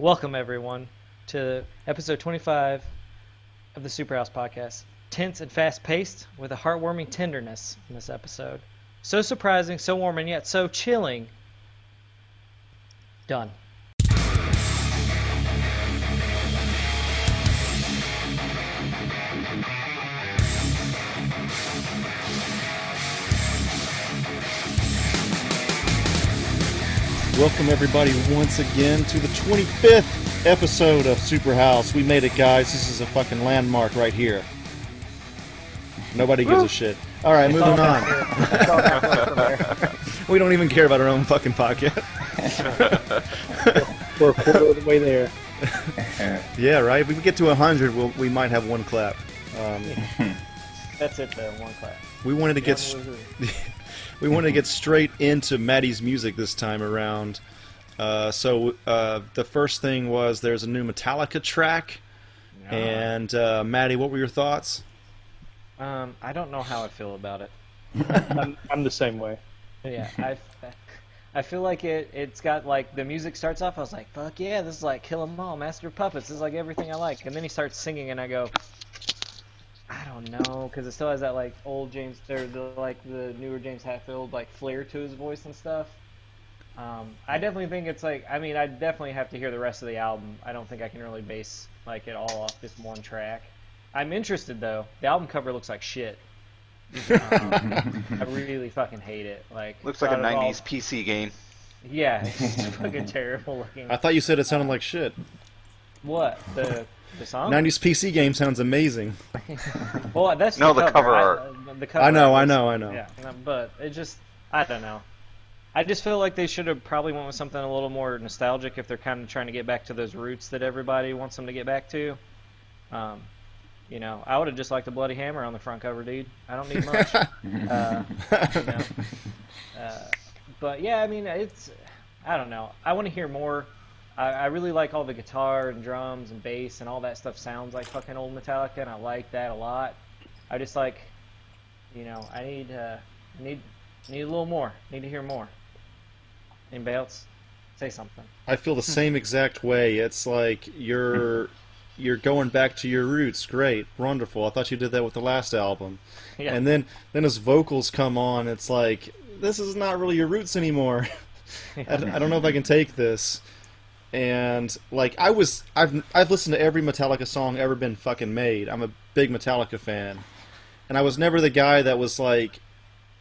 Welcome everyone to episode 25 of the Superhouse podcast. Tense and fast-paced with a heartwarming tenderness in this episode. So surprising, so warm, and yet so chilling. Done. Welcome everybody once again to the 25th episode of Super House. We made it, guys. This is a fucking landmark right here. Nobody gives a shit. All right, moving on. we don't even care about our own fucking podcast. We're a quarter of the way there. Yeah, right. If we get to 100, we'll, we might have one clap. Um, That's it though, one clap. we wanted to get we wanted to get straight into Maddie's music this time around. Uh, so uh, the first thing was there's a new Metallica track, and uh, Maddie, what were your thoughts? Um, I don't know how I feel about it. I'm, I'm the same way. Yeah, I, I feel like it. It's got like the music starts off. I was like, "Fuck yeah, this is like Kill 'Em All, Master Puppets. This is like everything I like." And then he starts singing, and I go, "I don't know," because it still has that like old James, or the like the newer James Hetfield like flair to his voice and stuff. Um, I definitely think it's like. I mean, I definitely have to hear the rest of the album. I don't think I can really base like it all off this one track. I'm interested though. The album cover looks like shit. Um, I really fucking hate it. Like Looks like a not at all- 90s PC game. Yeah, it's fucking terrible looking. I thought you said it sounded like shit. What the the song? 90s PC game sounds amazing. Well, that's No, the the cover I- art. uh, the cover I know, art I know, I know. Yeah, but it just I don't know. I just feel like they should have probably went with something a little more nostalgic if they're kind of trying to get back to those roots that everybody wants them to get back to. Um, you know, I would have just liked a bloody hammer on the front cover, dude. I don't need much. uh, you know. Uh, but yeah, I mean, it's I don't know. I want to hear more. I, I really like all the guitar and drums and bass and all that stuff sounds like fucking old Metallica, and I like that a lot. I just like, you know, I need uh, need need a little more. Need to hear more. Anybody else? Say something. I feel the same exact way. It's like you're you're going back to your roots. Great, wonderful. I thought you did that with the last album. Yeah. And then then his vocals come on. It's like this is not really your roots anymore. I, I don't know if I can take this. And like I was, I've I've listened to every Metallica song ever been fucking made. I'm a big Metallica fan, and I was never the guy that was like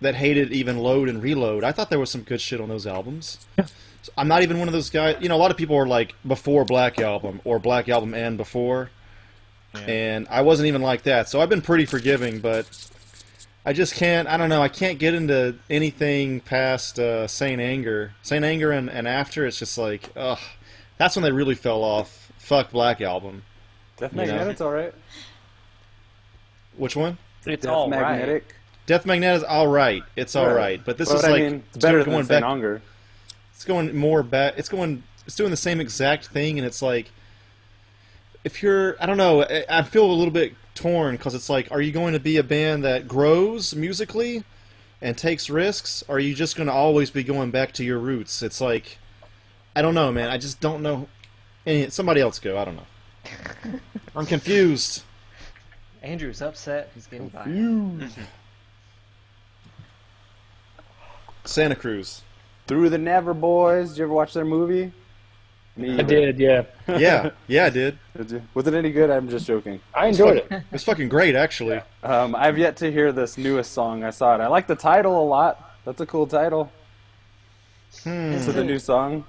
that hated even Load and Reload. I thought there was some good shit on those albums. So I'm not even one of those guys. You know, a lot of people are like before Black Album or Black Album and before, and I wasn't even like that. So I've been pretty forgiving, but I just can't. I don't know. I can't get into anything past uh, Saint Anger, Saint Anger, and, and after. It's just like, ugh. That's when they really fell off. Fuck Black Album. Death You know? Magnetic's alright. Which one? It's Death all right. Magnetic. Death Magnet is all right. It's all Right. right, but this but is I like mean, it's better going than back. Saint Anger. It's going more back. It's going. It's doing the same exact thing, and it's like, if you're, I don't know. I, I feel a little bit torn because it's like, are you going to be a band that grows musically and takes risks, or are you just going to always be going back to your roots? It's like, I don't know, man. I just don't know. Any, somebody else go. I don't know. I'm confused. Andrew's upset. He's getting fired. Santa Cruz. Through the Never Boys. Did you ever watch their movie? Me I either. did, yeah. Yeah, yeah, I did. Did you? Was it any good? I'm just joking. I enjoyed it. It was fucking great, actually. Um, I've yet to hear this newest song. I saw it. I like the title a lot. That's a cool title Hmm. to the new song.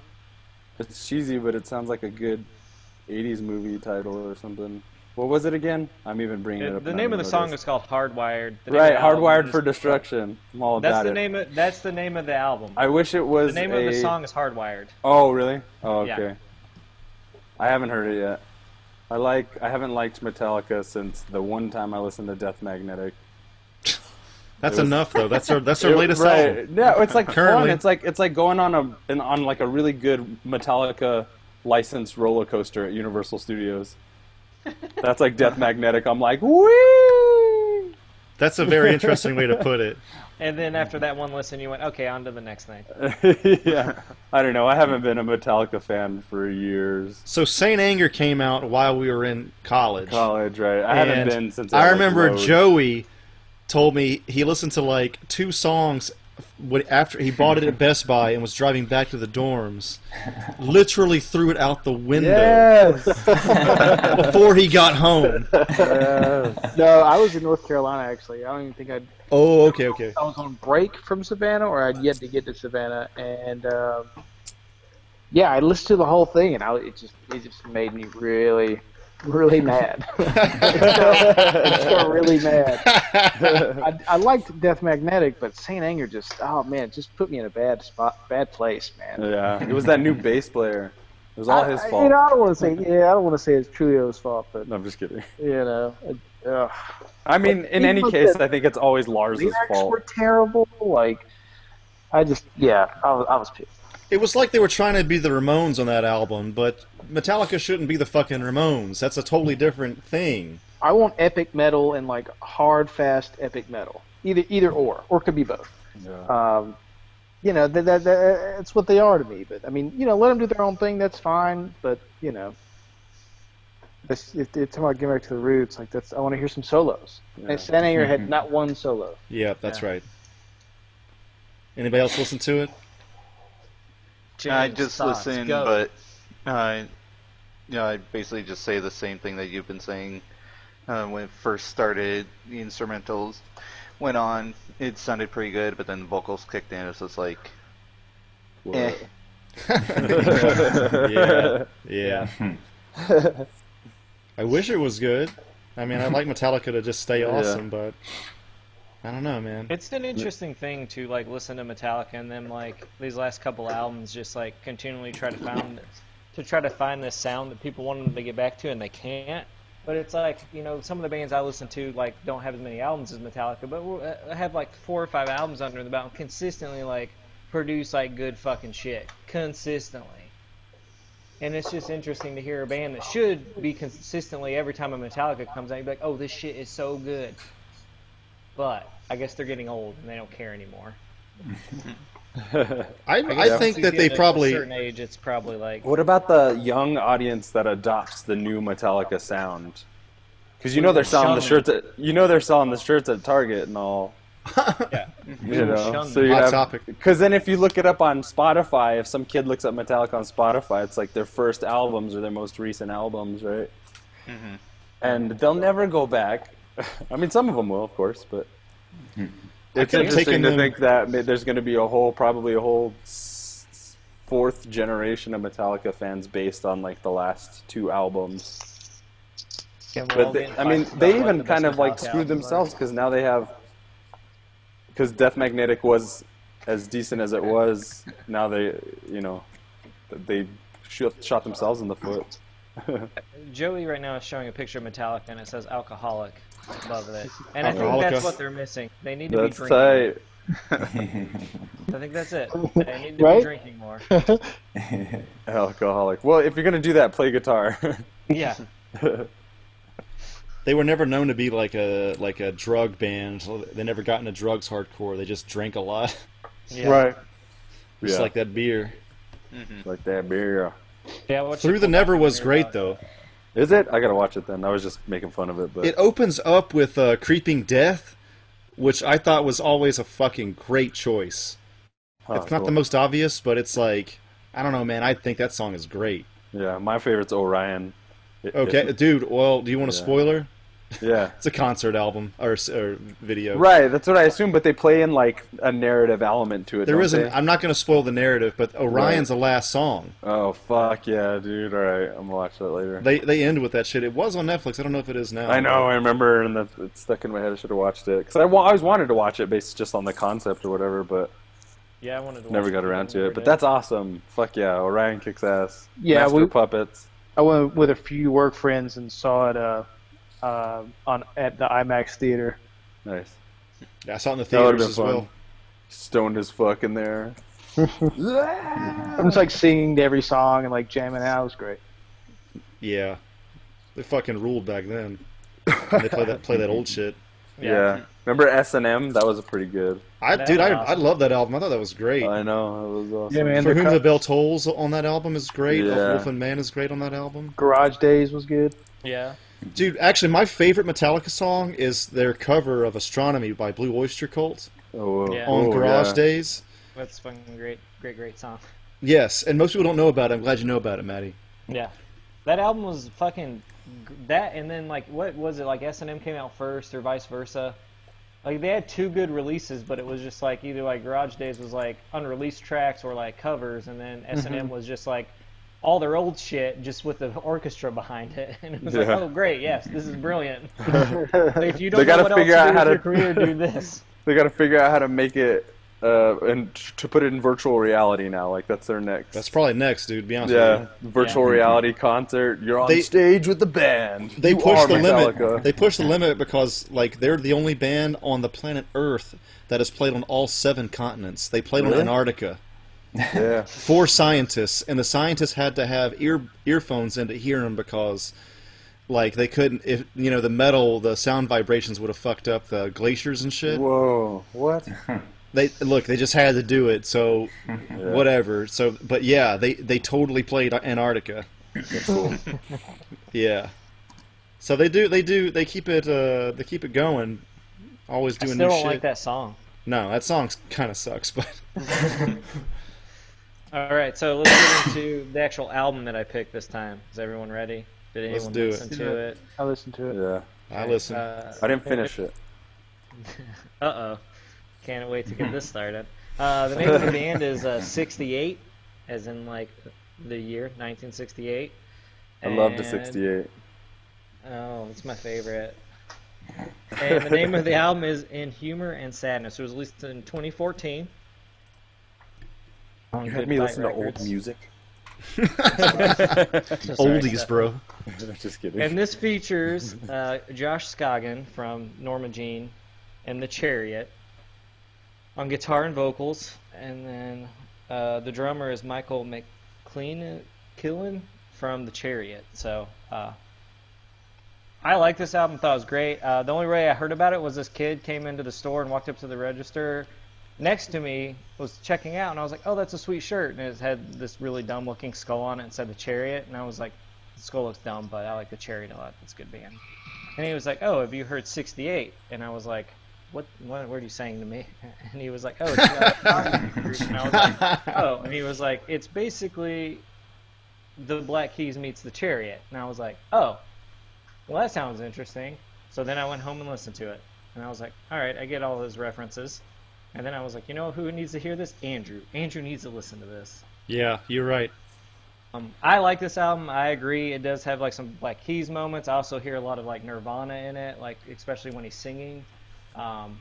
It's cheesy, but it sounds like a good '80s movie title or something. What was it again? I'm even bringing it up. the name of the song is called Hardwired. Right. Hardwired is- for Destruction. I'm all That's about the it. name of that's the name of the album. I wish it was the name a... of the song is Hardwired. Oh, really? Oh, Yeah. okay. I haven't heard it yet. I like. I haven't liked Metallica since the one time I listened to Death Magnetic. That's was- enough, though. That's our that's our It- latest right. album. Yeah, it's like fun. Currently. It's like it's like going on a an, on like a really good Metallica licensed roller coaster at Universal Studios. That's like Death Magnetic. I'm like, wee. That's a very interesting way to put it. And then after that one listen, you went, okay, on to the next thing. yeah, I don't know. I haven't been a Metallica fan for years. So Saint Anger came out while we were in college. College, right? I And haven't been since. I like, remember Load. Joey told me he listened to like two songs when- after he bought it at Best Buy and was driving back to the dorms. Literally threw it out the window Yes. before he got home. yes. No, I was in North Carolina actually. I don't even think I'd. Oh, okay, okay. I was on break from Savannah, or I'd yet to get to Savannah, and um, yeah, I listened to the whole thing, and I it just it just made me really, really mad. I just got really mad. I, I liked Death Magnetic, but Saint Anger just oh man, just put me in a bad spot, bad place, man. Yeah, it was that new bass player. It was all I- his fault. You know, I don't want to say yeah, I don't want to say it's Trujillo's fault, but no, I'm just kidding. you know, it. I mean, in any case, I think it's always Lars's fault. were terrible. Like, I just yeah, I was, I was pissed. It was like they were trying to be the Ramones on that album, but Metallica shouldn't be the fucking Ramones. That's a totally different thing. I want epic metal and like hard, fast epic metal. Either either or, or it could be both. Yeah. Um, you know, that, that, that, it's what they are to me. But I mean, you know, let them do their own thing. That's fine. But you know, it's, it, it's about getting back to the roots. Like that's, I want to hear some solos. Yeah. And Saint Anger had not one solo. Yeah, that's Yeah. right. Anybody else listen to it? I just Soss, listen, go. but uh, you know, I basically just say the same thing that you've been saying uh, when it first started. The instrumentals went on; it sounded pretty good, but then the vocals kicked in. It's just like, eh. yeah, yeah. I wish it was good. I mean, I'd like Metallica to just stay awesome, but I don't know, man. It's an interesting thing to like listen to Metallica and then like these last couple albums just like continually try to find to try to find this sound that people want them to get back to and they can't. But it's like you know some of the bands I listen to like don't have as many albums as Metallica, but uh, have like four or five albums under the belt consistently like produce like good fucking shit consistently. And it's just interesting to hear a band that should be consistently every time a Metallica comes out, you'd be like, oh, this shit is so good. But I guess they're getting old and they don't care anymore. I, I, guess think that they probably a certain age, it's probably like What about the young audience that adopts the new Metallica sound? Because you know they're selling the shirts at you know they're selling the shirts at Target and all. yeah. You know, so you Hot have topic. because then if you look it up on Spotify, if some kid looks up Metallica on Spotify, it's like their first albums or their most recent albums, right? Mm-hmm. And they'll never go back. I mean, some of them will, of course, but hmm. it's could've interesting to them- think that there's going to be a whole, probably a whole s- s- fourth generation of Metallica fans based on like the last two albums. Yeah, But they, I mean, they even the kind of like screwed themselves because now they have because Death Magnetic was as decent as it was. Now they, you know, they shot, shot themselves in the foot. Joey right now is showing a picture of Metallica and it says alcoholic above it. And I think that's what they're missing. They need to That's be drinking. tight. I think that's it. They need to Right? be drinking more. Alcoholic. Well, if you're gonna do that, play guitar. Yeah. they were never known to be like a like a drug band. They never got into drugs hardcore. They just drank a lot, yeah. Right. just Yeah. like that beer. Mm-hmm. like that beer. Yeah, Through the Never was great about? though. Is it? I gotta watch it then. I was just making fun of it, but It opens up with uh, "Creeping Death," which I thought was always a fucking great choice. Huh, it's not cool. the most obvious, but it's like I don't know, man. I think that song is great. Yeah, my favorite's Orion. It- Okay, it- dude. Well, do you want a Yeah. spoiler? Yeah. It's a concert album or, or video. Right, that's what I assume, but they play in like a narrative element to it. There don't they? I'm not going to spoil the narrative, but Orion's the last song. Oh fuck yeah, dude! All right, I'm gonna watch that later. They they end with that shit. It was on Netflix. I don't know if it is now. I know, I remember, and that it stuck in my head. I should have watched it because I, wa- I always wanted to watch it based just on the concept or whatever, but Yeah, I wanted to never watch got it, around to it. But that's awesome. Fuck yeah, Orion kicks ass. Yeah, Master we- puppets. I went with a few work friends and saw it uh, uh, on at the IMAX theater. Nice. Yeah, I saw it in the That would've theaters been as fun. well. Stoned as fuck in there. I'm just like singing to every song and like jamming out. It was great. Yeah, they fucking ruled back then. And they play that play that old shit. Yeah. Remember S and M? That was pretty good. I That dude, was I, awesome. I love that album. I thought that was great. I know it was awesome. Yeah, man. For the whom co- the bell tolls on that album is great. Yeah. Wolf and Man is great on that album. Garage Days was good. Yeah. Dude, actually, my favorite Metallica song is their cover of "Astronomy" by Blue Oyster Cult Oh, Yeah. on oh, Garage yeah. Days. That's fucking great, great, great song. Yes, and most people don't know about it. I'm glad you know about it, Maddie. Yeah, that album was fucking that, and then like what was it like? S and M came out first, or vice versa. Like they had two good releases, but it was just like either like Garage Days was like unreleased tracks or like covers, and then S and M mm-hmm. was just like all their old shit, just with the orchestra behind it, and it was like, oh great, yes, this is brilliant. if you don't They know gotta what else figure to out do how with to- career, do this. They got to figure out how to make it uh, and to put it in virtual reality now. Like that's their next. That's probably next, dude. to Be honest yeah, with virtual Yeah. reality concert. You're on They- stage with the band. They You push the Metallica. limit. They push the limit because like they're the only band on the planet Earth that has played on all seven continents. They played on Antarctica. Yeah. Four scientists, and the scientists had to have ear earphones in to hear them because, like, they couldn't. If you know the metal, the sound vibrations would have fucked up the glaciers and shit. Whoa. What? They look, they just had to do it. So Yeah. whatever. So, but yeah, they they totally played Antarctica. Cool. Yeah. So they do they do they keep it uh they keep it going. Always I doing still new don't shit. like that song. No, that song kind of sucks, but All right, so let's get into the actual album that I picked this time. Is everyone ready? Did anyone Let's do it. listen to it? I listened to it. yeah. I listen. Uh, I didn't finish it. Uh oh. Can't wait to get this started. Uh, the name of the band is uh, 68, as in like the year 1968. I love the And- '68. Oh, it's my favorite. And the name of the album is In Humor and Sadness. It was released in 2014. On You Good had me Fight listen to old music. Oldies, bro. Just kidding. And this features uh, Josh Scogin from Norma Jean and The Chariot on guitar and vocals, and then uh, the drummer is Michael McLean Killen from The Chariot. So uh, I like this album. Thought it was great. Uh, the only way I heard about it was this kid came into the store and walked up to the register next to me was checking out, and I was like, "Oh, that's a sweet shirt," and it had this really dumb-looking skull on it and said The Chariot, and I was like, "The skull looks dumb, but I like The Chariot a lot. It's a good band." And he was like, "Oh, have you heard 68?" And I was like, "What? What, what are you saying to me?" And he was like, "Oh, it's got a. And I was like, "Oh," and he was like, "It's basically the Black Keys meets The Chariot," and I was like, "Oh, well, that sounds interesting." So then I went home and listened to it, and I was like, "All right, I get all those references." And then I was like, "You know who needs to hear this? Andrew. Andrew needs to listen to this." Yeah, you're right. Um, I like this album. I agree. It does have like some Black Keys moments. I also hear a lot of like Nirvana in it, like especially when he's singing. Um,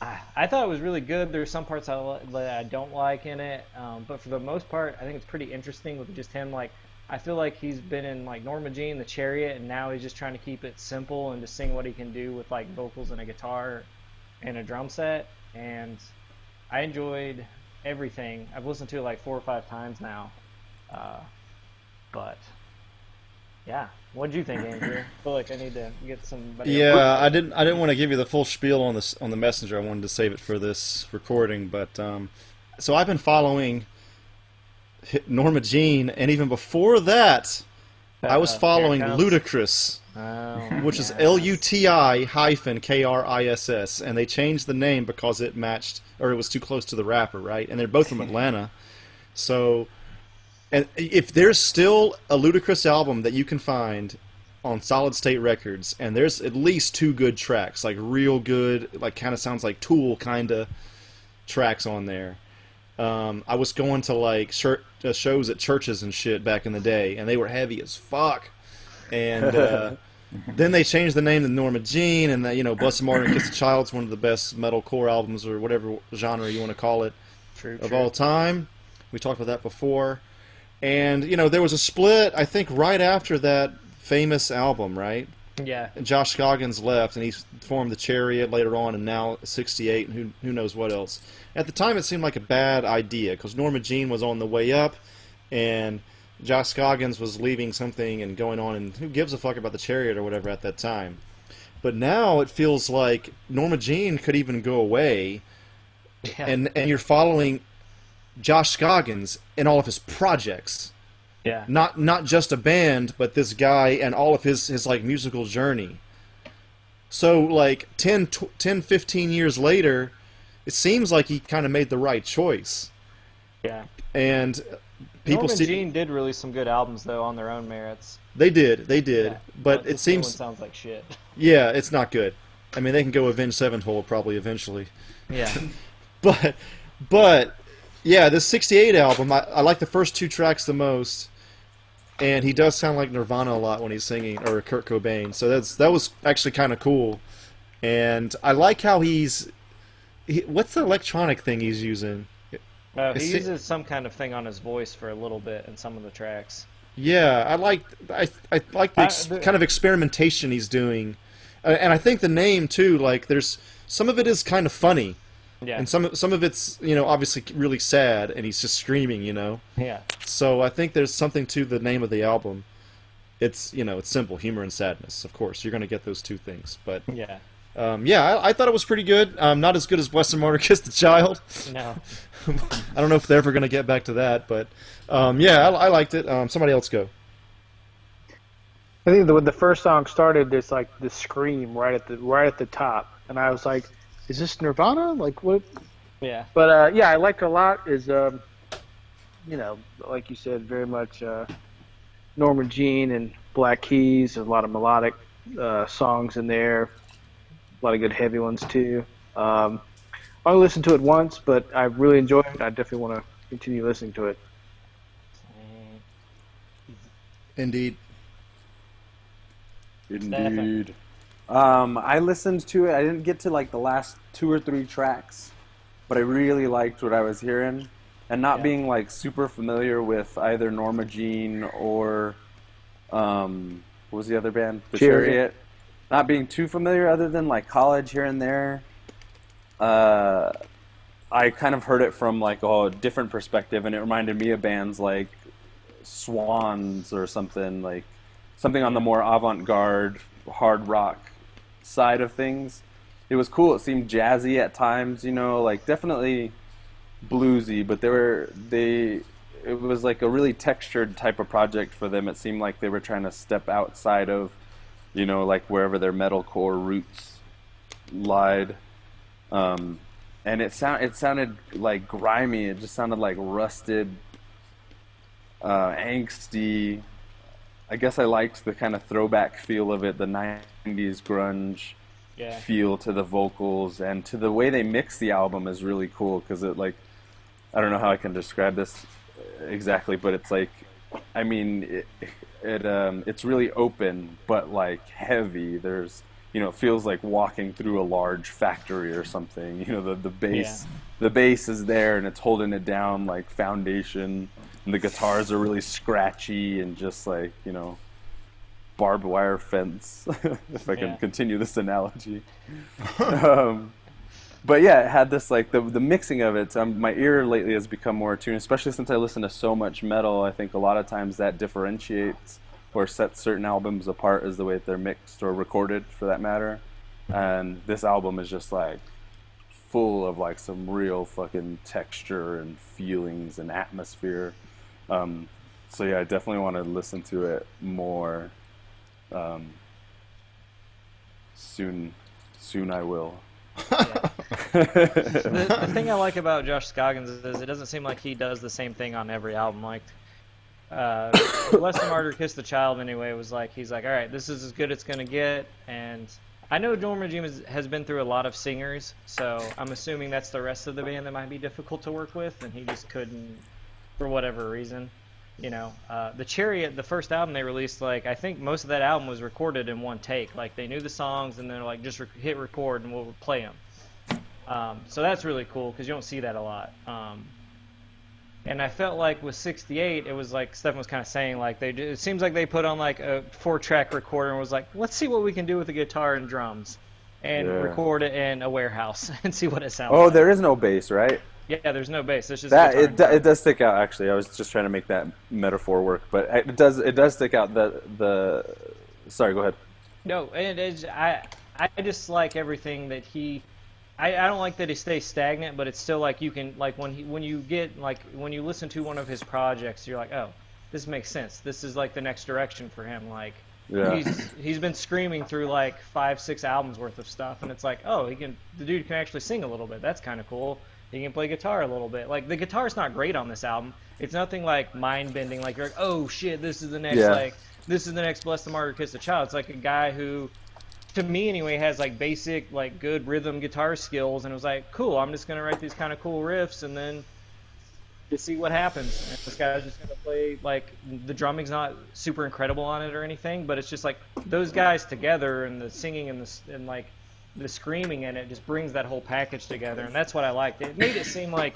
I, I thought it was really good. There's some parts I, that I don't like in it, um, but for the most part, I think it's pretty interesting with just him. Like, I feel like he's been in like Norma Jean, The Chariot, and now he's just trying to keep it simple and just sing what he can do with like vocals and a guitar and a drum set. And I enjoyed everything. I've listened to it like four or five times now. Uh, but yeah, what would you think, Andrew? I feel like I need to get somebody. Yeah, I didn't. I didn't want to give you the full spiel on this on the messenger. I wanted to save it for this recording. But um, so I've been following Norma Jean, and even before that, I was following here it comes. Luti-Kriss, Oh, which is yes. L U T I hyphen K R I S S, and they changed the name because it matched or it was too close to the rapper, right? And they're both from Atlanta, so. And if there's still a Luti-Kriss album that you can find on Solid State Records, and there's at least two good tracks, like real good, like kind of sounds like Tool kind of tracks on there. Um, I was going to like shir- uh, shows at churches and shit back in the day, and they were heavy as fuck. And uh, then they changed the name to Norma Jean, and that you know, Bless the Martyr Kiss the Child's one of the best metalcore albums or whatever genre you want to call it True, of true. all time. We talked about that before. And, you know, there was a split, I think, right after that famous album, right? Yeah, And Josh Scoggins left, and he formed the Chariot later on, and now 68, and who, who knows what else. At the time, it seemed like a bad idea, because Norma Jean was on the way up, and Josh Scoggins was leaving something and going on, and who gives a fuck about the Chariot or whatever at that time. But now it feels like Norma Jean could even go away, Yeah. and and you're following Josh Scoggins and all of his projects. Yeah. Not not just a band, but this guy and all of his his like musical journey. So like 10, tw- 10 15 years later, it seems like he kind of made the right choice. Yeah. And people Norman see Jean did release some good albums though on their own merits. they did, they did, Yeah. but this it new one seems sounds like shit. yeah, it's not good. I mean, they can go Avenged Sevenfold probably eventually. Yeah. but but yeah, this '68 album, I, I like the first two tracks the most, and he does sound like Nirvana a lot when he's singing, or Kurt Cobain. So that's that was actually kind of cool, and I like how he's. He, what's the electronic thing he's using? Uh, he it- uses some kind of thing on his voice for a little bit in some of the tracks. Yeah, I like I I like the, I- the- kind of experimentation he's doing, uh, and I think the name too. Like, there's some of it is kind of funny, Yeah. and some some of it's you know obviously really sad, and he's just screaming, you know. yeah. So I think there's something to the name of the album. It's you know it's simple, humor and sadness. Of course, you're gonna get those two things. But Yeah. um, yeah, I, I thought it was pretty good. Um, not as good as Bless and Martyr Kiss the Child. No. I don't know if they're ever gonna get back to that, but um, yeah, I, I liked it. Um, somebody else go. I think that when the first song started, there's like the scream right at the right at the top, and I was like, "Is this Nirvana? Like what?" Yeah. But uh, yeah, I liked it a lot. Is um, you know, like you said, very much uh, Norma Jean and Black Keys. A lot of melodic uh, songs in there. A lot of good heavy ones too. Um, I only listened to it once, but I really enjoyed it. I definitely want to continue listening to it. Indeed. Indeed. Um, I listened to it. I didn't get to like the last two or three tracks, but I really liked what I was hearing. And not Yeah. being like super familiar with either Norma Jean or um, what was the other band? The Chariot. Chariot. Not being too familiar, other than like college here and there. Uh, I kind of heard it from like a different perspective, and it reminded me of bands like Swans or something like something on the more avant-garde hard rock side of things. It was cool. It seemed jazzy at times, you know, like definitely bluesy, but they were they it was like a really textured type of project for them. It seemed like they were trying to step outside of, you know, like wherever their metalcore roots lied. Um, and it sound it sounded like grimy. It just sounded like rusted, uh, angsty. I guess I liked the kind of throwback feel of it, the '90s grunge Yeah. feel to the vocals and to the way they mix the album is really cool because it like I don't know how I can describe this exactly, but it's like I mean it, it um it's really open but like heavy. There's you know it feels like walking through a large factory or something. You know the the bass the bass is there and it's holding it down like foundation. And the guitars are really scratchy and just like you know barbed wire fence, if I can Yeah. continue this analogy. um, but yeah, it had this like the the mixing of it. Um, my ear lately has become more attuned, especially since I listen to so much metal. I think a lot of times that differentiates or sets certain albums apart is the way that they're mixed or recorded, for that matter. And this album is just like full of like some real fucking texture and feelings and atmosphere. Um, so yeah, I definitely want to listen to it more. Um, soon, soon I will. the, the thing I like about Josh Scoggins is it doesn't seem like he does the same thing on every album. Like, uh, Bless the Martyr, Kiss the Child, anyway, was like, he's like, all right, this is as good as it's going to get. And I know Norma Jean has, has been through a lot of singers, so I'm assuming that's the rest of the band that might be difficult to work with, and he just couldn't, for whatever reason. You know, uh, the Chariot, the first album they released, like I think most of that album was recorded in one take. Like they knew the songs, and then like just re- hit record and we'll play them. Um, so that's really cool because you don't see that a lot. Um, and I felt like with 68, it was like Stephen was kind of saying, like they it seems like they put on like a four-track recorder and was like, let's see what we can do with the guitar and drums, and Yeah. record it in a warehouse and see what it sounds. Like. Oh, like. there is no bass, right? Yeah, there's no bass. It's just That it, do- it does stick out. Actually, I was just trying to make that metaphor work, but it does it does stick out. The the sorry, go ahead. No, and it's, I I just like everything that he. I, I don't like that he stays stagnant, but it's still like you can like when he when you get like when you listen to one of his projects, you're like, oh, this makes sense. This is like the next direction for him. Like Yeah. he's he's been screaming through like five six albums worth of stuff, and it's like, oh, he can the dude can actually sing a little bit. That's kind of cool. He can play guitar a little bit. Like the guitar's not great on this album. It's nothing like mind bending. Like you're like, oh shit, this is the next Yeah. like this is the next Bless the Martyr Kiss the Child. It's like a guy who, to me anyway, has like basic like good rhythm guitar skills, and it was like, cool. I'm just gonna write these kind of cool riffs, and then to see what happens. And this guy's just gonna play like the drumming's not super incredible on it or anything, but it's just like those guys together and the singing and the and like the screaming in it just brings that whole package together, and that's what I liked. It made it seem like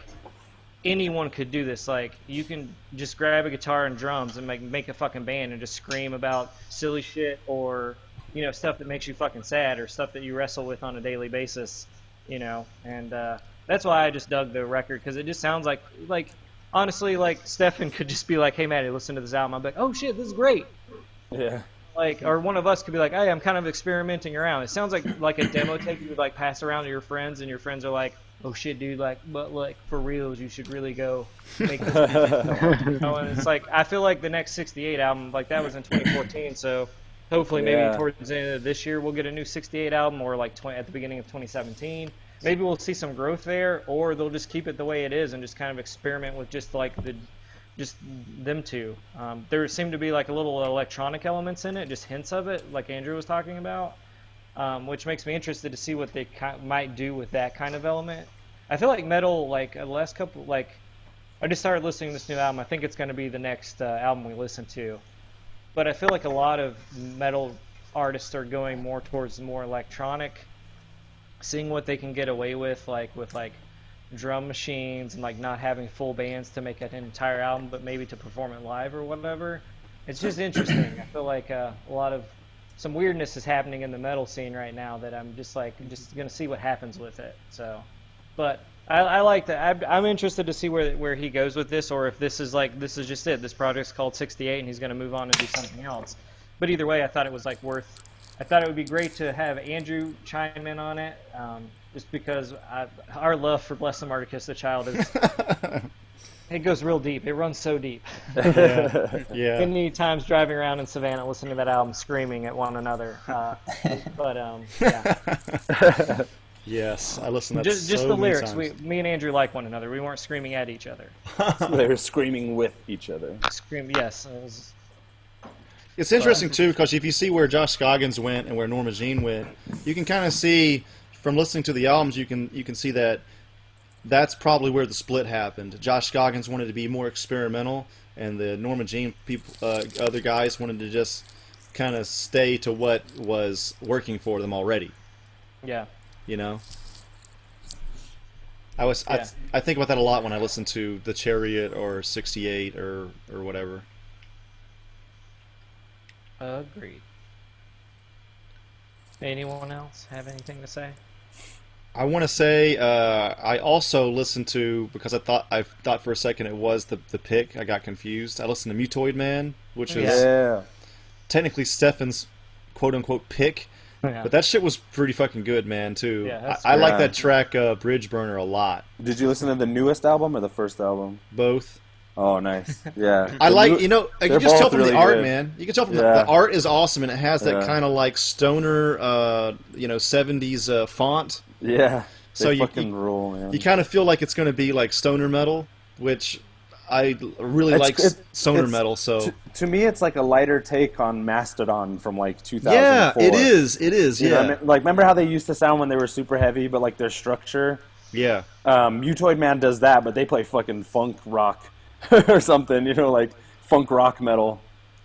anyone could do this. Like you can just grab a guitar and drums and make make a fucking band and just scream about silly shit or you know stuff that makes you fucking sad or stuff that you wrestle with on a daily basis. You know, and uh, that's why I just dug the record because it just sounds like like honestly like Stefan could just be like, hey Maddie, listen to this album. I'm like, oh shit, this is great. Yeah. Like, or one of us could be like, "Hey, I'm kind of experimenting around." It sounds like like a demo tape you would like pass around to your friends, and your friends are like, "Oh shit, dude! Like, but like for reals, you should really go make this." music." You know, and it's like I feel like the next '68 album, like that was in 2014, so hopefully maybe Yeah. towards the end of this year we'll get a new '68 album, or like 20, at the beginning of 2017. Maybe we'll see some growth there, or they'll just keep it the way it is and just kind of experiment with just like the just them two. Um, there seemed to be like a little electronic elements in it, just hints of it, like Andrew was talking about, um, which makes me interested to see what they ki- might do with that kind of element. I feel like metal, like the last couple, like I just started listening to this new album. I think it's going to be the next uh, album we listen to, but I feel like a lot of metal artists are going more towards more electronic, seeing what they can get away with, like with like drum machines and like not having full bands to make an entire album, but maybe to perform it live or whatever. It's just interesting. I feel like uh, a lot of some weirdness is happening in the metal scene right now that I'm just like just gonna see what happens with it. So, but I, I like that. I'm, I'm interested to see where where he goes with this, or if this is like this is just it. This project's called 68, and he's gonna move on and do something else. But either way, I thought it was like worth. I thought it would be great to have Andrew chime in on it, um, just because I, our love for Bless the Martyr Kiss the Child is it goes real deep. It runs so deep. yeah, yeah. Many times driving around in Savannah listening to that album, screaming at one another. Uh, but um, yeah, yes, I listened to that just, just the many lyrics. We, me and Andrew like one another. We weren't screaming at each other. they were screaming with each other. Scream, yes. It was, It's interesting too because if you see where Josh Scoggins went and where Norma Jean went, you can kind of see from listening to the albums. You can you can see that that's probably where the split happened. Josh Scoggins wanted to be more experimental, and the Norma Jean people, uh, other guys wanted to just kind of stay to what was working for them already. yeah. You know. I was Yeah. I, I think about that a lot when I listen to the Chariot or 68 or or whatever. Agreed. Anyone else have anything to say? I want to say uh, I also listened to because I thought I thought for a second it was the the pick. I got confused. I listened to Mutoid Man, which is Yeah. technically Stefan's quote unquote pick, Yeah. but that shit was pretty fucking good, man. Too. Yeah, I, I like that track uh, Bridge Burner a lot. Did you listen to the newest album or the first album? Both. Oh, nice. Yeah. I The like new- you know you they're can just tell both from the art, good. man. You can tell from the, the art is awesome and it has that Yeah. kind of like stoner, uh, you know, seventies uh, font. Yeah. So you- fucking you- rule, man. You kind of feel like it's going to be like stoner metal, which I really It's- like it- stoner metal. So to, to me, it's like a lighter take on Mastodon from like 2004. yeah, it is. It is. You Yeah, I mean? Like, remember how they used to sound when they were super heavy, but like their structure? yeah. Um, Mutoid Man does that, but they play fucking funk rock or something, you know, like funk rock metal.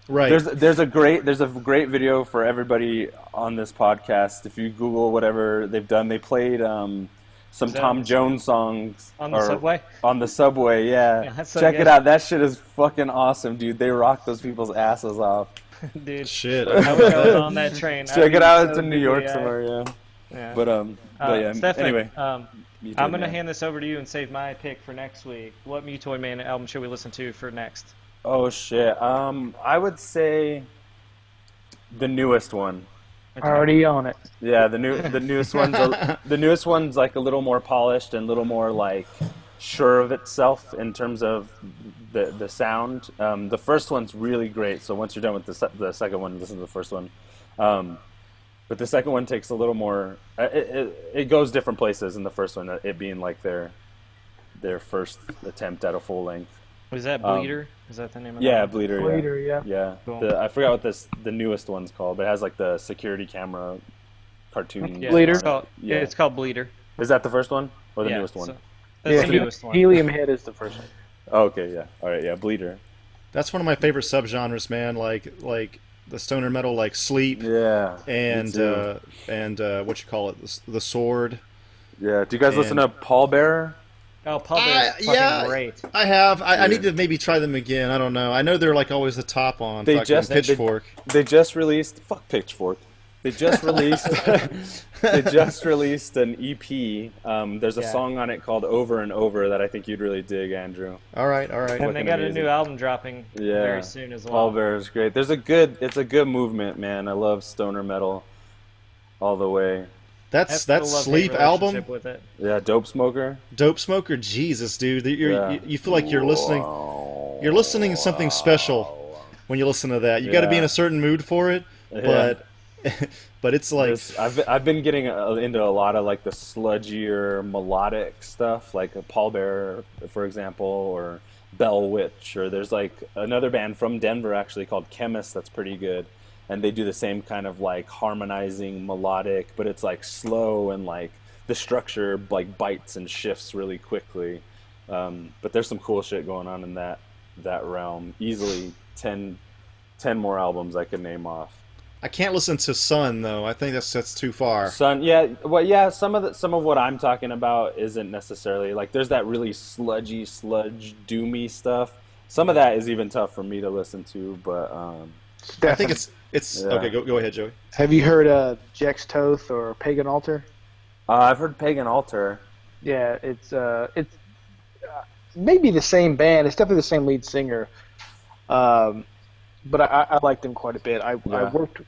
Right. There's there's a great there's a great video for everybody on this podcast. If you Google whatever they've done, they played um, some Is Tom Jones songs On the subway? On the subway, yeah. Yeah, so Check good. it out. That shit is fucking awesome, dude. They rock those people's asses off. Dude, Shit. I was on that train. I'd Check be it out. so It's in New goofy, York yeah. somewhere, yeah. Yeah. But um, Uh, but yeah. Stefan, anyway, um, Mutoid I'm going to Man. hand this over to you and save my pick for next week. What Mutoid Man album should we listen to for next? Oh shit. Um, I would say the newest one. Already on it. Yeah, the new the newest one's a, the newest one's like a little more polished and a little more like sure of itself in terms of the the sound. Um, the first one's really great. So once you're done with the se- the second one, listen to the first one. Um, but the second one takes a little more. uh, It, it, it goes different places in the first one. It being like their their first attempt at a full length. Was that Um, Bleeder? Is that the name of Yeah, that? Bleeder. yeah. Later, yeah. Yeah, Cool. the, I forgot what this the newest one's called, but it has like the security camera cartoon. Yeah, Bleeder? It's called, yeah. Yeah. it's called Bleeder. Is that the first one or the yeah, newest one? so- that's Yeah, the newest one. Helium Head is the first one. Oh, okay, yeah. All right, yeah, Bleeder. That's one of my favorite subgenres, man. Like like the stoner metal, like Sleep Yeah. and uh, and uh, what you call it, the, the Sword. yeah. Do you guys listen to and- Pallbearer? Oh, Paul Uh, Bear's fucking yeah. great. I have. I, I need to maybe try them again. I don't know. I know they're like always the top on They fucking just- Pitchfork. They just released. Fuck Pitchfork. They just released. they just released an EP. Um, there's a Yeah. song on it called "Over and Over" that I think you'd really dig, Andrew. all right, all right. And they fucking got a new album dropping Yeah. very soon as well. Paul Bearer is great. There's a good. It's a good movement, man. I love stoner metal, all the way. That's Have that Sleep album. With it. Yeah, Dope Smoker. Dope Smoker, Jesus, dude, you're, Yeah. you, you feel like you're listening. You're listening to something special when you listen to that. You got to be in a certain mood for it, Yeah. but but it's like There's- I've I've been getting uh, into a lot of like the sludgier melodic stuff, like a Pallbearer, for example, or Bell Witch, or there's like another band from Denver actually called Chemist that's pretty good, and they do the same kind of like harmonizing melodic, but it's like slow and like the structure like bites and shifts really quickly. Um, but there's some cool shit going on in that that realm. Easily 10, 10 more albums I could name off. I can't listen to Sun though. I think that's that's too far. Sun, yeah, well, yeah. Some of the some of what I'm talking about isn't necessarily like there's that really sludgy, sludge, doomy stuff. Some of that is even tough for me to listen to, but um, I think it's it's Yeah. okay. Go go ahead, Joey. Have you heard uh, Jex Toth or Pagan Altar? uh, I've heard Pagan Altar. Yeah, it's uh, it's uh, maybe the same band. It's definitely the same lead singer. Um, but I, I like them quite a bit. I, I worked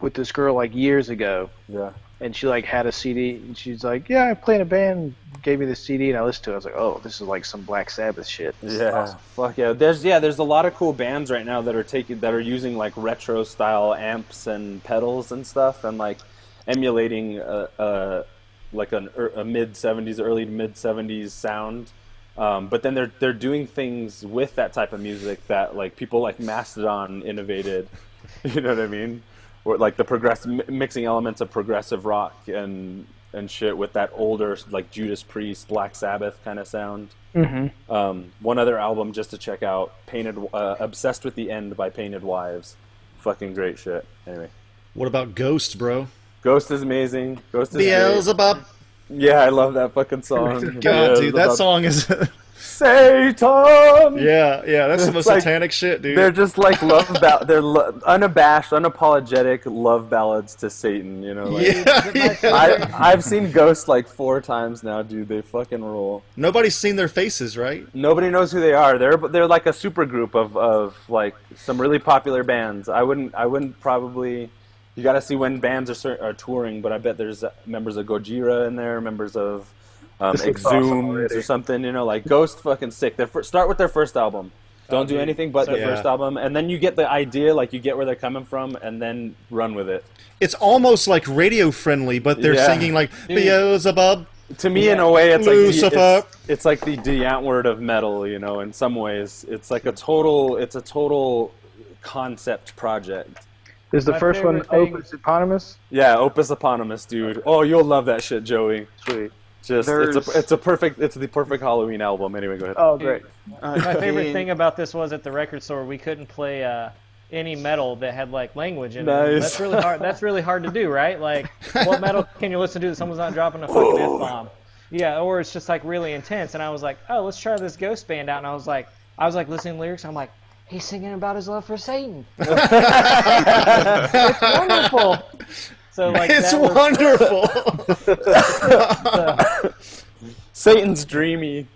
with this girl like years ago, Yeah, and she like had a CD, and she's like, "Yeah, I play in a band." Gave me the CD, and I listened to it. I was like, "Oh, this is like some Black Sabbath shit." This yeah, awesome. fuck yeah. There's yeah, there's a lot of cool bands right now that are taking that are using like retro style amps and pedals and stuff, and like emulating a, a like an, er- a mid '70s, early to mid '70s sound. Um, but then they're they're doing things with that type of music that like people like Mastodon innovated. You know what I mean? Or like the progress mixing elements of progressive rock and and shit with that older like Judas Priest, Black Sabbath kind of sound. Mm-hmm. Um, one other album just to check out: Painted, uh, "Obsessed with the End" by Painted Wives. Fucking great shit. Anyway, What about Ghost, bro? Ghost is amazing. Ghost is great. Beelzebub. Yeah, I love that fucking song. God, dude, that song is. Satan. yeah, yeah, that's the most like- satanic shit, dude. They're just like love ba- they're lo- unabashed, unapologetic love ballads to Satan. You know, like, yeah, yeah. I I've seen Ghost like four times now, dude. They fucking rule. Nobody's seen their faces, right? Nobody knows who they are. They're they're like a super group of, of like some really popular bands. I wouldn't I wouldn't probably. You got to see when bands are are touring, but I bet there's uh, members of Gojira in there, members of um, This looks awesome or something. You know, like Ghost, fucking sick. Their fir- start with their first album. Don't do anything but So- their Yeah. first album, and then you get the idea, like you get where they're coming from, and then run with it. It's almost like radio friendly, but they're Yeah. singing like Beelzebub. To me, in a way, it's like Lucifer. the, it's, it's like the D word of metal. You know, in some ways, it's like a total. It's a total concept project. Is the My first one thing- Opus Eponymous? Yeah, Opus Eponymous, dude. Oh, you'll love that shit, Joey. Sweet. Just it's a it's a perfect it's the perfect Halloween album. Anyway, go ahead. Oh, great. Uh, My favorite thing about this was at the record store we couldn't play uh, any metal that had like language in it. Nice. That's really hard. That's really hard to do, right? Like, what metal can you listen to that someone's not dropping a fucking f bomb? Yeah, or it's just like really intense. And I was like, oh, let's try this Ghost band out. And I was like, I was like listening to lyrics. I'm like, he's singing about his love for Satan. it's wonderful. So like, it's that was, wonderful. Satan's dreamy.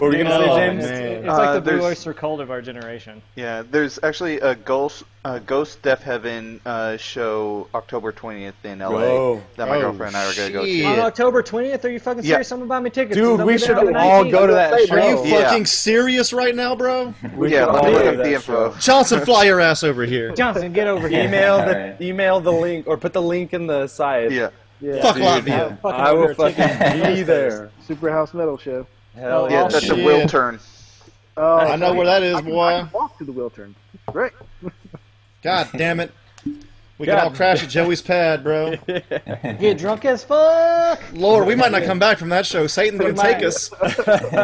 What were you gonna Oh, say, James? It's, man. it's like Uh, the Blue there's- Oyster Cult of our generation. Yeah, there's actually a Ghost, uh, Ghost Deafheaven uh, show October 20th in LA Whoa. that my Oh, girlfriend and I are gonna go shit. to. On October 20th, are you fucking Yeah. serious? I'm buy me tickets. Dude, I'll we be there should on the all 19th. go to that show. Are you Yeah. fucking serious right now, bro? We Yeah, should let me all look go up to the that info. show. Johnson, fly your ass over here. Johnson, get over here. Email the Alright. email the link or put the link in the side. Yeah, Yeah. Fuck Dude, Latvia. I will fucking be there. Super House Metal Show. Hell yeah, yeah. that's shit. a will turn. Oh, I know where that is, I can, boy. I can walk to the Wiltern. Great. God damn it. We can God all crash at Joey's pad, bro. Get drunk as fuck. Lord, we might not come back from that show. Satan's We gonna take us.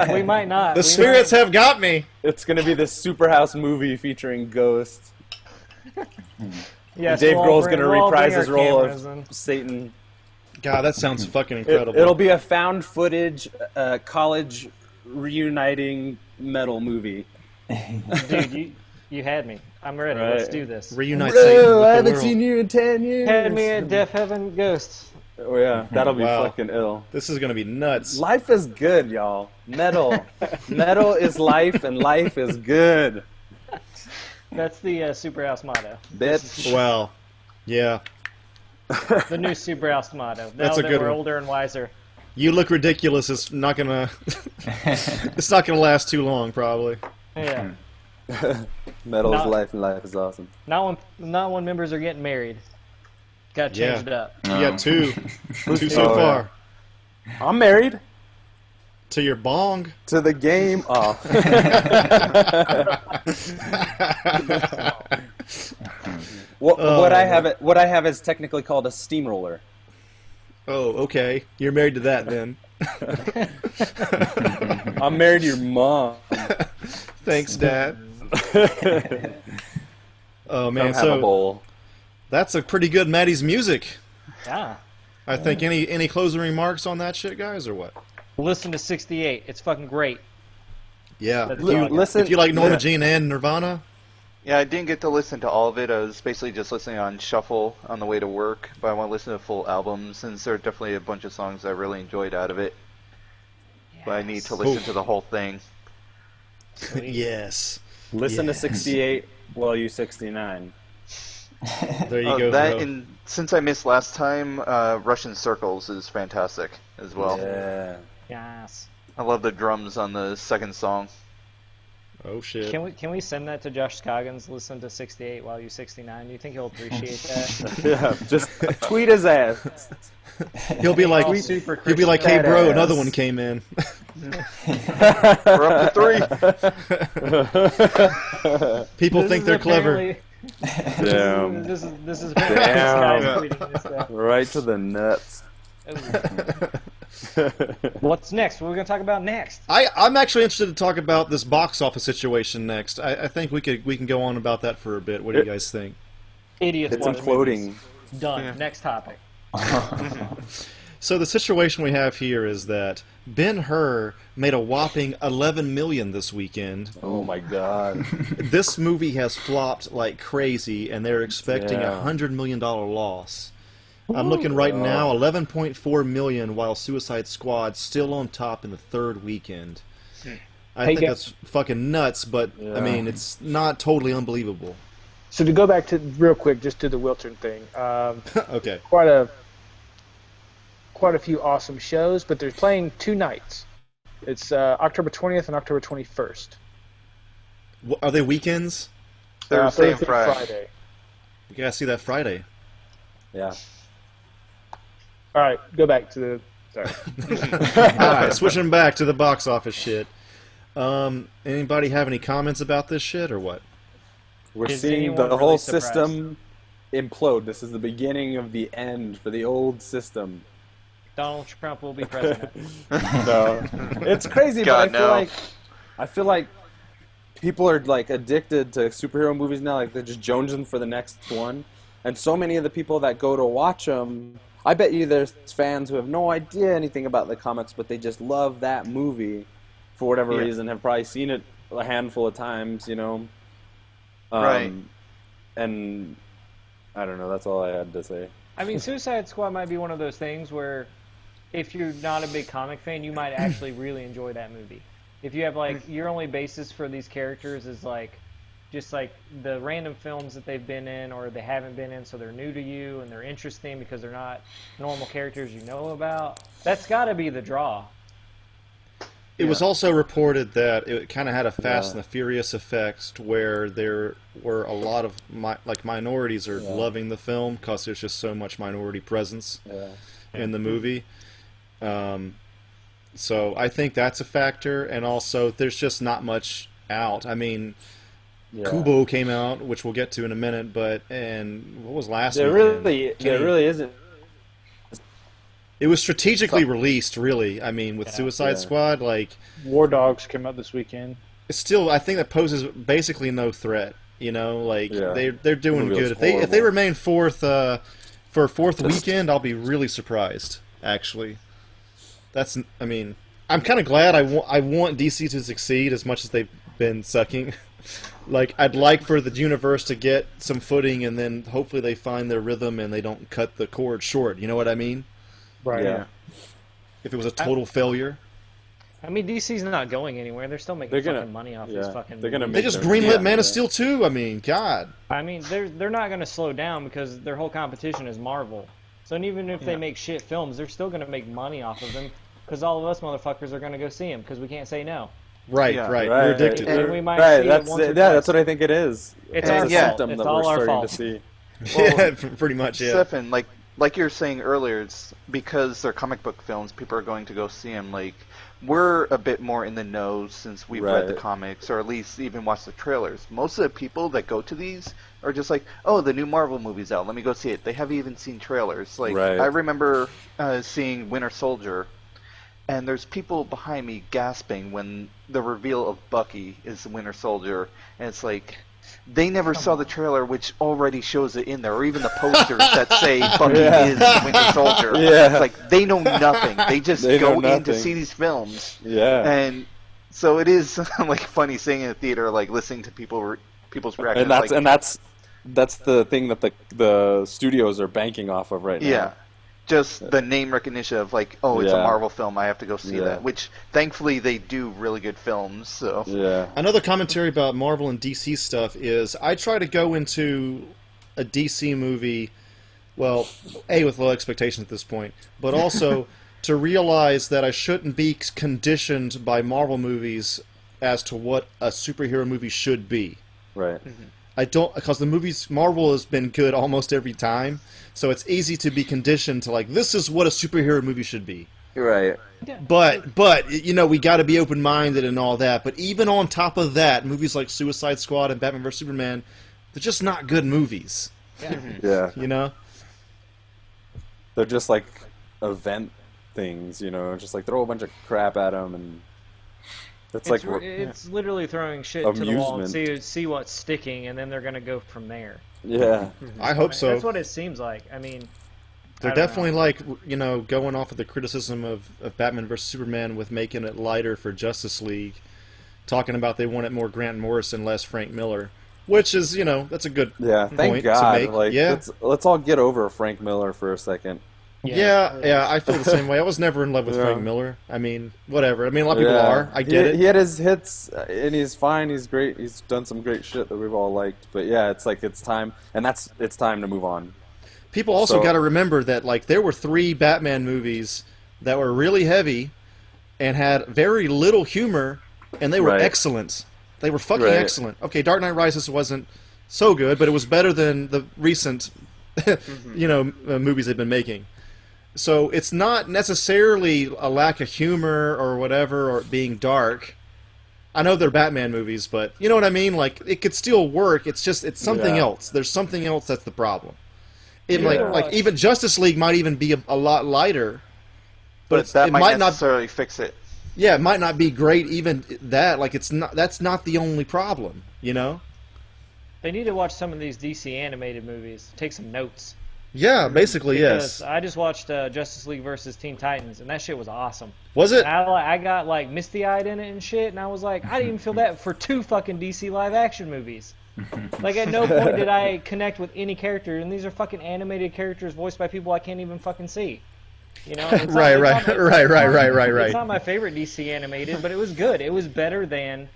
We might not. The We spirits might. have got me. It's gonna be the Superhouse movie featuring ghosts. Yes, Dave we'll Grohl's bring- gonna we'll reprise his role cameras of and- Satan. God, that sounds fucking incredible. it'll be a found footage uh, college reuniting metal movie. Dude, you you had me. I'm ready. Right. Let's do this. reunite Bro, Satan with the world. you in ten years. Had me at Deafheaven Ghosts. Oh yeah, that'll be Wow. fucking ill. This is gonna be nuts. Life is good, y'all. Metal, metal is life, and life is good. That's the uh, Superhouse motto. Bitch. Well, yeah. The new Superhouse motto. Now That's a that good we're one. older and wiser. You look ridiculous. It's not gonna. it's not gonna last too long, probably. Yeah. Hmm. Metal is life, and life is awesome. Not when not when members are getting married. Got to change Yeah. it up. You got two, two so Oh, yeah. far. I'm married To your bong. to the game. Oh, what, Oh, what I have it, what I have is technically called a steamroller. oh, okay. You're married to that then. I'm married to your mom. Thanks, Dad. Oh man, have a so bowl. that's a pretty good Maddie's music. Yeah. I think. Any any closing remarks on that shit, guys, or what? Listen to 68. It's fucking great. Yeah. That's If you, all I got. Listen, if you like Norma yeah. Jean and Nirvana, Yeah, I didn't get to listen to all of it. I was basically just listening on shuffle on the way to work, but I want to listen to the full album since there are definitely a bunch of songs I really enjoyed out of it. But I need to listen Oof. to the whole thing. yes. Listen Yeah. to 68 while you 69. There you Oh, go. that bro. and since I missed last time, uh, Russian Circles is fantastic as well. Yeah. Yes. I love the drums on the second song. Oh shit. Can we can we send that to Josh Scoggins? Listen to 68 while you 69. Do you think he'll appreciate that? Yeah, just tweet his ass. He'll be like, super he'll be like, hey, bro, badass. another one came in. We're up to three. People This think they're clever. Damn. This is this is Damn. this guy's this. Right to the nuts. Oh. What's next? What are we gonna talk about next? I, I'm actually interested to talk about this box office situation next. I, I think we could we can go on about that for a bit. What do you guys think? Idiots. It's watch imploding. movies. Done. Yeah. Next topic. So the situation we have here is that Ben Hur made a whopping 11 million this weekend. Oh my god. This movie has flopped like crazy, and they're expecting a Yeah. hundred million dollar loss. I'm looking right now, 11.4 million, while Suicide Squad still on top in the third weekend. I Hey, think that's fucking nuts, but I mean, it's not totally unbelievable. So to go back to real quick, just to the Wiltern thing. Um, okay. quite a quite a few awesome shows, but they're playing two nights. It's uh, October 20th and October 21st. Wh- Are they weekends? Uh, Thursday and Thursday Friday. You gotta see that Friday. Yeah. All right, go back to the. Sorry. All right, switching back to the box office shit. Um, anybody have any comments about this shit or what? We're Is seeing the really whole surprised? system implode. This is the beginning of the end for the old system. Donald Trump will be president. So it's crazy, God, but I feel no. like I feel like people are like addicted to superhero movies now. Like they're just jonesing for the next one, and so many of the people that go to watch them, I bet you there's fans who have no idea anything about the comics, but they just love that movie for whatever Yeah. reason. Have probably seen it a handful of times, you know. Um, Right. And I don't know. That's all I had to say. I mean, Suicide Squad might be one of those things where, if you're not a big comic fan, you might actually really enjoy that movie. If you have like your only basis for these characters is like just like the random films that they've been in or they haven't been in, so they're new to you and they're interesting because they're not normal characters you know about. That's got to be the draw. It was also reported that it kind of had a Fast Yeah. and the Furious effect, where there were a lot of mi- like minorities are Yeah. loving the film because there's just so much minority presence Yeah. in the movie. Um, so I think that's a factor, and also there's just not much out. I mean, Yeah. Kubo came out, which we'll get to in a minute, but and what was last There weekend? really, Can there you- really isn't. It was strategically released, really. I mean, with Yeah. Suicide Yeah. Squad, like War Dogs came out this weekend. it's still I think that poses basically no threat. You know, like Yeah. they they're doing good. If they if they remain fourth uh, for a fourth Just- weekend, I'll be really surprised. Actually, that's I mean I'm kind of glad. I want I want DC to succeed as much as they've been sucking. like I'd like for the universe to get some footing, and then hopefully they find their rhythm and they don't cut the cord short. You know what I mean? Right. Yeah. If it was a total failure, I mean, DC's not going anywhere. They're still making They're gonna- fucking money off yeah, these fucking. they're gonna movies. they just their- greenlit yeah, Man yeah. of Steel too. I mean, God. I mean, they're they're not going to slow down because their whole competition is Marvel. So even if they make shit films, they're still going to make money off of them because all of us motherfuckers are going to go see them because we can't say no. Right, Yeah. right. Right. We're addicted. And we might right. see it That's once or yeah. twice. That's what I think it is. It's It's our a fault. symptom It's that all we're our starting fault. to see. yeah, pretty much. Yeah. Stefan, like like you were saying earlier, it's because they're comic book films. People are going to go see them. Like we're a bit more in the know since we've read the comics, or at least even watched the trailers. Most of the people that go to these are just like, "Oh, the new Marvel movie's out. Let me go see it." They haven't even seen trailers. Like Right. I remember uh, seeing Winter Soldier, and there's people behind me gasping when the reveal of Bucky is the Winter Soldier, and it's like. They never saw the trailer, which already shows it in there, or even the posters that say Bucky Yeah. is the Winter Soldier. Yeah. It's like they know nothing. They just They go in to see these films, Yeah. and so it is like funny seeing in the theater, like listening to people re- people's reactions. and that's like, and that's that's the thing that the the studios are banking off of right now. yeah, just the name recognition of like, oh, it's a Marvel film. I have to go see Yeah. that. Which thankfully they do really good films. So Yeah. Another commentary about Marvel and DC stuff is I try to go into a DC movie, well, a with low expectations at this point, but also to realize that I shouldn't be conditioned by Marvel movies as to what a superhero movie should be. Right. Mm-hmm. I don't because the movies Marvel has been good almost every time, so it's easy to be conditioned to like this is what a superhero movie should be. Right. But but you know we got to be open minded and all that. But even on top of that, movies like Suicide Squad and Batman vs Superman, they're just not good movies. Yeah. You know? They're just like event things, you know, just like throw a bunch of crap at them and it's, It's, like r- we're- it's literally throwing shit to the wall and see see what's sticking, and then they're going to go from there. yeah. I hope so. That's what it seems like. I mean, They're I definitely know. like you know going off of the criticism of, of Batman vs Superman with making it lighter for Justice League, talking about they wanted more Grant Morrison, less Frank Miller, which is you know that's a good Yeah. Thank point to God. make. Like Yeah. let's let's all get over Frank Miller for a second. Yeah, yeah, I feel the same way. I was never in love with Yeah. Frank Miller. I mean, whatever. I mean, a lot of people Yeah. are. I get he, it. He had his hits, uh, and he's fine. He's great. He's done some great shit that we've all liked. But yeah, it's like it's time, and that's it's time to move on. People also So- got to remember that like there were three Batman movies that were really heavy and had very little humor, and they were Right. excellent. They were fucking Right. excellent. Okay, Dark Knight Rises wasn't so good, but it was better than the recent, you know, uh, movies they've been making. So it's not necessarily a lack of humor or whatever, or being dark. I know they're Batman movies, but you know what I mean. Like it could still work. It's just it's something Yeah. else. There's something else that's the problem. It Yeah. like like even Justice League might even be a, a lot lighter, but, but it's, that it might, might not. necessarily fix it. Yeah, it might not be great. Even that, like it's not. That's not the only problem. You know. they need to watch some of these DC animated movies. Take some notes. Yeah, basically yes. I just watched uh, Justice League versus Teen Titans, and that shit was awesome. Was it? And I, I got like misty eyed in it and shit, and I was like, I didn't even feel that for two fucking DC live action movies. like at no point did I connect with any character, and these are fucking animated characters voiced by people I can't even fucking see. You know, not- Right, right, my- right, right, right, right, right. It's not my favorite DC animated, but it was good. It was better than,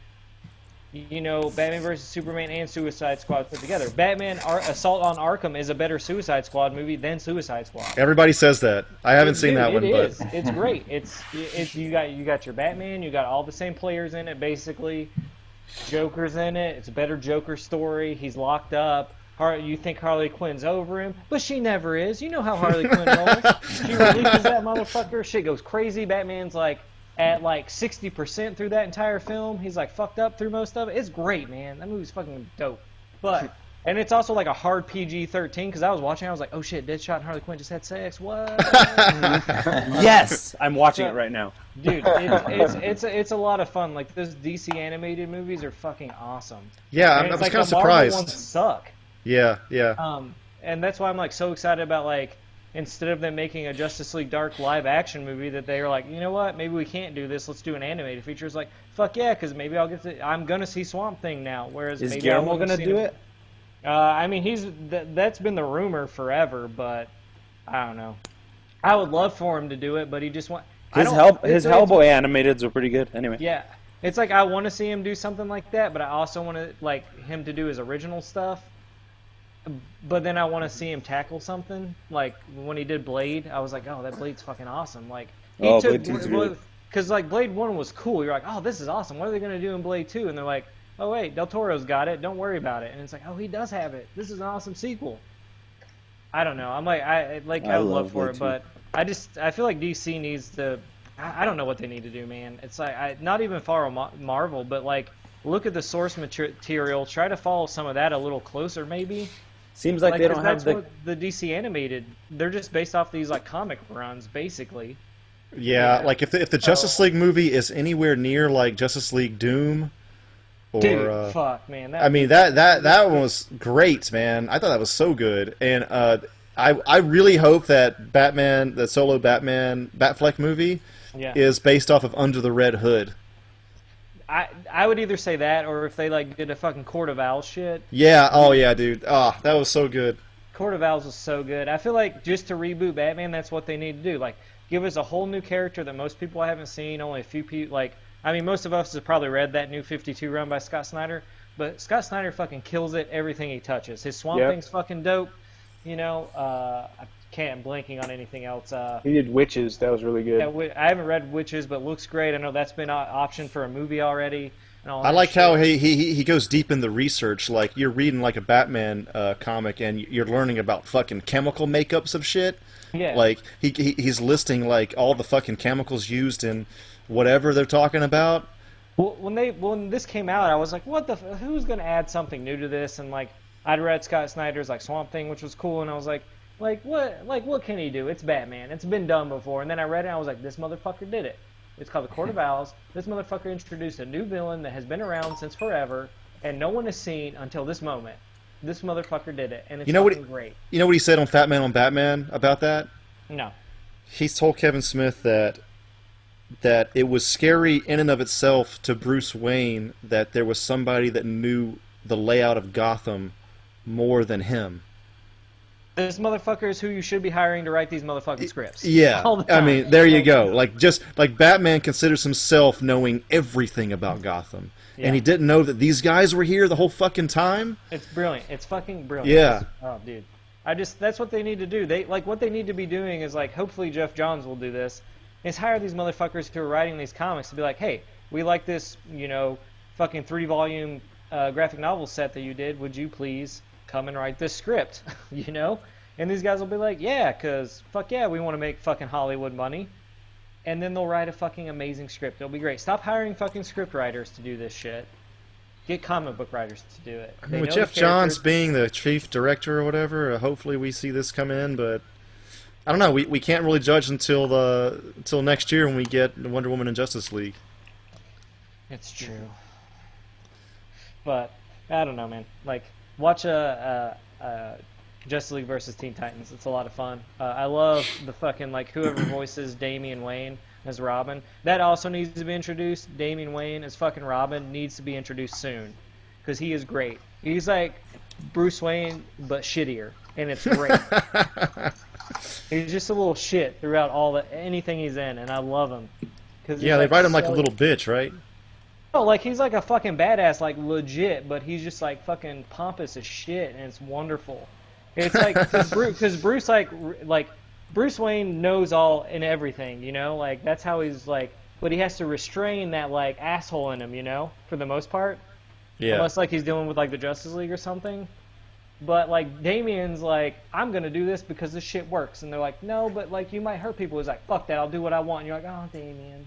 you know, Batman vs Superman and Suicide Squad put together. Batman Ar- Assault on Arkham is a better Suicide Squad movie than Suicide Squad. Everybody says that. I haven't seen Dude, that one, it but is. It's great. It's it's you got you got your Batman. You got all the same players in it basically. Joker's in it. It's a better Joker story. He's locked up. Har- you think Harley Quinn's over him, but she never is. You know how Harley Quinn rolls. She releases that motherfucker. Shit goes crazy. Batman's like at like 60% through that entire film. He's like fucked up through most of it. It's great, man. That movie's fucking dope. But and it's also like a hard PG-13 because I was watching. I was like, oh shit, Deadshot and Harley Quinn just had sex. What? yes, I'm watching it right now. Dude, it's, it's it's a, it's a lot of fun. Like those DC animated movies are fucking awesome. yeah, And I'm, I was like kind of the Marvel surprised. ones suck. Yeah, yeah. Um, and that's why I'm like so excited about like instead of them making a Justice League Dark live action movie that they are like, you know what, maybe we can't do this. Let's do an animated feature. It's like, fuck yeah, because maybe I'll get to. I'm gonna see Swamp Thing now. Whereas Is maybe Guillermo gonna do seen it? Uh, I mean, he's th- that's been the rumor forever, but I don't know. I would love for him to do it, but he just want. His help, his Hellboy animateds are pretty good. Anyway, yeah, it's like I want to see him do something like that, but I also want to like him to do his original stuff. But then I want to see him tackle something like when he did Blade. I was like, oh, that Blade's fucking awesome. Like he Oh, took Blade 2's good. because like Blade One was cool. You're like, oh, this is awesome. What are they gonna do in Blade Two? And they're like, oh wait, Del Toro's got it. Don't worry about it. And it's like, oh, he does have it. This is an awesome sequel. I don't know. I'm like, I like I I, love love for Blade it, 2. but I just I feel like DC needs to. I, I don't know what they need to do, man. It's like I, not even follow Ma- Marvel, but like look at the source material. Try to follow some of that a little closer, maybe. Seems like, they 'cause don't that's have the. what the DC animated. They're just based off these like comic runs, basically. Yeah, Yeah. like if the, if the Justice League movie is anywhere near like Justice League Doom, or Dude, uh, fuck, man. That, I mean that that that one was great, man. I thought that was so good, and uh, I I really hope that Batman, the solo Batman Batfleck movie, yeah. is based off of Under the Red Hood. I I would either say that or if they like did a fucking Court of Owls shit. Yeah, oh yeah, dude. Ah, that was so good. Court of Owls was so good. I feel like just to reboot Batman, that's what they need to do. Like, give us a whole new character that most people haven't seen. Only a few people, like, I mean, most of us have probably read that new 52 run by Scott Snyder. But Scott Snyder fucking kills it everything he touches. His Swamp Yep. Thing's fucking dope. You know, uh, I can't. I'm blanking on anything else. Uh, He did Wytches. That was really good. yeah, I haven't read Wytches, but looks great. I know that's been an option for a movie already. I that like shit. how he, he he goes deep in the research. Like you're reading like a Batman uh, comic, and you're learning about fucking chemical makeups of shit. yeah. Like he, he he's listing like all the fucking chemicals used in whatever they're talking about. Well, when they when this came out, I was like, "What the? F- who's gonna add something new to this?" And like, I'd read Scott Snyder's like Swamp Thing, which was cool, and I was like, "Like what? Like what can he do? It's Batman. It's been done before." And then I read it, and I was like, "This motherfucker did it." It's called the Court of Owls. This motherfucker introduced a new villain that has been around since forever, and no one has seen until this moment. This motherfucker did it, and it's You know what fucking great. You know what he said on Fat Man on Batman about that? No, He told Kevin Smith that that it was scary in and of itself to Bruce Wayne that there was somebody that knew the layout of Gotham more than him. This motherfucker is who you should be hiring to write these motherfucking scripts. Yeah, the I mean, there you go. Like just like Batman considers himself knowing everything about Gotham, Yeah. and he didn't know that these guys were here the whole fucking time. It's brilliant. It's fucking brilliant. Yeah. Oh, dude. I just that's what they need to do. They like what they need to be doing is like hopefully Geoff Johns will do this. Is hire these motherfuckers who are writing these comics to be like, hey, we like this, you know, fucking three volume uh, graphic novel set that you did. Would you please come and write this script? you know, and these guys will be like, yeah, cause fuck yeah, we want to make fucking Hollywood money. And then they'll write a fucking amazing script. It'll be great. Stop hiring fucking script writers to do this shit. Get comic book writers to do it. I mean, with Geoff Johns being the chief director or whatever, uh, hopefully we see this come in. But I don't know. We, we can't really judge until the until next year when we get Wonder Woman and Justice League. It's true. But I don't know, man. Like, watch a, a, a Justice League versus Teen Titans. It's a lot of fun. Uh, I love the fucking like whoever voices Damian Wayne as Robin. That also needs to be introduced. Damian Wayne as fucking Robin needs to be introduced soon, because he is great. He's like Bruce Wayne but shittier, and it's great. He's just a little shit throughout all the anything he's in, and I love him. Cause Yeah, he's, they like, write him like a little bitch, right? No, like he's like a fucking badass, like legit, but he's just like fucking pompous as shit, and it's wonderful. It's like because Bruce, cause Bruce like like Bruce Wayne knows all and everything, you know, like that's how he's like, but he has to restrain that like asshole in him, you know, for the most part, Yeah. unless like he's dealing with like the Justice League or something. But like Damian's like, I'm gonna do this because this shit works, and they're like, no, but like you might hurt people. He's like, fuck that, I'll do what I want. And you're like, oh, Damian.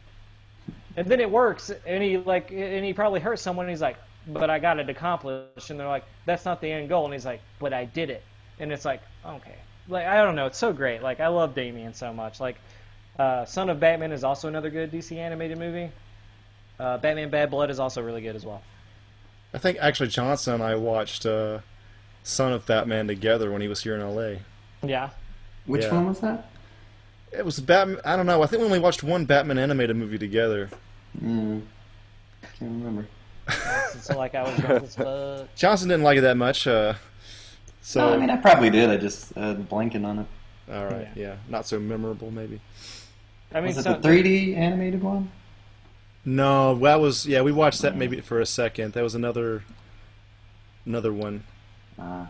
And then it works, and he like, and he probably hurt someone. And he's like, but I got it accomplished, and they're like, that's not the end goal. And he's like, but I did it, and it's like, okay, like I don't know, it's so great. Like I love Damian so much. Like, uh, Son of Batman is also another good DC animated movie. Uh, Batman Bad Blood is also really good as well. I think actually Johnson and I watched uh, Son of Batman together when he was here in LA. Yeah, Which Yeah. one was that? It was Batman. I don't know. I think we only watched one Batman animated movie together. Mm, can't remember. so like I was drunk as fuck. Johnson didn't like it that much. Uh, so no, I mean I probably did. I just uh, blanking on it. all right, yeah. not so memorable maybe. I mean, Was it so, the 3D animated one? No, that was yeah. We watched that maybe for a second. That was another another one. Ah,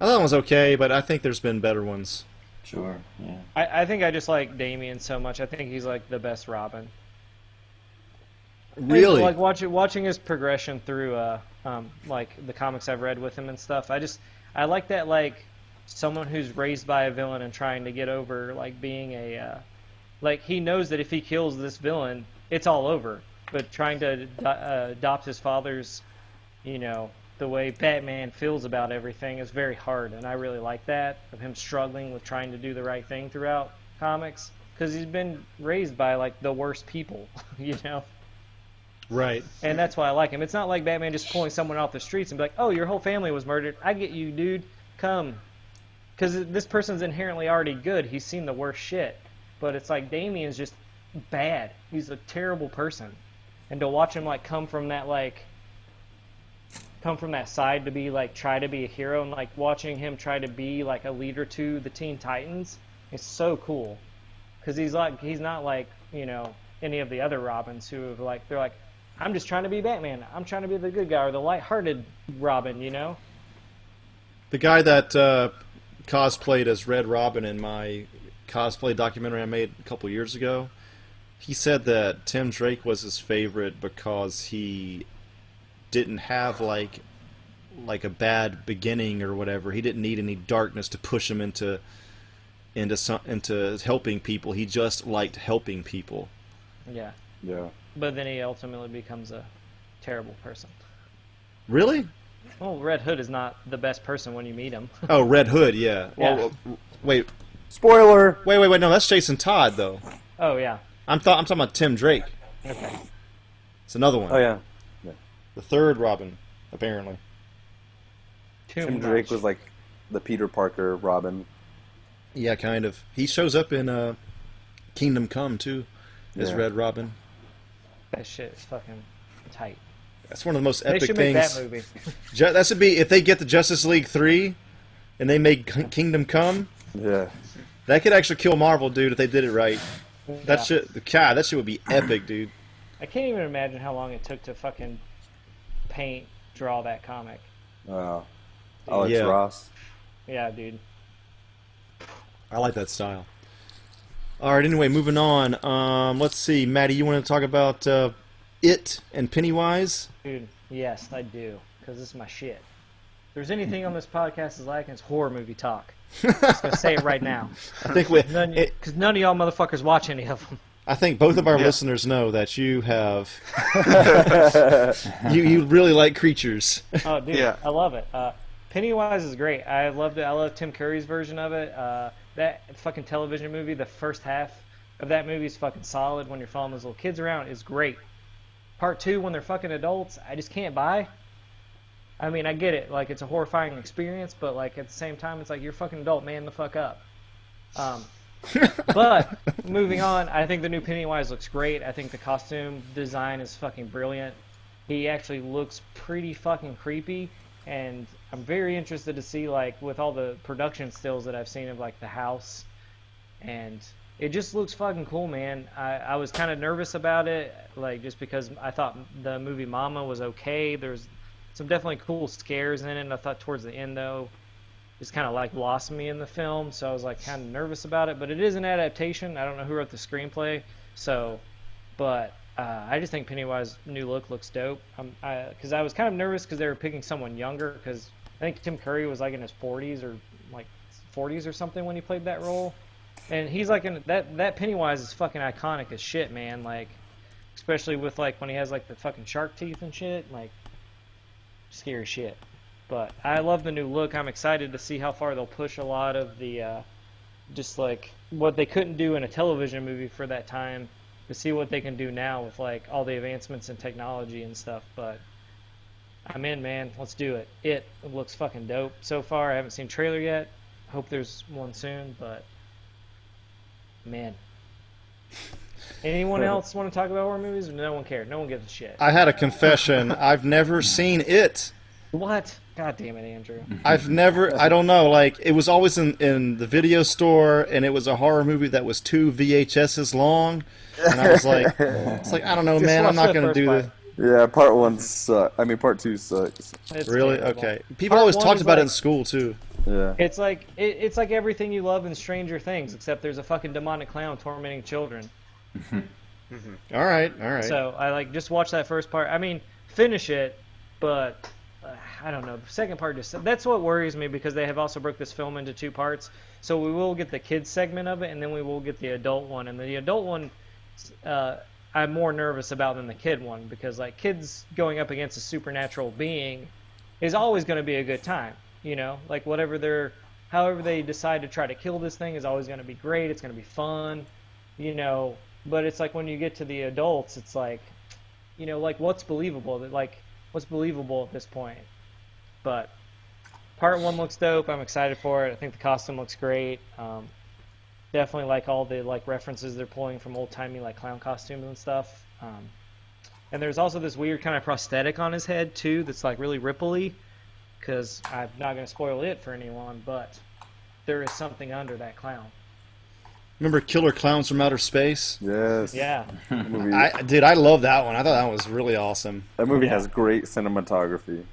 I thought it was okay, but I think there's been better ones. Sure. Yeah. I, I think I just like Damian so much. I think he's like the best Robin. Really? Like watching watching his progression through uh um like the comics I've read with him and stuff. I just I like that like someone who's raised by a villain and trying to get over like being a uh, like he knows that if he kills this villain, it's all over. But trying to ad- uh, adopt his father's, you know, the way Batman feels about everything is very hard, and I really like that of him struggling with trying to do the right thing throughout comics because he's been raised by like the worst people, you know. right. And that's why I like him. It's not like Batman just pulling someone off the streets and be like, "Oh, your whole family was murdered. I get you, dude. Come." Because this person's inherently already good. He's seen the worst shit. But it's like Damian's just bad. He's a terrible person. And to watch him like come from that like come from that side to be like try to be a hero and like watching him try to be like a leader to the Teen Titans is so cool. Because he's like he's not like you know any of the other Robins who have like they're like I'm just trying to be Batman. I'm trying to be the good guy or the light-hearted Robin, you know? The guy that uh, cosplayed as Red Robin in my cosplay documentary I made a couple years ago, he said that Tim Drake was his favorite because he didn't have like like a bad beginning or whatever. He didn't need any darkness to push him into into some, into helping people. He just liked helping people. Yeah. Yeah. But then he ultimately becomes a terrible person. Really? Well, Red Hood is not the best person when you meet him. Oh, Red Hood, yeah. Yeah. Well, wait, Spoiler. wait, wait, wait. No, that's Jason Todd though. oh yeah. I'm th- I'm talking about Tim Drake. Okay. It's another one. Oh yeah. The third Robin, apparently. Too Tim much. Drake was like the Peter Parker Robin. Yeah, kind of. He shows up in uh, Kingdom Come too, as Yeah. Red Robin. that shit is fucking tight. That's one of the most They epic should make things. that movie. Ju- that should be if they get the Justice League three, and they make Kingdom Come. Yeah. That could actually kill Marvel, dude, if they did it right. That Yeah. shit, God, that shit would be epic, dude. I can't even imagine how long it took to fucking paint, draw that comic. Oh, Alex Yeah. Ross. Yeah, dude. I like that style. All right. Anyway, moving on. Um, let's see, Maddie, you want to talk about uh, it and Pennywise? Dude, yes, I do. Because this is my shit. If there's anything on this podcast is lacking, it's horror movie talk. I'm just going to say it right now. I think we. None, Because none of y'all motherfuckers watch any of them. I think both of our Yeah. listeners know that you have. you you really like creatures. Oh, dude, Yeah. I love it. Uh, Pennywise is great. I loved it. I love Tim Curry's version of it. Uh, that fucking television movie, the first half of that movie is fucking solid. When you're following those little kids around, is great. Part two, when they're fucking adults, I just can't buy. I mean, I get it. Like, it's a horrifying experience, but like at the same time, it's like you're fucking adult, man the fuck up. Um, but moving on, I think the new Pennywise looks great. I think the costume design is fucking brilliant. He actually looks pretty fucking creepy, and I'm very interested to see like with all the production stills that I've seen of like the house, and it just looks fucking cool, man. I, I was kind of nervous about it, like just because I thought the movie Mama was okay. There's some definitely cool scares in it. And I thought towards the end though, just kind of like lost me in the film, so I was like kind of nervous about it. But it is an adaptation. I don't know who wrote the screenplay, so, but uh, I just think Pennywise new look looks dope. Um, I because I, was kind of nervous because they were picking someone younger because I think Tim Curry was like in his 40s or like 40s or something when he played that role, and he's like in that that Pennywise is fucking iconic as shit, man. Like, especially with like when he has like the fucking shark teeth and shit, like scary shit. But I love the new look. I'm excited to see how far they'll push a lot of the uh, just like what they couldn't do in a television movie for that time to see what they can do now with like all the advancements in technology and stuff. But I'm in, man. Let's do it. It looks fucking dope so far. I haven't seen trailer yet. Hope there's one soon, but man. Anyone else want to talk about horror movies? No one cares. No one gives a shit. I had a confession. I've never seen it. What? God damn it, Andrew. I've never. I don't know. Like it was always in in the video store, and it was a horror movie that was two VHSs long, and I was like, it's like I don't know, Just man. I'm not gonna do part. this. Yeah, part one sucks. I mean, part two sucks. It's Really? terrible. Okay. People Part always talked is about it in school too. Yeah. It's like it, it's like everything you love in Stranger Things, except there's a fucking demonic clown tormenting children. All right. All right. So I like just watch that first part. I mean, finish it, but I don't know. The second part just that's what worries me because they have also broke this film into two parts. So we will get the kids segment of it, and then we will get the adult one. And the adult one, uh, I'm more nervous about than the kid one because like kids going up against a supernatural being is always going to be a good time. You know, like whatever they're, however they decide to try to kill this thing is always going to be great. It's going to be fun. You know, but it's like when you get to the adults, it's like, you know, like what's believable? Like what's believable at this point? But part one looks dope. I'm excited for it. I think the costume looks great. Um, definitely like all the like references they're pulling from old timey like clown costumes and stuff. Um, and there's also this weird kind of prosthetic on his head too that's like really ripply. Because I'm not going to spoil it for anyone, but there is something under that clown. Remember Killer Clowns from Outer Space? Yes. Yeah. I dude, I love that one. I thought that was really awesome. that movie Yeah. has great cinematography.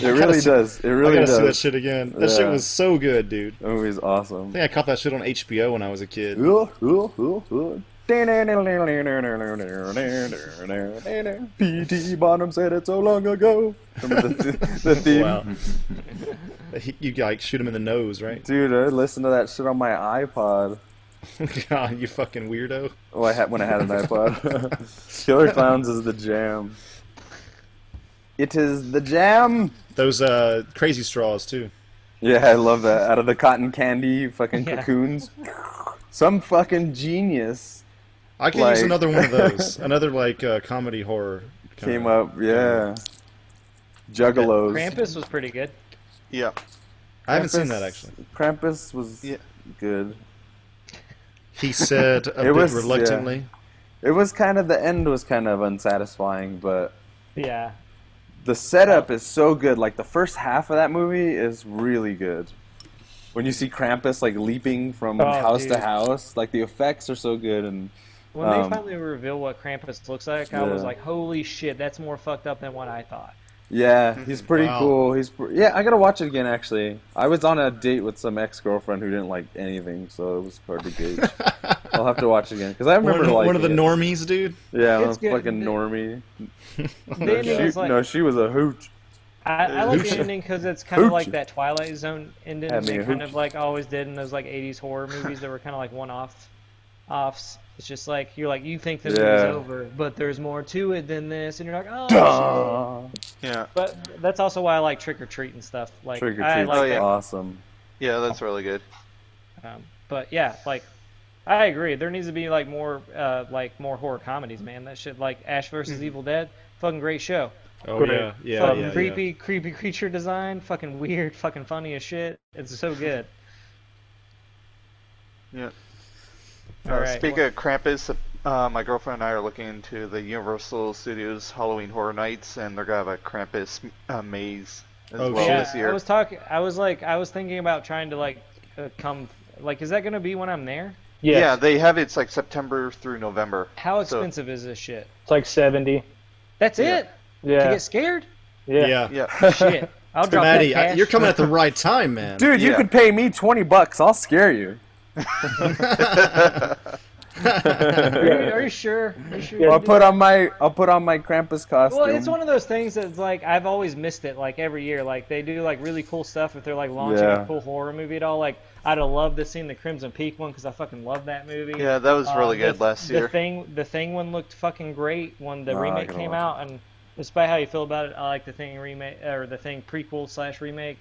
It really see- does. It I gotta see that shit again. That shit was so good, dude. That movie's awesome. I think I caught that shit on HBO when I was a kid. P.T. Bonham said it so long ago. Remember the, the theme? Wow. You like shoot him in the nose, right? Dude, I listened to that shit on my iPod. God, you fucking weirdo. Oh, I had when I had an iPod. Killer Clowns is the jam. It is the jam. Those uh, crazy straws too. Yeah, I love that. Out of the cotton candy fucking Yeah. cocoons. Some fucking genius I can Like- use another one of those. another like uh, comedy horror. kinda- came up. Yeah. Juggalos. Krampus was pretty good. Yeah. I haven't seen that actually. Krampus was Yeah. good. He said a It bit was- reluctantly. It was kind of the end was kind of unsatisfying, but Yeah. The setup is so good. Like the first half of that movie is really good. When you see Krampus like leaping from Oh, house dude. to house, like the effects are so good and When Um, they finally reveal what Krampus looks like, I was like, "Holy shit, that's more fucked up than what I thought." Yeah, he's pretty Wow. cool. He's pr- yeah, I gotta watch it again. Actually, I was on a date with some ex girlfriend who didn't like anything, so it was hard to gauge. I'll have to watch it again because I One, remember like one of the normies, dude. yeah, It's a good. fucking normie. The No, she, like, no, she was a hooch. I, I like the ending because it's kind of like that Twilight Zone ending Had me they kind of like always did in those like '80s horror movies that were kind of like one-off offs. It's just like you're like you think the movie's Yeah. over, but there's more to it than this, and you're like, oh Yeah. But that's also why I like Trick or Treat and stuff. Like Trick or treat, like Oh, yeah. awesome. Yeah, that's really good. Um, but yeah, like I agree. There needs to be like more, uh, like more horror comedies, man. That shit, like Ash versus Evil Dead, fucking great show. Oh Great. yeah, yeah, fucking yeah, yeah. creepy, creepy creature design, fucking weird, fucking funny as shit. It's so good. Yeah. All Uh, right. speaking of Krampus, Uh, my girlfriend and I are looking into the Universal Studios Halloween Horror Nights, and they're gonna have a Krampus uh, maze as Oh, well shit. this yeah, year. I was talking. I was like, I was thinking about trying to like uh, come. Like, is that gonna be when I'm there? Yes. Yeah, they have it's like September through November. How So- expensive is this shit? It's like seventy. That's Yeah. it. To Yeah. get scared? yeah. Yeah. Yeah. Shit. I'll drop Maddie, that I, cash. you're coming at the right time, man. Dude, you Yeah. could pay me twenty bucks. I'll scare you. Are you, are you sure? Are you sure you I'll do put on my I'll put on my Krampus costume. Well, it's one of those things that's like I've always missed it. Like every year, like they do like really cool stuff if they're like launching Yeah. a cool horror movie at all. Like I'd have loved to seen the Crimson Peak one because I fucking love that movie. Yeah, that was really Uh, good the, last The thing, the thing one looked fucking great when the No, remake came watch out, and despite how you feel about it, I like the thing remake or the thing prequel slash remake,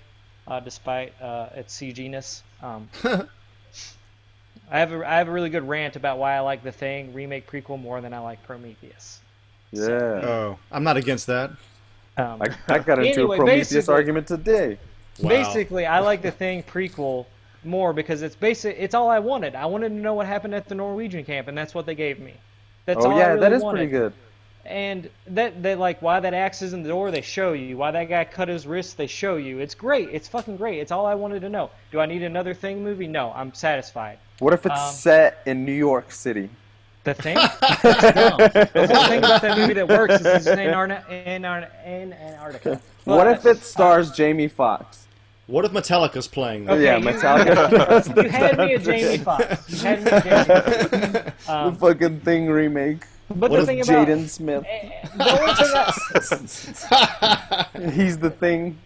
uh, despite uh, its CG-ness. Um, I have a I have a really good rant about why I like the thing remake prequel more than I like Prometheus. yeah. Oh, I'm not against that. Um, I, I got into Anyway, a Prometheus argument today. Wow. Basically, I like the thing prequel more because it's basic. It's all I wanted. I wanted to know what happened at the Norwegian camp, and that's what they gave me. That's oh all I yeah, really that is wanted. pretty good. And that that like why that axe is in the door, they show you. Why that guy cut his wrist, they show you. It's great. It's fucking great. It's all I wanted to know. Do I need another thing movie? No, I'm satisfied. What if it's Um, set in New York City? The thing. The whole thing about that movie that works is it's in, Antarctica. in, Ar- in Antarctica. what if it stars Jamie Foxx? What if Metallica's playing? though? Okay, yeah, Metallica. You had me at Jamie Foxx. You had me at Jamie Foxx. the Um, fucking thing remake. But What the if thing about Jaden Smith. eh, the I, He's the thing.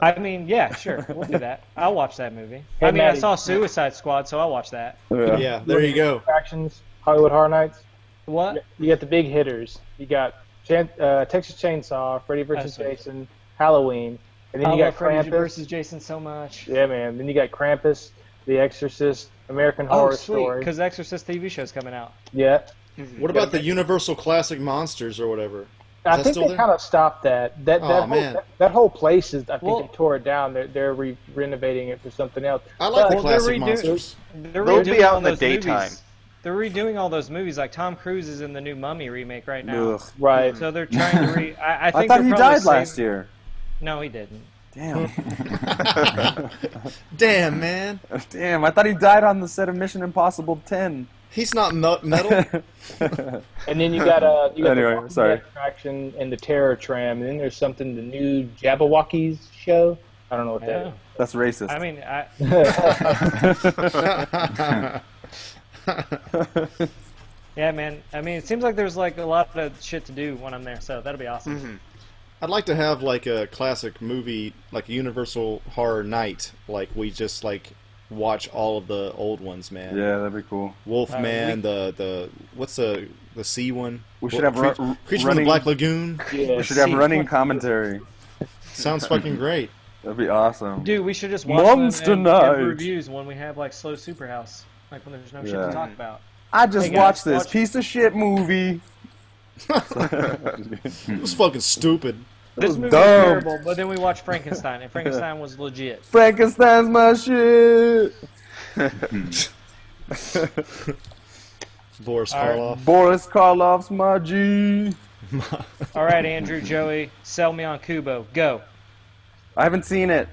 I mean, yeah, sure, we'll do that. I'll watch that movie. Hey, I mean, I saw Suicide Squad, so I'll watch that. Yeah, there you go. Actions, Hollywood Horror Nights. What? You got the big hitters. You got Chan- uh, Texas Chainsaw, Freddy vs. Jason, Halloween, and then I you got love Freddy Krampus. versus Jason so much. Yeah, man. Then you got Krampus, The Exorcist, American Horror Oh, Horror sweet, Story. because Exorcist TV show's coming out. Yeah. Mm-hmm. What about the Universal Classic Monsters or whatever? I that think they there? kind of stopped that. That Oh, that, whole, man. that, that whole place is. I think Well- they tore it down. They're they're re- renovating it for something else. I like the Well, they're classic redoing- monsters. They're They'll be redoing out all in the those daytime. Movies. They're redoing all those movies. Like Tom Cruise is in the new Mummy remake right now. Ugh. Right. So they're trying to re. I, I I thought he died saving- last year. No, he didn't. Damn. Damn, man. Damn, I thought he died on the set of Mission Impossible 10. He's not metal. And then you got uh you got Anyway, the Walking sorry. Dead attraction and the Terror Tram, and then there's something the new Jabbawockeez show. I don't know what that Yeah. is. That's racist. I mean, I, yeah, man. I mean, it seems like there's like a lot of shit to do when I'm there, so that'll be awesome. Mhm. I'd like to have like a classic movie, like a Universal Horror Night. Like we just like watch all of the old ones, man. yeah, that'd be cool. Wolfman, we- the the what's the the sea one? We should have Creature, ru- Creature from the running- Black Lagoon. Yeah. We should have running commentary. Sounds fucking great. That'd be awesome. Dude, we should just watch Monster them and give reviews when we have like slow Superhouse, like when there's no shit to talk about. I just Hey, guys, watched this watch- piece of shit movie. It was fucking stupid. This was movie dumb. was terrible, but then we watched Frankenstein, and Frankenstein was legit. Frankenstein's my shit. Boris All right. Karloff. Boris Karloff's my G. All right, Andrew, Joey, sell me on Kubo. Go. I haven't seen it.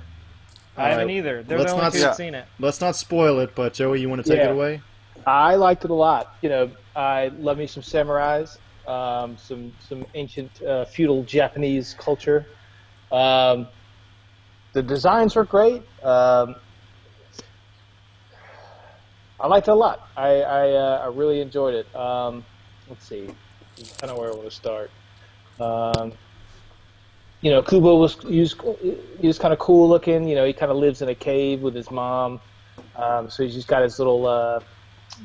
I haven't Alright, either. They're let's the only not two s- that's seen it. Let's not spoil it, but Joey, you want to take Yeah. it away? I liked it a lot. You know, I love me some samurais, um, some some ancient uh, feudal Japanese culture. Um, the designs were great. Um, I liked it a lot. I I, uh, I really enjoyed it. Um, let's see, I don't know where I want to start. Um, you know, Kubo was he was, he was kind of cool looking. You know, he kind of lives in a cave with his mom. Um, so he's just got his little, uh,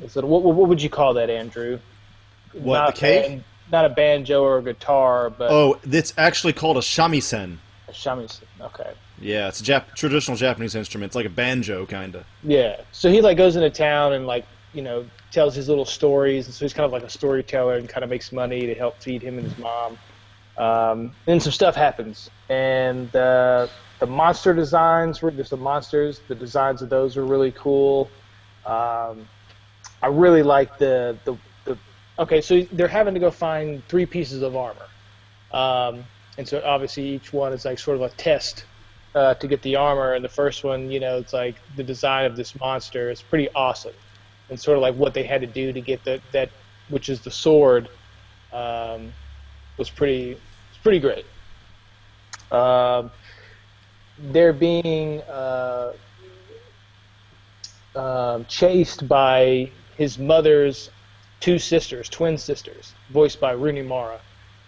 his little what what would you call that, Andrew? What, not the cave? A ban- not a banjo or a guitar, but Oh, it's actually called a shamisen. a shamisen. Okay. Yeah, it's a Jap- traditional Japanese instrument. It's like a banjo, kind of. Yeah. So he like goes into town and like you know tells his little stories, and so he's kind of like a storyteller and kind of makes money to help feed him and his mom. Um, then some stuff happens, and uh, the monster designs were there's the monsters. The designs of those were really cool. Um, I really like the the okay, so they're having to go find three pieces of armor, um, and so obviously each one is like sort of a test uh, to get the armor. And the first one, you know, it's like the design of this monster is pretty awesome, and sort of like what they had to do to get the, that, which is the sword, um, was pretty, was pretty great. Um, they're being uh, um, chased by his mother's two sisters, twin sisters, voiced by Rooney Mara,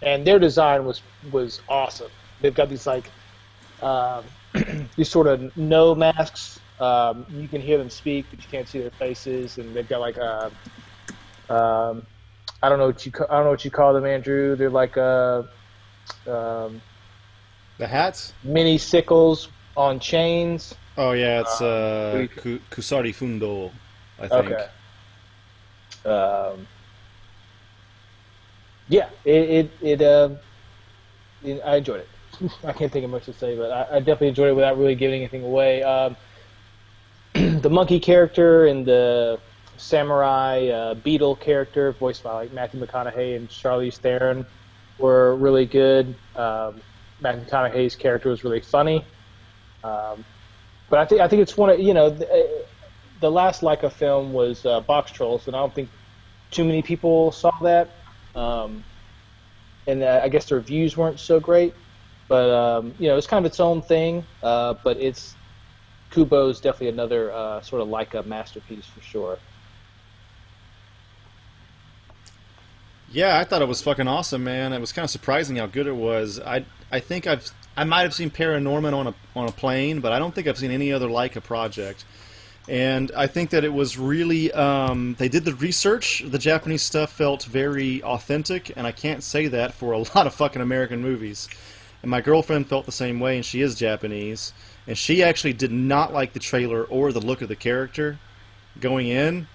and their design was was awesome. They've got these like um, these sort of Noh masks. Um, you can hear them speak, but you can't see their faces, and they've got like a um, I don't know what you I don't know what you call them, Andrew. They're like uh um, The hats? mini sickles on chains. Oh yeah, it's uh, Ku- Kusari Fundo, I think. Okay. Um, yeah, it it, it, uh, it I enjoyed it. I can't think of much to say, but I, I definitely enjoyed it without really giving anything away. Um, the monkey character and the samurai uh, beetle character, voiced by like Matthew McConaughey and Charlize Theron, were really good. Um, Matthew McConaughey's character was really funny. Um, but I think I think it's one of you know. The, the last Laika film was uh, Boxtrolls, and I don't think too many people saw that. Um, and uh, I guess the reviews weren't so great, but um, you know it's kind of its own thing. Uh, but it's Kubo is definitely another uh, sort of Laika masterpiece for sure. Yeah, I thought it was fucking awesome, man. It was kind of surprising how good it was. I I think I've I might have seen Paranorman on a on a plane, but I don't think I've seen any other Laika project. And I think that it was really um, they did the research. The Japanese stuff felt very authentic, and I can't say that for a lot of fucking American movies. And my girlfriend felt the same way, and she is Japanese, and she actually did not like the trailer or the look of the character going in,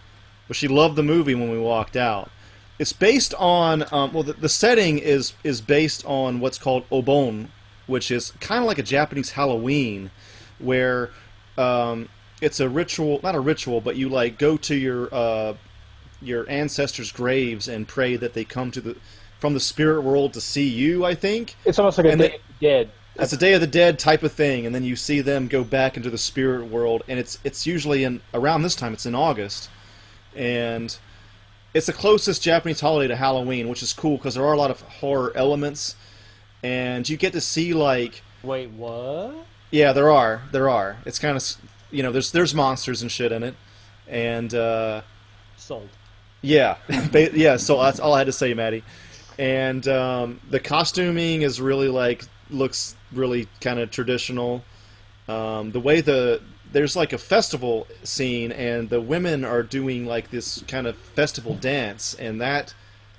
but she loved the movie when we walked out. It's based on um, well, the, the setting is is based on what's called obon, which is kind of like a Japanese Halloween, where um, it's a ritual, not a ritual, but you like go to your uh, your ancestors' graves and pray that they come to the from the spirit world to see you. I think It's almost like a And Day they- of the Dead. it's a Day of the Dead type of thing, and then you see them go back into the spirit world, and it's it's usually in around this time. It's in August, and it's the closest Japanese holiday to Halloween, which is cool because there are a lot of horror elements, and you get to see like Wait, what? yeah, there are there are. It's kind of you know there's there's monsters and shit in it, and uh, Sold. yeah, yeah. So that's all I had to say, Maddie. And um, the costuming is really like looks really kind of traditional. Um, the way the there's like a festival scene, and the women are doing like this kind of festival dance, and that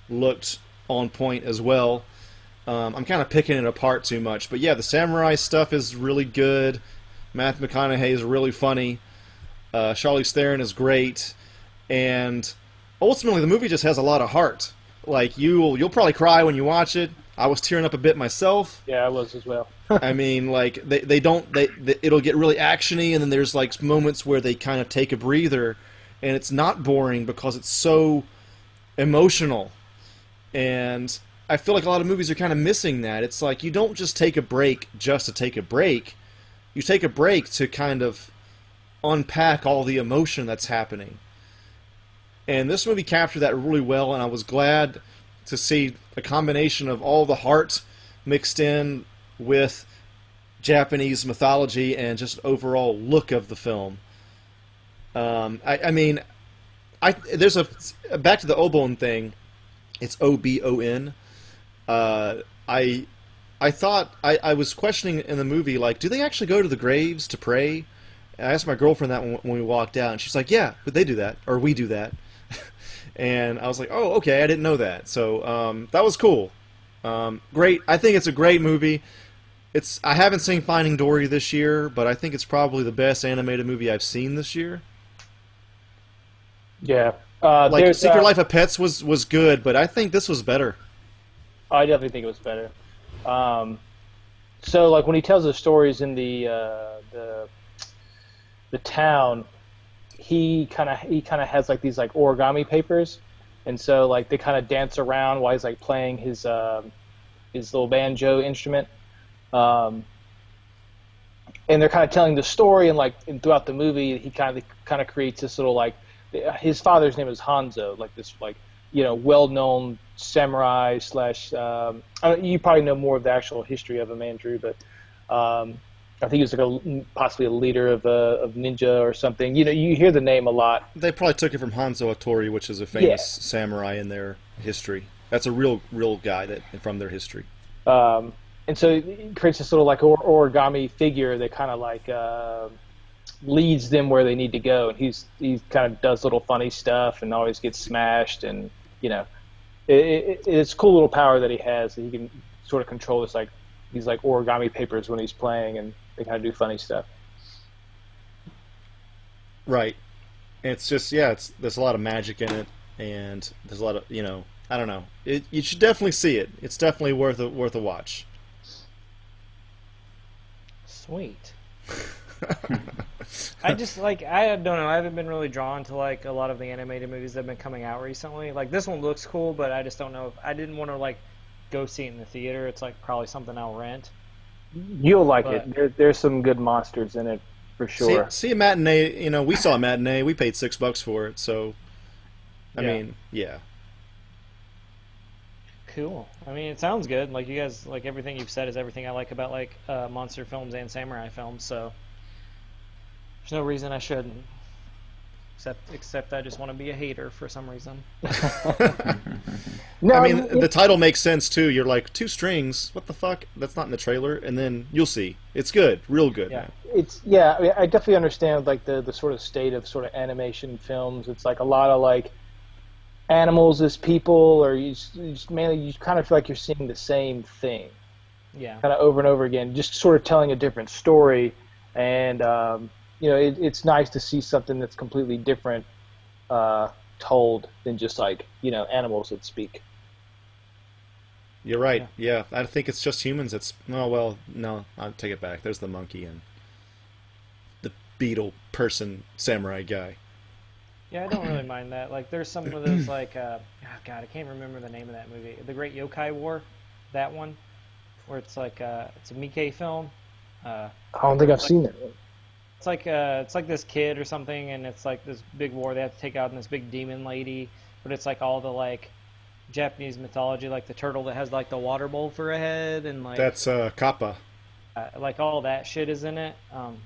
looked on point as well. Um, I'm kind of picking it apart too much, but yeah, the samurai stuff is really good. Matthew McConaughey is really funny. Uh, Charlize Theron is great, and ultimately the movie just has a lot of heart. Like you'll you'll probably cry when you watch it. I was tearing up a bit myself. Yeah, I was as well. I mean, like they, they don't they, they it'll get really actiony, and then there's like moments where they kind of take a breather, and it's not boring because it's so emotional, and I feel like a lot of movies are kind of missing that. It's like you don't just take a break just to take a break, you take a break to kind of unpack all the emotion that's happening. And this movie captured that really well, and I was glad to see a combination of all the heart mixed in with Japanese mythology and just overall look of the film. Um, I, I mean, I there's a back to the Obon thing. It's O B O N. Uh, I I thought I, I was questioning in the movie like, do they actually go to the graves to pray? And I asked my girlfriend that when, when we walked out, and she's like, yeah, but they do that, or we do that. and I was like, oh, okay, I didn't know that. So um, that was cool. Um, great. I think it's a great movie. It's I haven't seen Finding Dory this year, but I think it's probably the best animated movie I've seen this year. Yeah. Uh, Like Secret uh, Life of Pets was was good, but I think this was better. I definitely think it was better. Um, so like when he tells the stories in the uh, the the town, he kind of he kind of has like these like origami papers, and so like they kind of dance around while he's like playing his um, his little banjo instrument. Um, and they're kind of telling the story, and like and throughout the movie, he kind of kind of creates this little like his father's name is Hanzo, like this like you know well-known samurai slash. Um, I you probably know more of the actual history of him, Andrew, but um, I think he was like a possibly a leader of uh, of ninja or something. You know, you hear the name a lot. They probably took it from Hanzo Hattori, which is a famous samurai in their history. That's a real, real guy that from their history. Um, and so it creates this little like origami figure that kind of like uh, leads them where they need to go. And he's he kind of does little funny stuff and always gets smashed. And you know, it, it, it's a cool little power that he has that he can sort of control this like these like origami papers when he's playing, and they kind of do funny stuff. Right. And it's just yeah, it's there's a lot of magic in it, and there's a lot of you know I don't know. It you should definitely see it. It's definitely worth a worth a watch. Sweet. I just like I don't know. I haven't been really drawn to like a lot of the animated movies that have been coming out recently. Like this one looks cool, but I just don't know. If, I didn't want to like go see it in the theater. It's like probably something I'll rent. You'll like But- it. There, there's some good monsters in it for sure. See, see a matinee. You know, we saw a matinee. We paid six bucks for it. So, I Yeah. mean, yeah. Cool. I mean, it sounds good. Like you guys, like everything you've said is everything I like about like uh, monster films and samurai films. So there's no reason I shouldn't. Except, except I just want to be a hater for some reason. No, I mean, it- the title makes sense too. You're like two strings. What the fuck? That's not in the trailer. And then you'll see. It's good, real good. Yeah. man. it's yeah I, mean, I definitely understand like the the sort of state of sort of animation films it's like a lot of like animals as people or you just, you just mainly you kind of feel like you're seeing the same thing Yeah. kind of over and over again just sort of telling a different story and um, you know it, it's nice to see something that's completely different uh, told than just like you know animals that speak You're right. Yeah. I think it's just humans. That's oh well. No, I'll take it back. There's the monkey and the beetle person samurai guy. Yeah, I don't really mind that. Like, there's some of those like, uh, oh god, I can't remember the name of that movie. The Great Yokai War, that one, where it's like, uh, it's a Miike film. Uh, I don't think I've seen that one. It's like, uh, it's like this kid or something, and it's like this big war they have to take out this big demon lady. But it's like all the like Japanese mythology, like the turtle that has like the water bowl for a head, and like That's uh, Kappa. uh, like all that shit is in it. Um,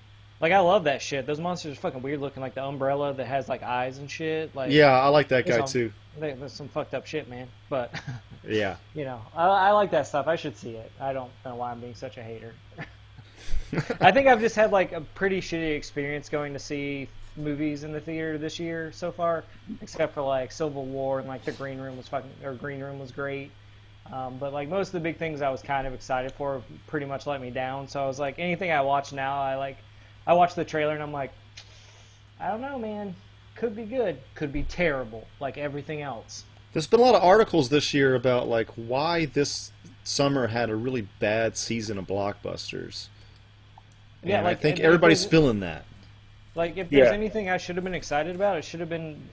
like I love that shit. Those monsters are fucking weird looking, like the umbrella that has like eyes and shit. Like Yeah, I like that guy some- too. They, there's some fucked up shit, man. But Yeah. you know, I, I like that stuff. I should see it. I don't know why I'm being such a hater. I think I've just had like a pretty shitty experience going to see movies in the theater this year so far, except for like Civil War and like the Green Room was fucking or Green Room was great. Um, but like most of the big things I was kind of excited for pretty much let me down. So I was like, anything I watch now, I like, I watch the trailer and I'm like, I don't know, man. Could be good, could be terrible, like everything else. There's been a lot of articles this year about like why this summer had a really bad season of blockbusters. Yeah, and I think and- everybody's and- feeling that. Like if there's Yeah. anything I should have been excited about, it should have been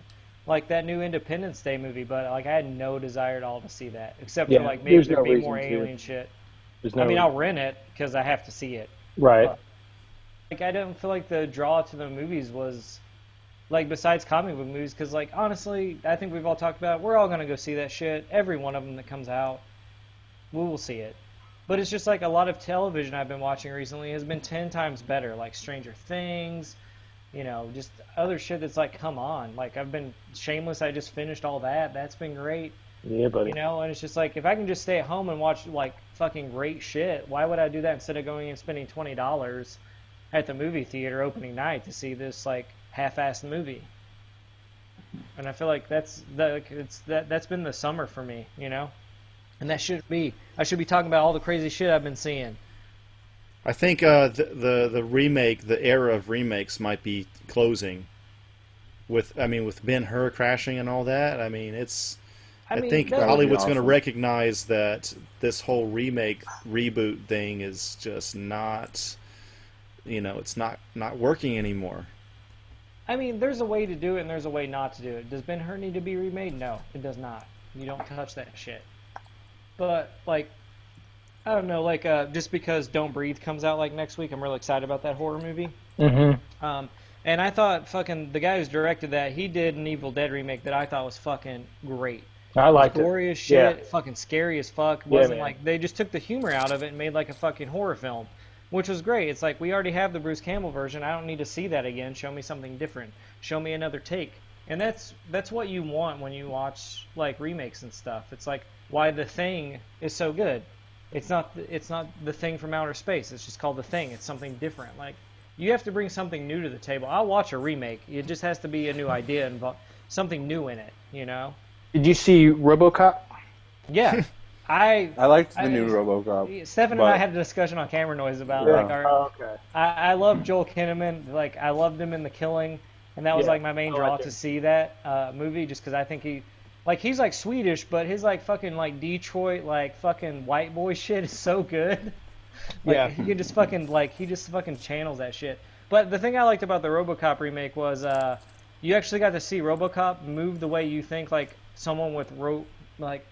like that new Independence Day movie. But like I had no desire at all to see that, except Yeah, for like maybe there's there no be more to. alien shit. There's no I mean, I'll rent it because I have to see it. right. Like I don't feel like the draw to the movies was like besides comic book movies because like honestly, I think we've all talked about it. we're all gonna go see that shit. Every one of them that comes out, we will see it. But it's just like a lot of television I've been watching recently has been ten times better, like Stranger Things, you know, just other shit that's like, come on. Like I've been Shameless. I just finished all that. That's been great. Yeah, buddy. You know, and it's just like if I can just stay at home and watch like fucking great shit, why would I do that instead of going and spending twenty dollars at the movie theater opening night to see this like half-assed movie? And I feel like that's that it's that that's been the summer for me, you know. And that should be I should be talking about all the crazy shit I've been seeing. I think uh, the, the the remake, the era of remakes, might be closing. With I mean, with Ben Hur crashing and all that. I mean, it's. I, mean, think Hollywood's going to recognize that this whole remake reboot thing is just not, you know, it's not not working anymore. I mean, there's a way to do it and there's a way not to do it. Does Ben Hur need to be remade? No, it does not. You don't touch that shit. But like, I don't know. Like, uh, just because Don't Breathe comes out like next week, I'm really excited about that horror movie. Mm-hmm. Um, and I thought fucking the guy who's directed that he did an Evil Dead remake that I thought was fucking great. I liked it. gory as shit, Yeah. fucking scary as fuck. Yeah, Wasn't man. like they just took the humor out of it and made like a fucking horror film, which was great. It's like we already have the Bruce Campbell version. I don't need to see that again. Show me something different. Show me another take. And that's that's what you want when you watch like remakes and stuff. It's like why the thing is so good. It's not the, it's not the thing from outer space. It's just called the thing. It's something different. Like you have to bring something new to the table. I'll watch a remake. It just has to be a new idea and something new in it. You know. Did you see RoboCop? Yeah, I I liked the I- new RoboCop. Stefan and I had a discussion on camera noise about Yeah. like our. Oh, okay. I, I love Joel Kinnaman. Like I loved him in The Killing, and that was Yeah, like my main draw like to see that uh, movie, just because I think he, like he's like Swedish, but his like fucking like Detroit like fucking white boy shit is so good. like, Yeah. he just fucking like he just fucking channels that shit. But the thing I liked about the RoboCop remake was uh, you actually got to see RoboCop move the way you think like someone with ro like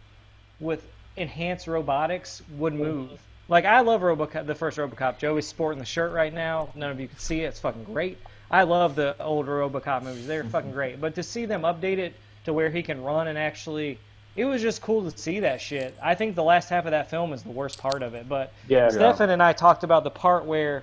with enhanced robotics would move. Like I love RoboCop, the first RoboCop. Joey's sporting the shirt right now. None of you can see it. It's fucking great. I love the older RoboCop movies. They're fucking great. But to see them update it to where he can run and actually, it was just cool to see that shit. I think the last half of that film is the worst part of it. But Yeah. Stefan and I talked about the part where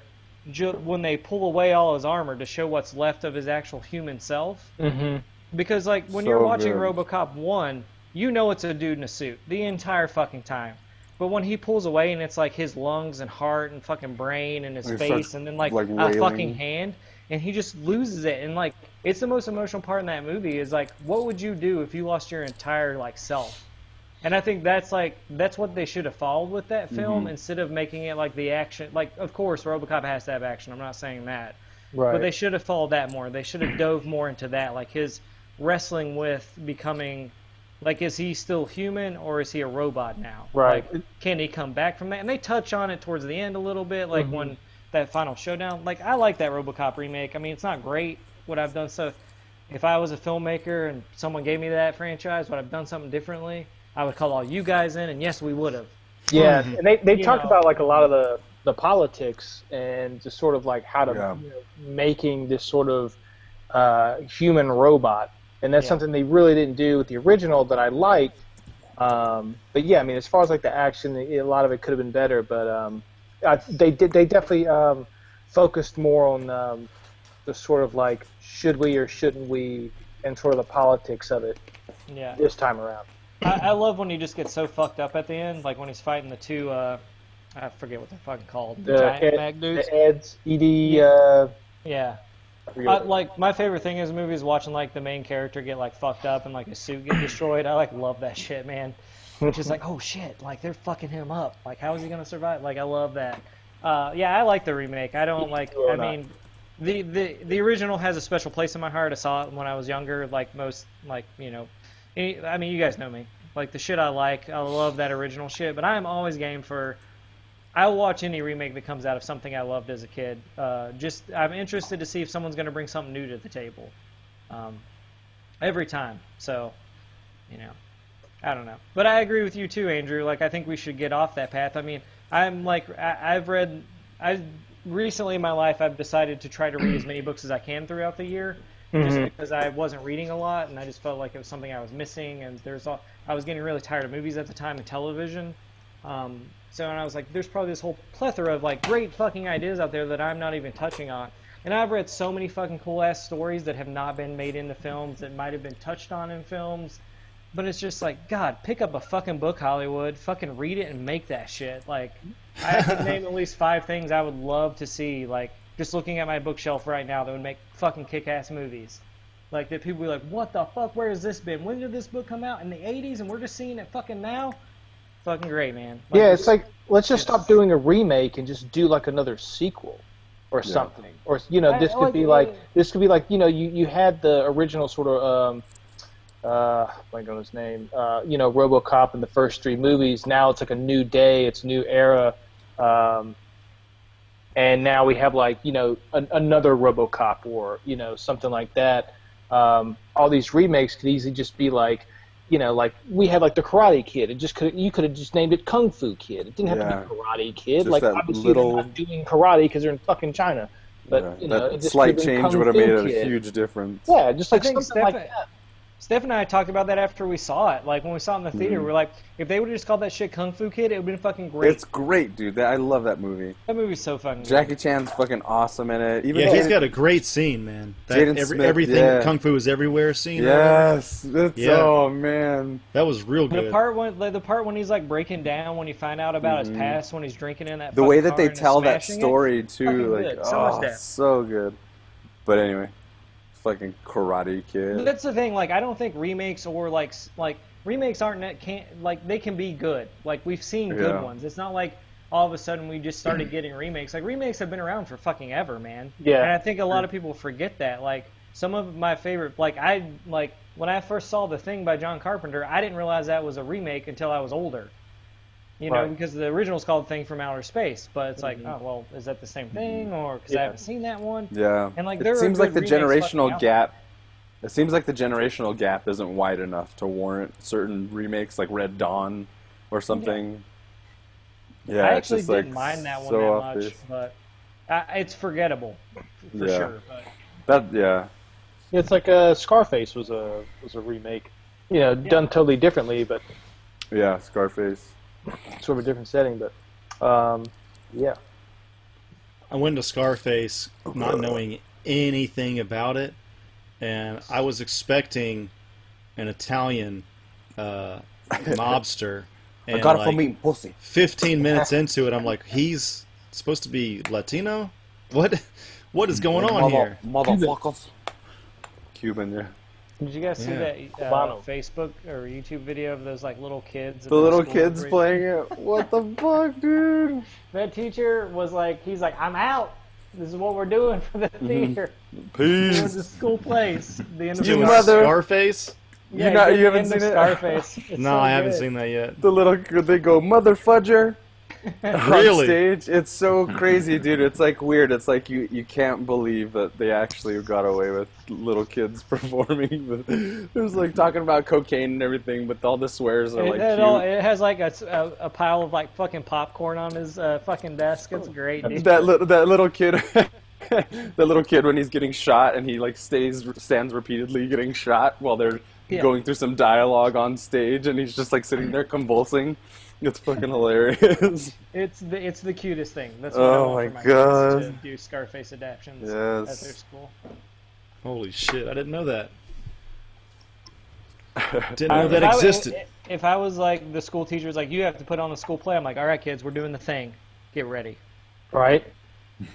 ju- when they pull away all his armor to show what's left of his actual human self. Mm-hmm. Because like when So you're watching good. RoboCop one, you know it's a dude in a suit the entire fucking time. But when he pulls away and it's like his lungs and heart and fucking brain and his He face starts, and then like, like, a fucking hand and he just loses it and like it's the most emotional part in that movie is like what would you do if you lost your entire like self? And I think that's like that's what they should have followed with that film Mhm. instead of making it like the action like of course RoboCop has to have action. I'm not saying that. Right. But they should have followed that more. They should have dove more into that, like his wrestling with becoming, like, is he still human or is he a robot now? Right. Like, can he come back from that? And they touch on it towards the end a little bit, like Mhm. when that final showdown. Like, I like that RoboCop remake. I mean, it's not great what I've done. So, if I was a filmmaker and someone gave me that franchise, would I've done something differently? I would call all you guys in, and yes, we would have. Yeah, and they they You talk know. about like a lot of the the politics and just sort of like how to Yeah. you know, making this sort of uh, human robot, and that's Yeah. something they really didn't do with the original that I liked. Um, but yeah, I mean, as far as like the action, a lot of it could have been better, but um, I, they did they definitely um, focused more on um, the sort of like should we or shouldn't we, and sort of the politics of it Yeah. this time around. I, I love when he just gets so fucked up at the end, like when he's fighting the two. Uh, I forget what they're fucking called. The, giant Ed- mag dudes. The Eds, Ed, uh, Yeah. I forget I, what- like my favorite thing in this movie is watching like the main character get like fucked up and like his suit get destroyed. I like love that shit, man. Just like oh shit, like they're fucking him up. Like how is he gonna survive? Like I love that. Uh, yeah, I like the remake. I don't like. I mean, the, the the original has a special place in my heart. I saw it when I was younger. Like most, like you know, any, I mean, you guys know me. Like the shit I like, I love that original shit. But I am always game for. I'll watch any remake that comes out of something I loved as a kid. Uh, just I'm interested to see if someone's going to bring something new to the table. Um, every time. So, you know, I don't know. But I agree with you too, Andrew. Like I think we should get off that path. I mean, I'm like I, I've read. I recently in my life I've decided to try to read as many books as I can throughout the year. Just Mhm. because I wasn't reading a lot, and I just felt like it was something I was missing, and there's all, I was getting really tired of movies at the time and television. Um, so and I was like, there's probably this whole plethora of like great fucking ideas out there that I'm not even touching on. And I've read so many fucking cool ass stories that have not been made into films that might have been touched on in films. But it's just like, God, pick up a fucking book, Hollywood. Fucking read it and make that shit. Like, I could name at least five things I would love to see. Like, just looking at my bookshelf right now that would make fucking kick-ass movies. Like that people be like, what the fuck? Where has this been? When did this book come out? In the 80s, and we're just seeing it fucking now. Fucking great, man. yeah, it's like let's just stop doing a remake and just do like another sequel or Yeah. something. Or you know, this I could like be like this could be like you know you you had the original sort of um uh blank on his name uh you know RoboCop in the first three movies. Now it's like a new day, it's a new era. Um, and now we have like you know an, another RoboCop or you know something like that. Um, all these remakes could easily just be like, you know, like we had like the Karate Kid. It just could you could have just named it Kung Fu Kid. It didn't have Yeah. to be Karate Kid. Just like that obviously little- they're not doing karate because they're in fucking China. But Yeah, you know, that it just slight change Kung would have Fu made a huge difference. Yeah, just like think something like that. Steph and I talked about that after we saw it. Like when we saw it in the theater, Mhm. we are like, if they would have just called that shit Kung Fu Kid, it would have been fucking great. It's great, dude. That, I love that movie. that movie's so fucking Jackie good. Chan's fucking awesome in it. Even Yeah, he's Jaden- got a great scene, man. That Jaden every, Smith, everything yeah. Kung Fu is everywhere scene. or whatever, Yes, that's Yeah. oh man. that was real good. The part when like, the part when he's like breaking down when you find out about Mhm. his past when he's drinking in that The fucking way that car they tell that smashing it. story too, like good. So much oh, depth. so good. But anyway, fucking Karate Kid. That's the thing. Like, I don't think remakes or like like remakes aren't net can't like they can be good. Like we've seen good Yeah. ones. It's not like all of a sudden we just started getting remakes. Like remakes have been around for fucking ever, man. Yeah. And I think a lot of people forget that. Like some of my favorite, like I like when I first saw The Thing by John Carpenter, I didn't realize that was a remake until I was older. You know, Right. because the original's called Thing from Outer Space, but it's like, oh well, is that the same thing, or because I haven't seen that one? Yeah. And, like, there it seems like the good remakes fucking generational gap. It seems like the generational gap isn't wide enough to warrant certain remakes like Red Dawn or something. Yeah, I it's actually just, didn't mind that one so that much, base. but I, it's forgettable for Yeah. sure. But That yeah. It's like uh, Scarface was a was a remake. You know, done totally differently, but Yeah, Scarface. Sort of a different setting. But um, yeah, I went to Scarface not knowing anything about it, and I was expecting an Italian uh, mobster. And I got it like, from me, pussy. 15 minutes into it, I'm like, he's supposed to be Latino? What? What is going on here? Motherfuckers. Cuban, yeah. Did you guys see Yeah. that uh, Facebook or YouTube video of those like little kids? The little kids re- playing it. What the fuck, dude? That teacher was like, he's like, I'm out. This is what we're doing for the Mm-hmm. theater. Doing the Peace. school plays. The end of Doing the mother- Scarface? Yeah, You not- you haven't seen it? Scarface. It's No, so I haven't good. seen that yet. The little they go mother fudger on stage. It's so crazy, dude. It's like weird. It's like you you can't believe that they actually got away with little kids performing. It was like talking about cocaine and everything, but all the swears are It, like it cute. all, it has like a, a, pile of like fucking popcorn on his uh, fucking desk. It's great, dude. that little that little kid. that little kid when he's getting shot and he like stays stands repeatedly getting shot while they're Yeah. going through some dialogue on stage and he's just like sitting there convulsing. It's fucking hilarious. It's the it's the cutest thing. That's what I Oh want my for my kids God. to do Scarface adaptions Yes. at their school. Holy shit, I didn't know that. Didn't I- know that if I- existed. if I was like the school teacher was like, you have to put on the school play. I'm like, all right, kids, we're doing the thing. Get ready. right.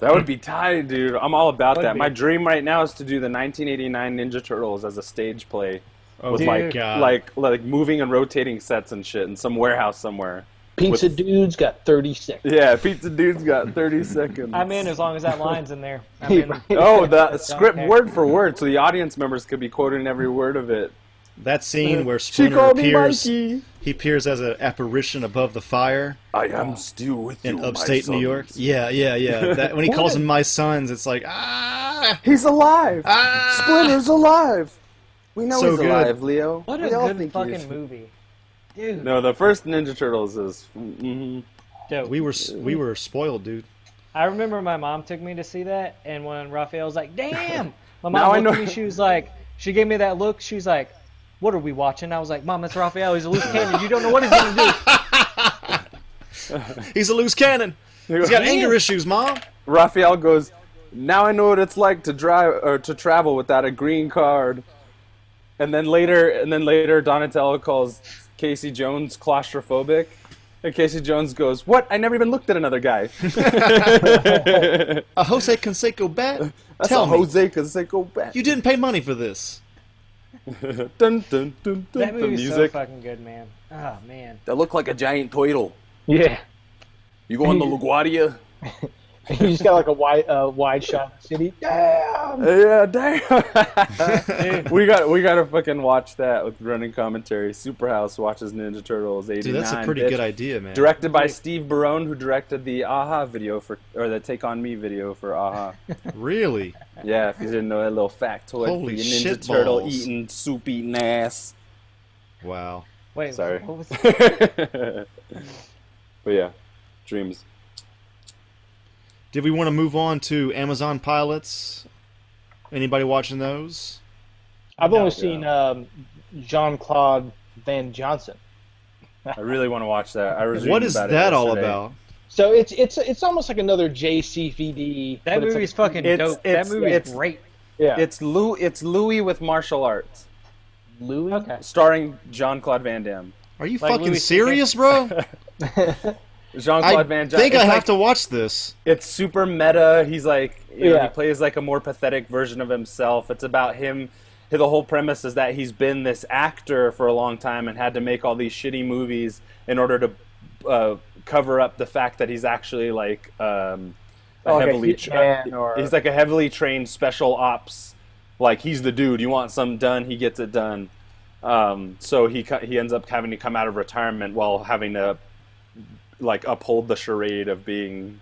That would be tight, dude. I'm all about Would that. be. My dream right now is to do the 1989 Ninja Turtles as a stage play Oh with my like god. like like moving and rotating sets and shit in some warehouse somewhere. Pizza With- dude's got thirty seconds. Yeah, pizza dude's got 30 seconds. I'm in as long as that line's in there. I'm in. Oh, the script word for word, so the audience members could be quoting every word of it. that scene where She Splinter appears, he appears as an apparition above the fire I am still with in you, in upstate my New York. Yeah, yeah, yeah. That, when he calls him my sons, it's like ah, He's alive. ah. Splinter's alive. We know So he's good. alive, Leo. What a we all good think fucking movie, dude. No, the first Ninja Turtles is. mhm. dope. We were we were spoiled, dude. I remember my mom took me to see that, and when Raphael was like, "Damn," my mom looked know- at me. She was like, she gave me that look. She was like, "What are we watching?" I was like, "Mom, that's Raphael. He's a loose cannon. You don't know what he's gonna do." He's a loose cannon. He's got anger issues, mom. Raphael goes, "Now I know what it's like to drive or to travel without a green card." And then later, and then later, Donatello calls Casey Jones claustrophobic, and Casey Jones goes, "What? I never even looked at another guy." A Jose Canseco bat. That's Tell a me, Jose Canseco bet. you didn't pay money for this. dun, dun, dun, dun, That the movie's so fucking good, man. Oh man. That looked like a giant turtle. Yeah. You go on the LaGuardia? you just got like a wide uh, wide shot of the city. Damn. Yeah, damn. we got we got to fucking watch that with running commentary. Superhouse watches Ninja Turtles '89. Dude, that's a pretty bitch. good idea, man. Directed by Steve Barron, who directed the a-ha video for or the Take on Me video for a-ha. Really? yeah, if you didn't know that little factoid Holy for your Ninja shit Turtle balls. eating soup eating ass. Wow. Wait, Sorry. What was but yeah, dreams. Did we want to move on to Amazon pilots? Anybody watching those? I've No, only seen um, Jean Claude Van Johnson. I really want to watch that. I was What reading is that all about? So it's it's it's almost like another JCVD. that but it's movie's like- fucking It's- dope. it's- that movie's it's- great. Yeah. It's Lou. It's Louie with martial arts, Louie. Okay. starring Jean Claude Van Damme. Are you Like fucking Louie serious, bro? Jean I Claude Van Damme. think I have like- to watch this. It's super meta. He's like, you know, he plays like a more pathetic version of himself. It's about him. The whole premise is that he's been this actor for a long time and had to make all these shitty movies in order to uh, cover up the fact that he's actually like um, a Oh, like a heavily hitman or- he's like a heavily trained special ops. Like he's the dude. You want something done, he gets it done. Um, so he he ends up having to come out of retirement while having to like uphold the charade of being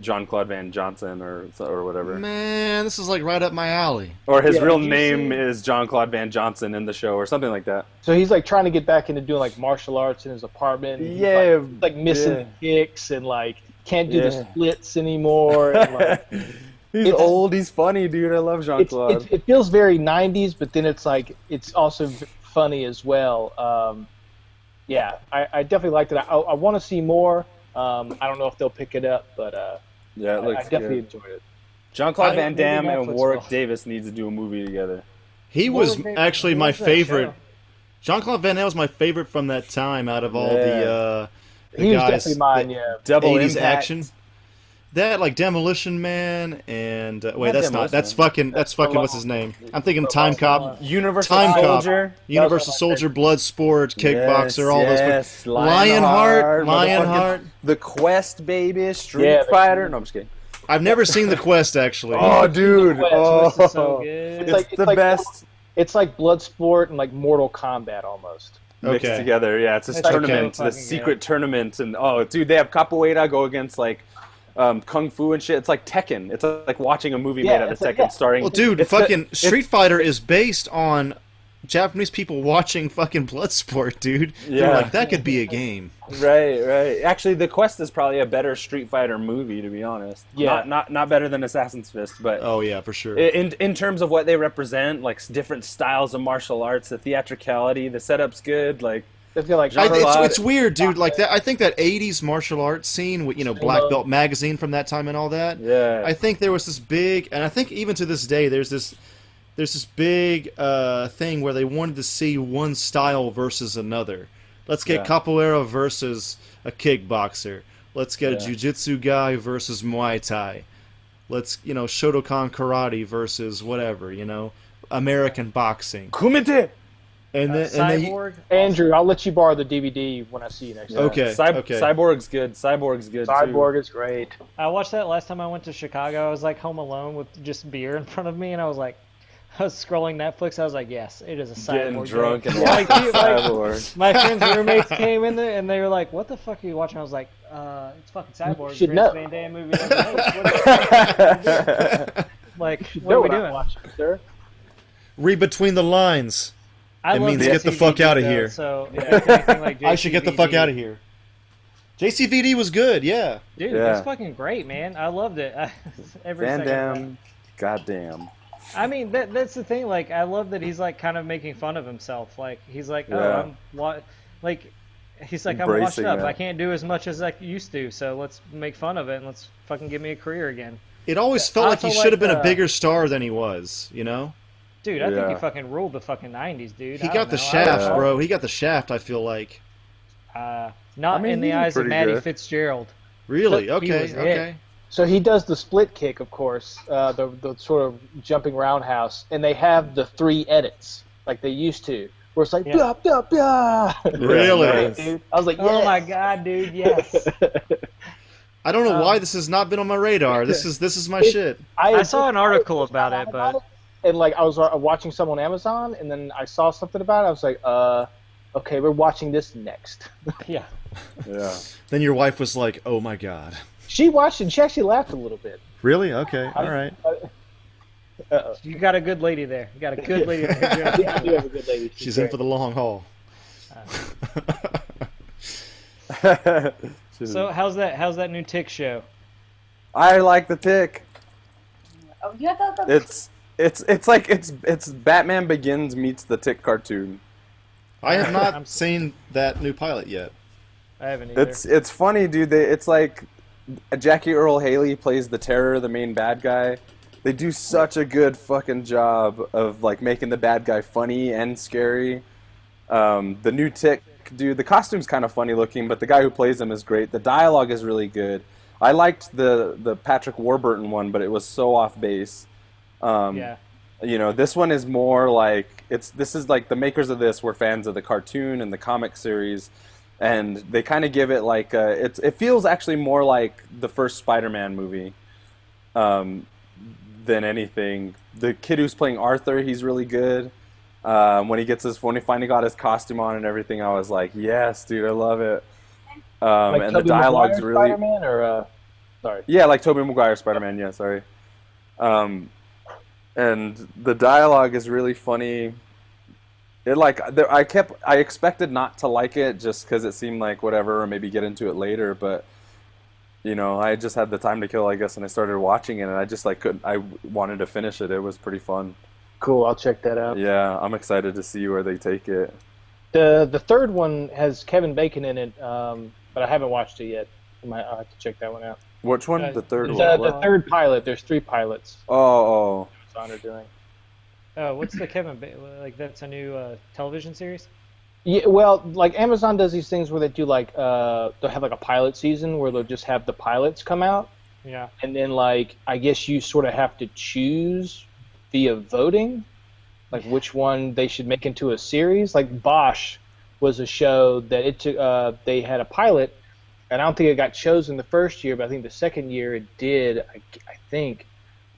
John Claude Van Johnson or or whatever. Man, this is like right up my alley. Or his Yeah, real name see- is John Claude Van Johnson in the show or something like that. So he's like trying to get back into doing like martial arts in his apartment. and Yeah, like, like missing yeah. kicks and like can't do the splits anymore. And, like, he's It's- old, he's funny, dude. I love Jean Claude. it feels very '90s, but then it's like it's also funny as well. Um, yeah, I, I definitely liked it. I, I want to see more. Um, I don't know if they'll pick it up, but uh, yeah, it I, I definitely good. enjoyed it. John Claude Van Damme and Warwick will. Davis need to do a movie together. He What was was actually my favorite. show? Jean Claude Van Damme was my favorite from that time out of all the, Yeah. uh, the He was guys. definitely mine. the Yeah, Double 80s Impact. action. That like Demolition Man and uh, wait, Not that's not. That's Man. fucking. That's fucking. What's his name? I'm thinking Time Cop, Universal Time Cop, Soldier. Universal That was one Soldier, Bloodsport, Kickboxer, Yes, all those. yes. Lionheart, motherfucking- Lionheart. The Quest, baby. Street Yeah, the- Fighter. No, I'm just kidding. I've never seen the Quest actually. Oh, dude. Quest, Oh, This is so good. It's, like- it's the like- best it's like Bloodsport and like Mortal Kombat almost. mixed Okay. together. Yeah, it's this It's tournament, so this fucking secret tournament, and oh, dude, they have capoeira go against like um, kung fu and shit. It's like Tekken. It's like watching a movie Yeah, made out of it's like- Tekken, yeah. starring. Well, dude, it's the- fucking it's- Street Fighter is based on Japanese people watching fucking Bloodsport, dude. They're Yeah. like that could be a game. Right, right. Actually, the Quest is probably a better Street Fighter movie, to be honest. Yeah. not not, not better than Assassin's Fist, but Oh yeah, for sure. in in terms of what they represent, like different styles of martial arts, the theatricality, the setup's good. Like, I feel like I, it's, it's weird, dude. Like that, I think that '80s martial arts scene with you know Black Belt magazine from that time and all that. yeah, I think there was this big, and I think even to this day, there's this, there's this big uh, thing where they wanted to see one style versus another. Let's get Yeah. capoeira versus a kickboxer. Let's get Yeah. a jujitsu guy versus Muay Thai. Let's you know Shotokan karate versus whatever you know American boxing. Kumite. And Uh, then and then he- Andrew, I'll let you borrow the DVD when I see you next time. Okay, Cy- okay. Cyborg's good. Cyborg's good. Cyborg is great. I watched that last time I went to Chicago. I was like home alone with just beer in front of me, and I was like, I was scrolling Netflix. I was like, yes, it is a cyborg. Getting drunk game. and like, watching dude, Cyborg. my friends' roommates came in there, and they were like, "What the fuck are you watching?" I was like, uh, "It's fucking Cyborg." should greatest know. Van Damme movie ever made. What like, what are we what I'm doing? watching, sir. read between the lines. I It means get the fuck JCVD outta though, here. So yeah, if anything like I should get the fuck out of here. JCVD was good, yeah. Dude, Yeah. it's fucking great, man. I loved it. Every Van second of it. Damme. Goddamn. I mean, that that's the thing. Like, I love that he's like kind of making fun of himself. Like, he's like, oh, Yeah. I'm wa-, like, he's like, I'm washed up. that. I can't do as much as I used to. So let's make fun of it and let's fucking give me a career again, It always I felt like he should have like been a uh, bigger star than he was, you know? Dude. I think Yeah. he fucking ruled the fucking '90s, dude. He I got the know. Shaft, bro. He got the shaft, I feel like. Uh, not I mean, in the eyes of pretty Maddie good. Fitzgerald. Really? He Okay, was it. okay. So he does the split kick, of course, uh, the the sort of jumping roundhouse, and they have the three edits like they used to, where it's like Yeah. blah blah blah. Really? nice. Dude, I was like, Oh my god, dude, yes. I don't know Um, why this has not been on my radar. This is this is my shit. I saw an article about it, but and like I was uh, watching some on Amazon, and then I saw something about it. I was like, uh, okay, we're watching this next. yeah. Yeah. Then your wife was like, "Oh my god." She watched it. and She actually laughed a little bit. Really? Okay. All right. Uh-oh. You got a good lady there. You got a good lady there. Yeah, I do have a good lady. She's in for the long haul. So how's that? How's that new Tick show? I like the tick. Oh, you have that. It's it's it's like it's it's Batman Begins meets the Tick cartoon. I have not seen that new pilot yet. I haven't either. It's it's funny, dude. They, it's like Jackie Earle Haley plays the Terror, the main bad guy. They do such a good fucking job of like making the bad guy funny and scary. Um, the new Tick, dude. The costume's kind of funny looking, but the guy who plays him is great. The dialogue is really good. I liked the the Patrick Warburton one, but it was so off base. Um, yeah. you know this one is more like it's this is like the makers of this were fans of the cartoon and the comic series and they kind of give it like uh it's it feels actually more like the first spider-man movie um, than anything the kid who's playing arthur he's really good um, when he gets his when he finally got his costume on and everything i was like yes dude i love it um, Like and the Tobey dialogue's Maguire really Spider-Man or uh, sorry. yeah, like Tobey Maguire Spider-Man. Yeah, sorry. Um, and the dialogue is really funny. It like there, I kept I expected not to like it just because it seemed like whatever, or maybe get into it later. But you know, I just had the time to kill, I guess, and I started watching it, and I just like couldn't. I wanted to finish it. It was pretty fun. Cool. I'll check that out. Yeah, I'm excited to see where they take it. The the third one has Kevin Bacon in it, um, but I haven't watched it yet. I might I'll have to check that one out. Which one? Uh, the third one. the third pilot. There's three pilots. Oh, Amazon are doing. Oh, what's the Kevin? Ba- like that's a new uh, television series. Yeah, well, like Amazon does these things where they do like uh, they'll have like a pilot season where they'll just have the pilots come out, Yeah. and then like I guess you sort of have to choose via voting, like which one they should make into a series. Like Bosch was a show that it took. Uh, they had a pilot, and I don't think it got chosen the first year, but I think the second year it did. I, I think.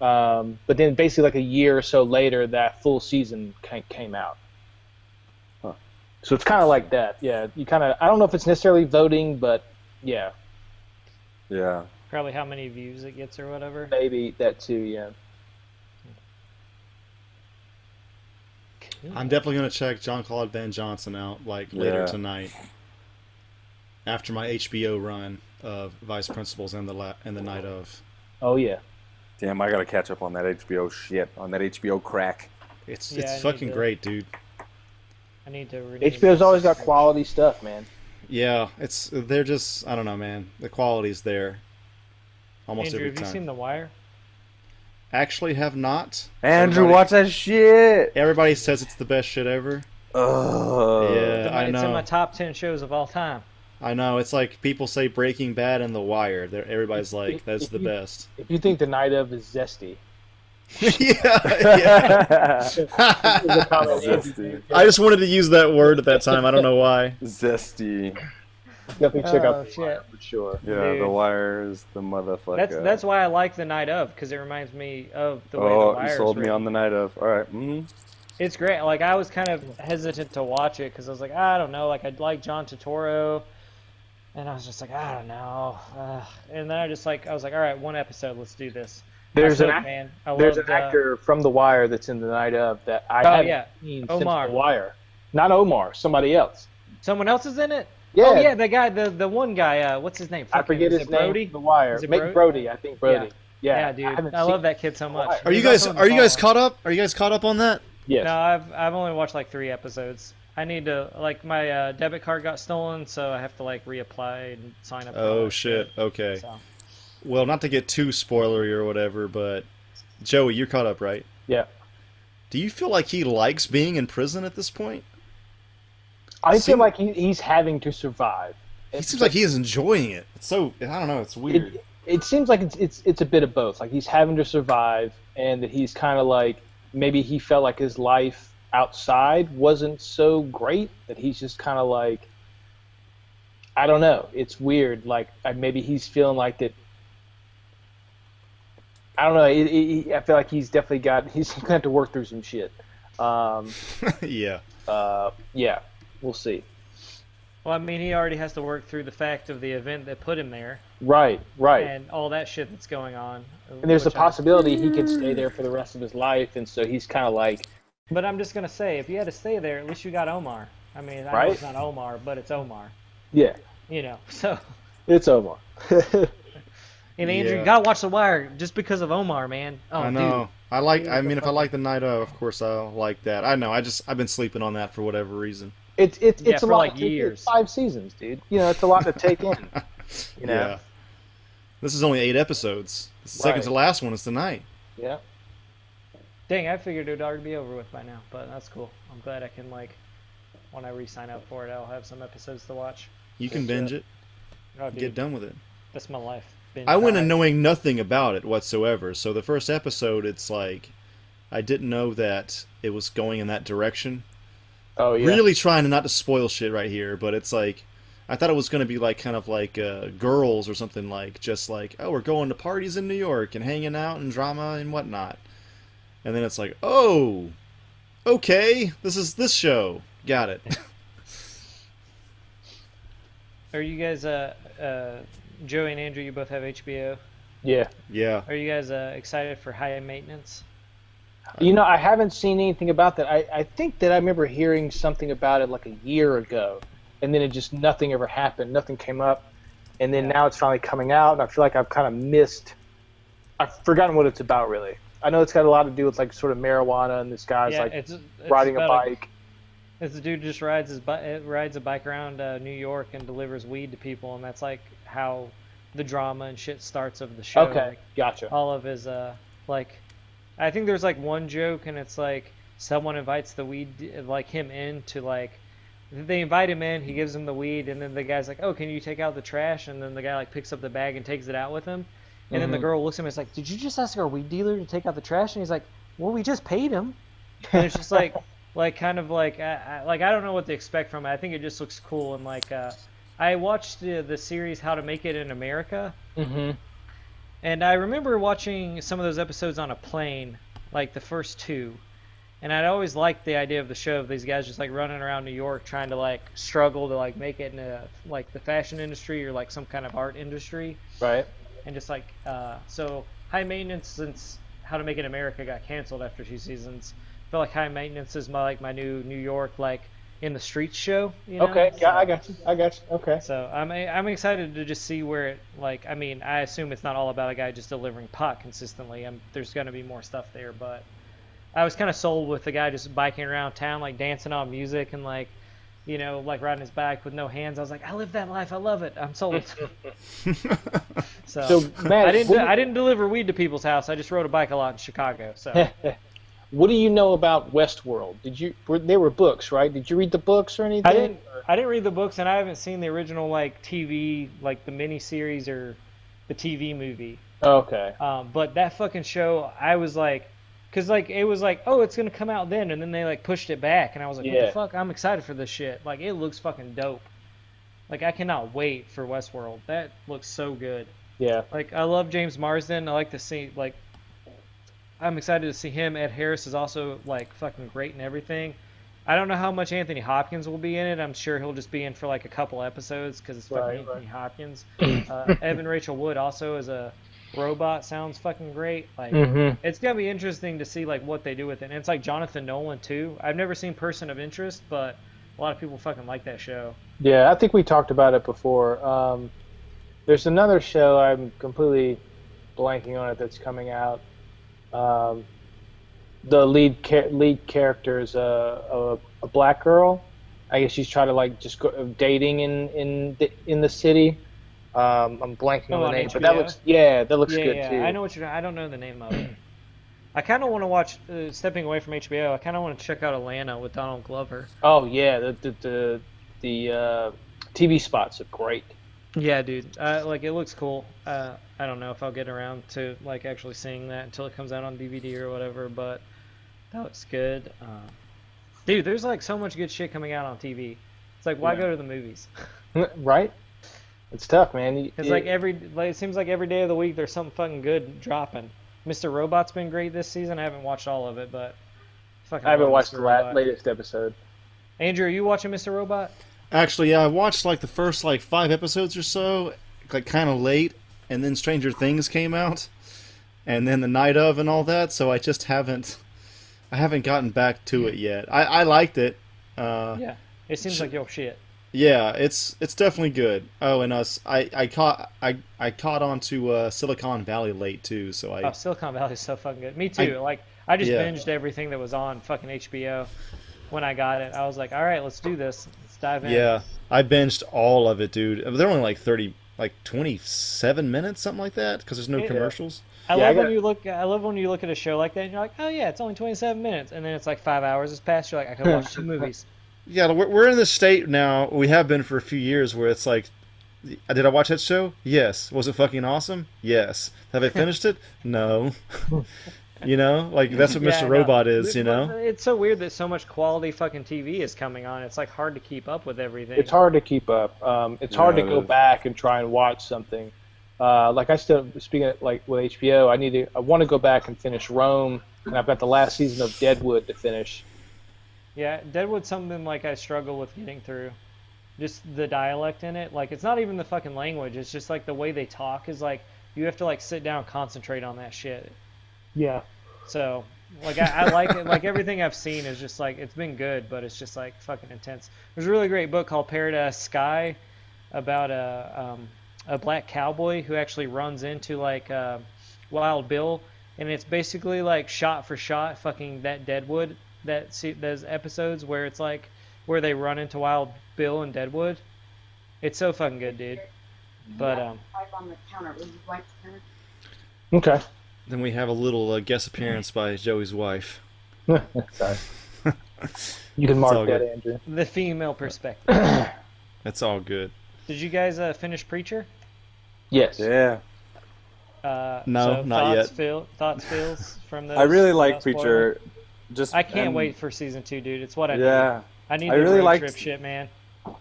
Um, but then basically like a year or so later, that full season came out. Huh. So it's kind of like that. Yeah, you kind of. I don't know if it's necessarily voting, but yeah, yeah. Probably how many views it gets or whatever. maybe that too. Yeah. I'm definitely gonna check John Claude Van Johnson out like later Yeah. tonight. After my HBO run of Vice Principals and the la- and the night of. Oh yeah. Damn, I gotta catch up on that HBO shit, on that HBO crack. It's Yeah, I it's need fucking to- great, dude. I need to. renew HBO's my always got subscription. quality stuff, man. Yeah, it's they're just I don't know, man. The quality's there. Almost Andrew, every have you time. seen The Wire? Actually, have not. Andrew, Everybody- watch that shit. Everybody says it's the best shit ever. Ugh. Yeah, The- I it's in know. my top ten shows of all time. I know. It's like people say Breaking Bad and The Wire. They're, everybody's like, that's the best. If you think the night of is zesty, yeah, yeah. this is a comment Zesty. I just wanted to use that word at that time. I don't know why. Zesty. definitely check Oh, out the shit. Wire for sure. Yeah, Dude. the wire is the motherfucker. That's that's why I like The Night of because it reminds me of the way oh, The Wire you sold me on the night of. All right. Mm-hmm. It's great. Like I was kind of hesitant to watch it because I was like, I don't know. Like I'd like John Turturro, and I was just like, I don't know. Uh, and then I just like I was like, all right, one episode, let's do this. There's I an act- man. I there's an loved, uh, actor from The Wire that's in the night of that I Oh, haven't yeah. seen Omar. since The Wire. Not Omar, somebody else. Someone else is in it. Yeah, Oh yeah, the guy, the the one guy. Uh, what's his name? I forget his name. Brody. The Wire. Is it Make Brody, I think Brody. Yeah, Yeah, dude. I, haven't love that kid so much. Are you guys are you guys caught up? Are you guys caught up on that? Yes. No, I've I've only watched like three episodes. I need to like my uh, debit card got stolen, so I have to like reapply and sign up. Oh that shit. Okay. So. Well, not to get too spoilery or whatever, but Joey, you're caught up, right? Yeah. Do you feel like he likes being in prison at this point? I Seem- feel like he, he's having to survive. He seems like he is enjoying it. It's so I don't know. It's weird. It, it seems like it's, it's it's a bit of both. Like he's having to survive, and that he's kind of like maybe he felt like his life outside wasn't so great that he's just kind of like I don't know. It's weird. Like maybe he's feeling like that. I don't know. It, it, it- I feel like he's definitely got. He's gonna have to work through some shit. Um, yeah. uh, yeah, we'll see. Well, I mean, he already has to work through the fact of the event that put him there Right, right. and all that shit that's going on. And there's a which I- possibility he could stay there for the rest of his life, and so he's kind of like, But I'm just gonna say, if you had to stay there, at least you got Omar. I mean, I know it's not Omar, but it's Omar. yeah, You know, so it's over. and Andrew, Yeah. you gotta watch The Wire just because of Omar, man. Oh, I know. dude. I like. I mean, if I like the night of, of course I'll like that. I know. I just I've been sleeping on that for whatever reason. It's it's Yeah, it's a lot. like, to take years. Five seasons, dude. You know, it's a lot to take in. You know. Yeah. This is only eight episodes. The second Right. to last one is tonight. Yeah. Dang, I figured it would already be over with by now, but that's cool. I'm glad I can like, when I re-sign up for it, I'll have some episodes to watch. You can binge yeah. it. Oh, Get done with it. that's my life. Binge I went in knowing nothing about it whatsoever. So the first episode, it's like I didn't know that it was going in that direction. Oh yeah. Really trying to not to spoil shit right here, but it's like I thought it was going to be like kind of like uh, girls or something like just like oh we're going to parties in New York and hanging out and drama and whatnot, and then it's like oh okay this is this show got it Are you guys, uh, uh, Joey and Andrew, you both have HBO? Yeah. yeah Are you guys uh, excited for High Maintenance? You know, I haven't seen anything about that. I, I think that I remember hearing something about it like a year ago, and then it just nothing ever happened. Nothing came up, and then now it's finally coming out, and I feel like I've kind of missed. I've forgotten what it's about really. I know it's got a lot to do with like sort of marijuana, and this guy's yeah, like it's, it's riding a bike. It's the dude just rides his bi- rides a bike around uh, New York and delivers weed to people, and that's like how the drama and shit starts of the show. Okay, Like, gotcha. all of his uh like I think there's like one joke and it's like someone invites the weed like him in to like they invite him in, he gives him the weed and then the guy's like, "Oh, can you take out the trash?" and then the guy like picks up the bag and takes it out with him. And then the Mhm. girl looks at him and is like, "Did you just ask our weed dealer to take out the trash?" And he's like, "Well, we just paid him." And it's just like like kind of like I, I, like I don't know what to expect from it. I think it just looks cool and like uh I watched the the series How to Make It in America Mm-hmm. and I remember watching some of those episodes on a plane, like the first two. And I'd always liked the idea of the show of these guys just like running around New York trying to like struggle to like make it in a, like the fashion industry or like some kind of art industry. Right. And just like, uh, so High Maintenance, since How to Make It America got canceled after two seasons, I feel like High Maintenance is my like my new New York like in the streets show. You know? Okay. Yeah, So- I got you. I got you. Okay. so I'm I'm excited to just see where it like I mean I assume it's not all about a guy just delivering pot consistently. i there's gonna be more stuff there, but I was kind of sold with the guy just biking around town like dancing on music and like you know like riding his bike with no hands. I was like I live that life. I love it. I'm sold. so, So, Matt, I didn't what- I didn't deliver weed to people's house. I just rode a bike a lot in Chicago. So what do you know about Westworld? Did you? Were, they were books, right? Did you read the books or anything? I didn't. I didn't read the books, and I haven't seen the original like TV, like the miniseries or the TV movie. Okay. Um, but that fucking show, I was like, cause like it was like, oh, it's gonna come out then, and then they like pushed it back, and I was like, what the fuck? I'm excited for this shit. Like it looks fucking dope. Like I cannot wait for Westworld. That looks so good. Yeah. Like I love James Marsden. I like to see like. I'm excited to see him. Ed Harris is also like fucking great and everything. I don't know how much Anthony Hopkins will be in it. I'm sure he'll just be in for like a couple episodes because it's fucking Right, Anthony Hopkins. uh, Evan Rachel Wood also is a robot sounds fucking great. Like Mm-hmm. it's gonna be interesting to see like what they do with it. And it's like Jonathan Nolan too. I've never seen Person of Interest, but a lot of people fucking like that show. Yeah, I think we talked about it before. Um, there's another show I'm completely blanking on it that's coming out. Um, the lead lead character is a, a a black girl. I guess she's trying to like just go dating in in the, in the city. Um, I'm blanking Oh, on the name, but that looks yeah, that looks yeah, good yeah. too. I know what you're. I don't know the name of it. I kind of want to watch. Uh, stepping away from HBO, I kind of want to check out Atlanta with Donald Glover. Oh yeah, the the the, the uh, TV spots are great. Yeah, dude. Uh, like it looks cool. Uh, I don't know if I'll get around to like actually seeing that until it comes out on DVD or whatever, but that looks good. Uh, dude, there's like so much good shit coming out on TV. It's like why Yeah. go to the movies? right? It's tough, man. You- Because it- like every, like it seems like every day of the week there's something fucking good dropping. Mr. Robot's been great this season. I haven't watched all of it, but fucking I haven't watched Mr. the la- Robot. latest episode. Andrew, are you watching Mr. Robot? Actually, yeah, I watched like the first like five episodes or so, like kind of late, and then Stranger Things came out, and then the night of and all that. So I just haven't, I haven't gotten back to it yet. I, I liked it. Uh, Yeah. It seems sh- like your shit. Yeah, it's it's definitely good. Oh, and us, I, I caught I I caught on to uh, Silicon Valley late too. So I Oh, Silicon Valley is so fucking good. Me too. like I just Yeah. binged everything that was on fucking HBO when I got it. I was like, all right, let's do this. Let's dive in. yeah I binged all of it, dude. They're only like thirty, like twenty seven minutes, something like that, because there's no Yeah. commercials. I Yeah, I love when you look. I love when you look at a show like that and you're like, oh yeah, it's only 27 minutes, and then it's like five hours has passed. You're like, I could watch two movies. Yeah, we're, we're in this state now. We have been for a few years where it's like, did I watch that show? Yes. Was it fucking awesome? Yes. Have I finished it? No. you know, like that's what Yeah, Mr. no. Robot is. You know. it's so weird that so much quality fucking TV is coming on. It's like hard to keep up with everything. It's hard to keep up. Um, it's hard Yeah, to it go is. back and try and watch something. Uh, like I still speaking of, like with HBO, I need to. I want to go back and finish Rome, and I've got the last season of Deadwood to finish. Yeah, Deadwood's something like I struggle with getting through. Just the dialect in it. Like it's not even the fucking language. It's just like the way they talk is like you have to like sit down and concentrate on that shit. Yeah. So like I, I like it. Like everything I've seen is just like it's been good, but it's just like fucking intense. There's a really great book called Paradise Sky about a um, a black cowboy who actually runs into like uh, Wild Bill, and it's basically like shot for shot fucking that Deadwood that se- those episodes where it's like where they run into Wild Bill and Deadwood. It's so fucking good, dude. But um, Wipe on the counter. Will you wipe the counter? Okay. Then we have a little uh, guest appearance by Joey's wife. Sorry. You can mark that, good. Andrew. the female perspective. That's all good. Did you guys uh, finish Preacher? Yes. Yeah. Uh, No, so not thoughts, yet. Feel, thoughts, feels from those. I really like Preacher. spoiling? Just I can't and wait for season two, dude. It's what I need. Yeah. I need I the really road liked- trip shit, man.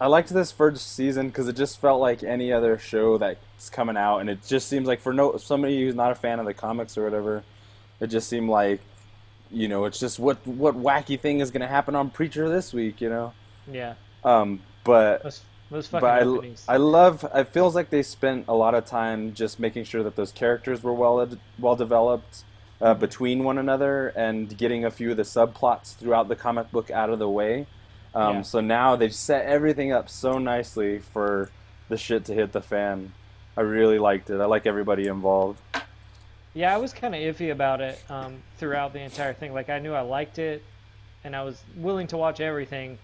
I liked this first season because it just felt like any other show that's coming out, and it just seems like for no somebody who's not a fan of the comics or whatever, it just seemed like, you know, it's just what what wacky thing is going to happen on Preacher this week, you know. Yeah, Um, but those those fucking but I. I love. It feels like they spent a lot of time just making sure that those characters were well well developed uh, between one another and getting a few of the subplots throughout the comic book out of the way. Um, Yeah. So now they've set everything up so nicely for the shit to hit the fan. I really liked it. I like everybody involved. yeah, I was kind of iffy about it um, throughout the entire thing. Like I knew I liked it, and I was willing to watch everything.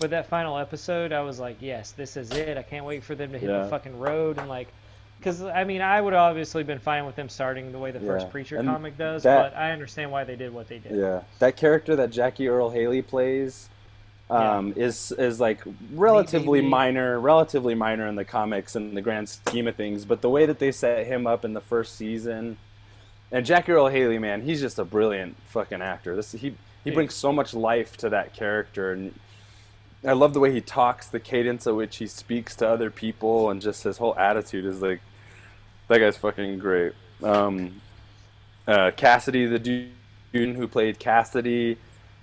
But that final episode, I was like, yes, this is it. I can't wait for them to hit Yeah. the fucking road and like. Because I mean, I would have obviously been fine with them starting the way the first Preacher And comic does, that- but I understand why they did what they did. Yeah, that character that Jackie Earle Haley plays um, is is like relatively baby. minor, relatively minor in the comics in the grand scheme of things. But the way that they set him up in the first season, and Jackie Earle Haley, man, he's just a brilliant fucking actor. This he he Yeah. brings so much life to that character, and I love the way he talks, the cadence at which he speaks to other people, and just his whole attitude is like that guy's fucking great. Um, uh, Cassidy, the dude who played Cassidy,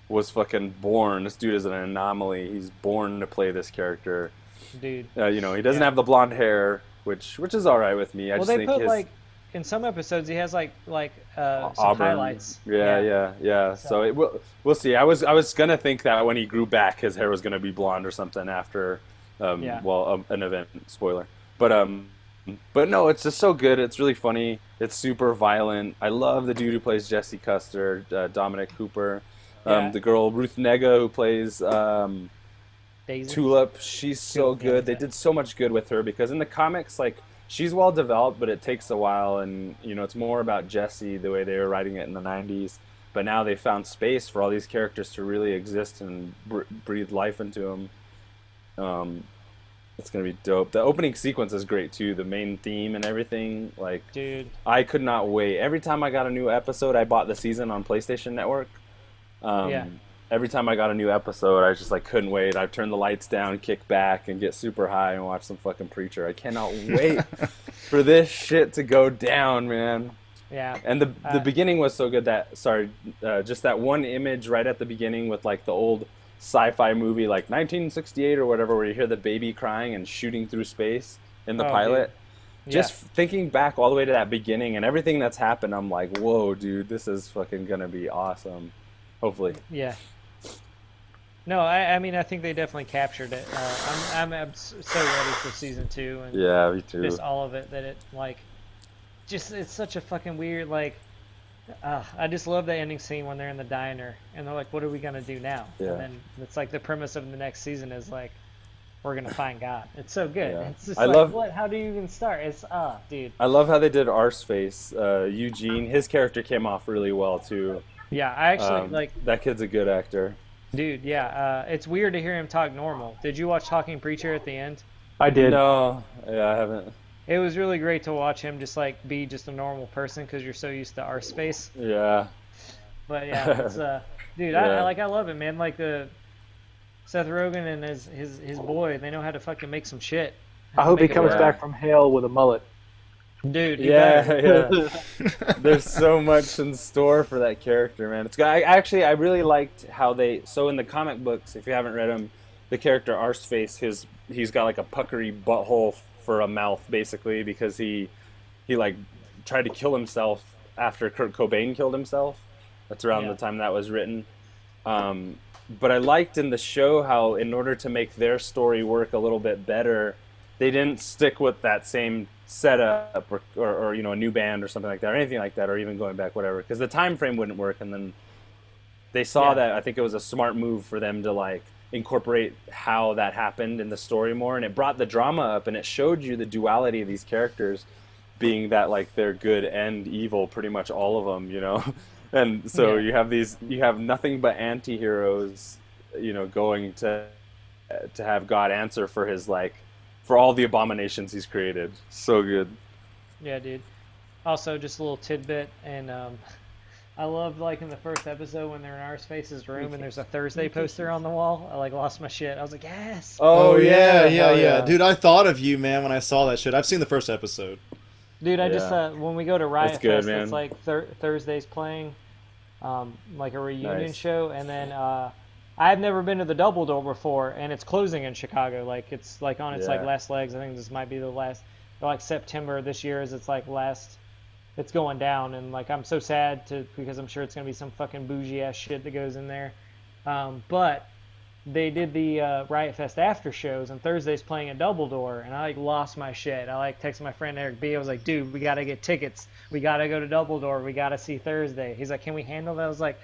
was fucking born. This dude is an anomaly. He's born to play this character. Dude. Uh, you know, he doesn't Yeah. have the blonde hair, which which is all right with me. I well, just they think put his like in some episodes he has like like uh, some auburn. highlights. Yeah, yeah, yeah. So, So- it, we'll we'll see. I was I was gonna think that when he grew back, his hair was gonna be blonde or something after, um, Yeah. well, um, an event spoiler. But um, but no, it's just so good. It's really funny. It's super violent. I love the dude who plays Jesse Custer, uh, Dominic Cooper. Um, Yeah. The girl Ruth Negga who plays um, Tulip, she's so good. They did so much good with her because in the comics, like she's well developed, but it takes a while, and you know it's more about Jesse the way they were writing it in the '90s. But now they found space for all these characters to really exist and br- breathe life into them. Um, it's gonna be dope. The opening sequence is great too. The main theme and everything. Like Dude, I could not wait. Every time I got a new episode, I bought the season on PlayStation Network. Um, Yeah. every time I got a new episode, I just like couldn't wait. I'd turn the lights down, kick back, and get super high and watch some fucking preacher. I cannot wait for this shit to go down, man. Yeah. And the the Uh, beginning was so good that sorry, uh, just that one image right at the beginning with like the old sci-fi movie like 1968 or whatever, where you hear the baby crying and shooting through space in the Oh, pilot. dude. Just Yeah. thinking back all the way to that beginning and everything that's happened, I'm like, whoa, dude, this is fucking gonna be awesome. Hopefully. Yeah. No, I, I mean, I think they definitely captured it. Uh, I'm, I'm, I'm so ready for season two and Yeah, me too. just all of it. That it like, just it's such a fucking weird like. Uh, I just love the ending scene when they're in the diner and they're like, "What are we gonna do now?" Yeah. And then it's like the premise of the next season is like, "We're gonna find God." It's so good. Yeah. It's just I like, love- what? How do you even start? It's ah, dude. I love how they did Arseface. Uh, Eugene, his character came off really well too. Yeah, I actually Um, like that kid's a good actor. Dude, yeah, uh, it's weird to hear him talk normal. Did you watch Talking Preacher at the end? I did. No, yeah, I haven't. It was really great to watch him just like be just a normal person because you're so used to Arseface. Yeah, But yeah, it's uh, dude, I, Yeah. I like I love it, man. Like the Seth Rogen and his his his boy, they know how to fucking make some shit. I hope he comes work. back from hell with a mullet. Dude, yeah, yeah. There's so much in store for that character, man. It's I, actually I really liked how they. So in the comic books, if you haven't read them, the character Arseface, his he's got like a puckery butthole for a mouth, basically, because he he like tried to kill himself after Kurt Cobain killed himself. That's around Yeah. the time that was written. Um, but I liked in the show how, in order to make their story work a little bit better, they didn't stick with that same setup or, or, or you know a new band or something like that or anything like that or even going back whatever because the time frame wouldn't work and then they saw Yeah. that I think it was a smart move for them to like incorporate how that happened in the story more and it brought the drama up and it showed you the duality of these characters being that like they're good and evil pretty much all of them you know and so Yeah. you have these you have nothing but anti-heroes you know going to to have God answer for his like for all the abominations he's created so good Yeah, dude. Also, just a little tidbit, and um, I loved like in the first episode when they're in Arseface's room and there's a Thursday poster on the wall. I like lost my shit. I was like, yes. Oh, yeah, yeah, hell yeah, dude. I thought of you, man, when I saw that shit. I've seen the first episode. Dude, I just uh, when we go to Riot That's good, Fest, man. it's like thir- Thursdays playing, um, like a reunion Nice. show, and then uh, I've never been to the Double Door before, and it's closing in Chicago. Like it's like on its like last legs. I think this might be the last, like September this year is its like last. It's going down, and like I'm so sad to because I'm sure it's gonna be some fucking bougie ass shit that goes in there. Um, but they did the uh, Riot Fest after shows, and Thursday's playing at Double Door, and I like lost my shit. I like texted my friend Eric B. I was like, dude, we gotta get tickets. We gotta go to Double Door. We gotta see Thursday. He's like, can we handle that? I was like,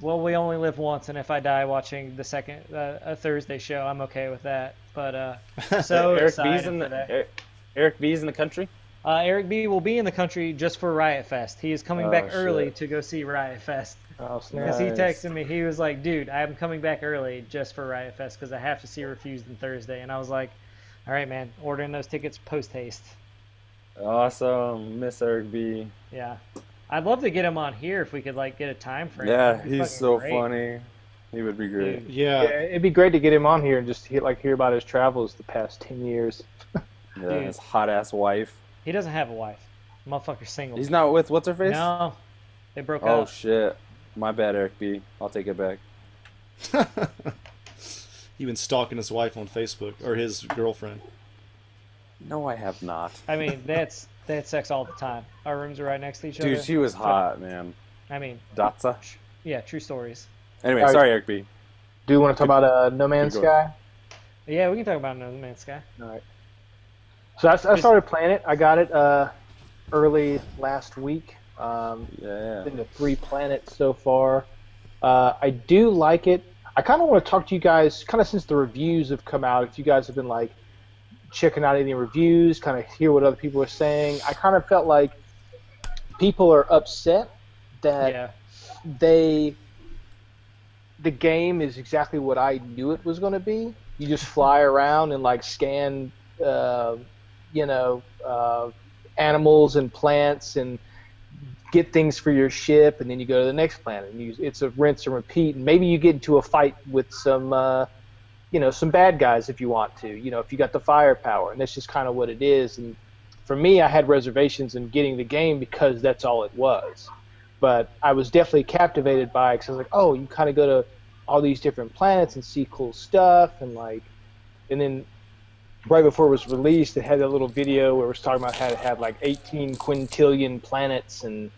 well, we only live once, and if I die watching the second uh, a Thursday show, I'm okay with that. But uh, so Eric B's in the. Eric, Eric B's in the country Uh, Eric B. will be in the country just for Riot Fest. He is coming Oh, back early to go see Riot Fest. Oh, snap. Because he texted me, he was like, "Dude, I'm coming back early just for Riot Fest because I have to see Refused on Thursday." And I was like, "All right, man, ordering those tickets post haste." awesome Miss Eric B Yeah, I'd love to get him on here if we could like get a time frame. yeah he's so great. funny he would be great Dude. Yeah. Yeah, it'd be great to get him on here and just hear, like hear about his travels the past ten years. yeah his hot ass wife He doesn't have a wife. Motherfucker's single. he's not with what's her face No, they broke oh up. Oh shit my bad Eric B I'll take it back He been stalking his wife on Facebook or his girlfriend. no I have not I mean, that's they had sex all the time. Our rooms are right next to each dude other. Dude, she was hot man I mean, Datsa yeah, true stories. anyway Alright. sorry Eric B Do you want to talk about uh, No Man's Sky? Yeah, we can talk about No Man's Sky. All right. So I, I started playing it. I got it uh, early last week. Um, yeah been to three planets so far. Uh, I do like it. I kind of want to talk to you guys, kind of since the reviews have come out. If you guys have been like checking out any reviews, kind of hear what other people are saying. I kind of felt like people are upset that yeah, they the game is exactly what I knew it was going to be. You just fly around and like scan, uh, you know, uh, animals and plants and get things for your ship, and then you go to the next planet. And you, it's a rinse and repeat. And maybe you get into a fight with some, uh, you know, some bad guys if you want to. You know, if you got the firepower, and that's just kind of what it is. And for me, I had reservations in getting the game because that's all it was. But I was definitely captivated by it because I was like, oh, you kind of go to all these different planets and see cool stuff, and like, and then right before it was released, it had a little video where it was talking about how it had like 18 quintillion planets, and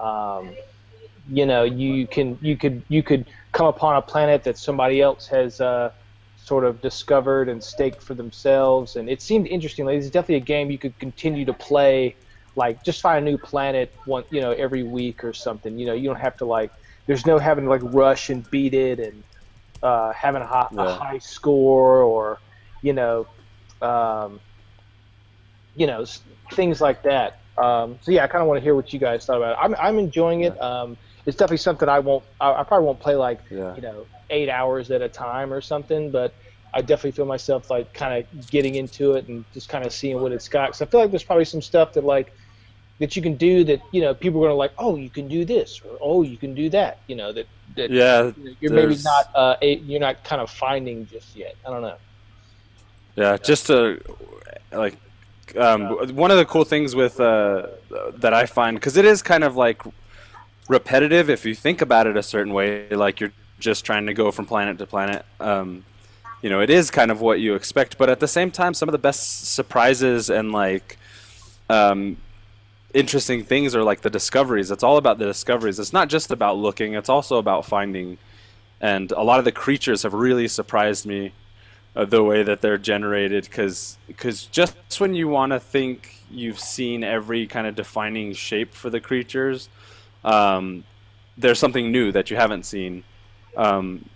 um, you know, you can you could you could come upon a planet that somebody else has uh, sort of discovered and staked for themselves, and it seemed interesting. Like, it's definitely a game you could continue to play. Like, just find a new planet one, you know, every week or something. You know, you don't have to like. There's no having to like rush and beat it and uh, having a high, a high score or you know um, you know, things like that. Um, so yeah, I kind of want to hear what you guys thought about it. I'm I'm enjoying it. Um, it's definitely something I won't. I, I probably won't play like Yeah. you know eight hours at a time or something, but I definitely feel myself like kind of getting into it and just kind of seeing what it's got. Because I feel like there's probably some stuff that like that you can do that you know people are gonna like. Oh, you can do this, or oh, you can do that. You know that that Yeah, you know, you're maybe not uh, a, you're not kind of finding just yet. I don't know. Yeah, just to like um, one of the cool things with uh, that I find because it is kind of like repetitive if you think about it a certain way, like you're just trying to go from planet to planet. Um, you know, it is kind of what you expect, but at the same time, some of the best surprises and like um, interesting things are like the discoveries. It's all about the discoveries. It's not just about looking; it's also about finding. And a lot of the creatures have really surprised me the way that they're generated because just when you want to think you've seen every kind of defining shape for the creatures um, there's something new that you haven't seen. Um,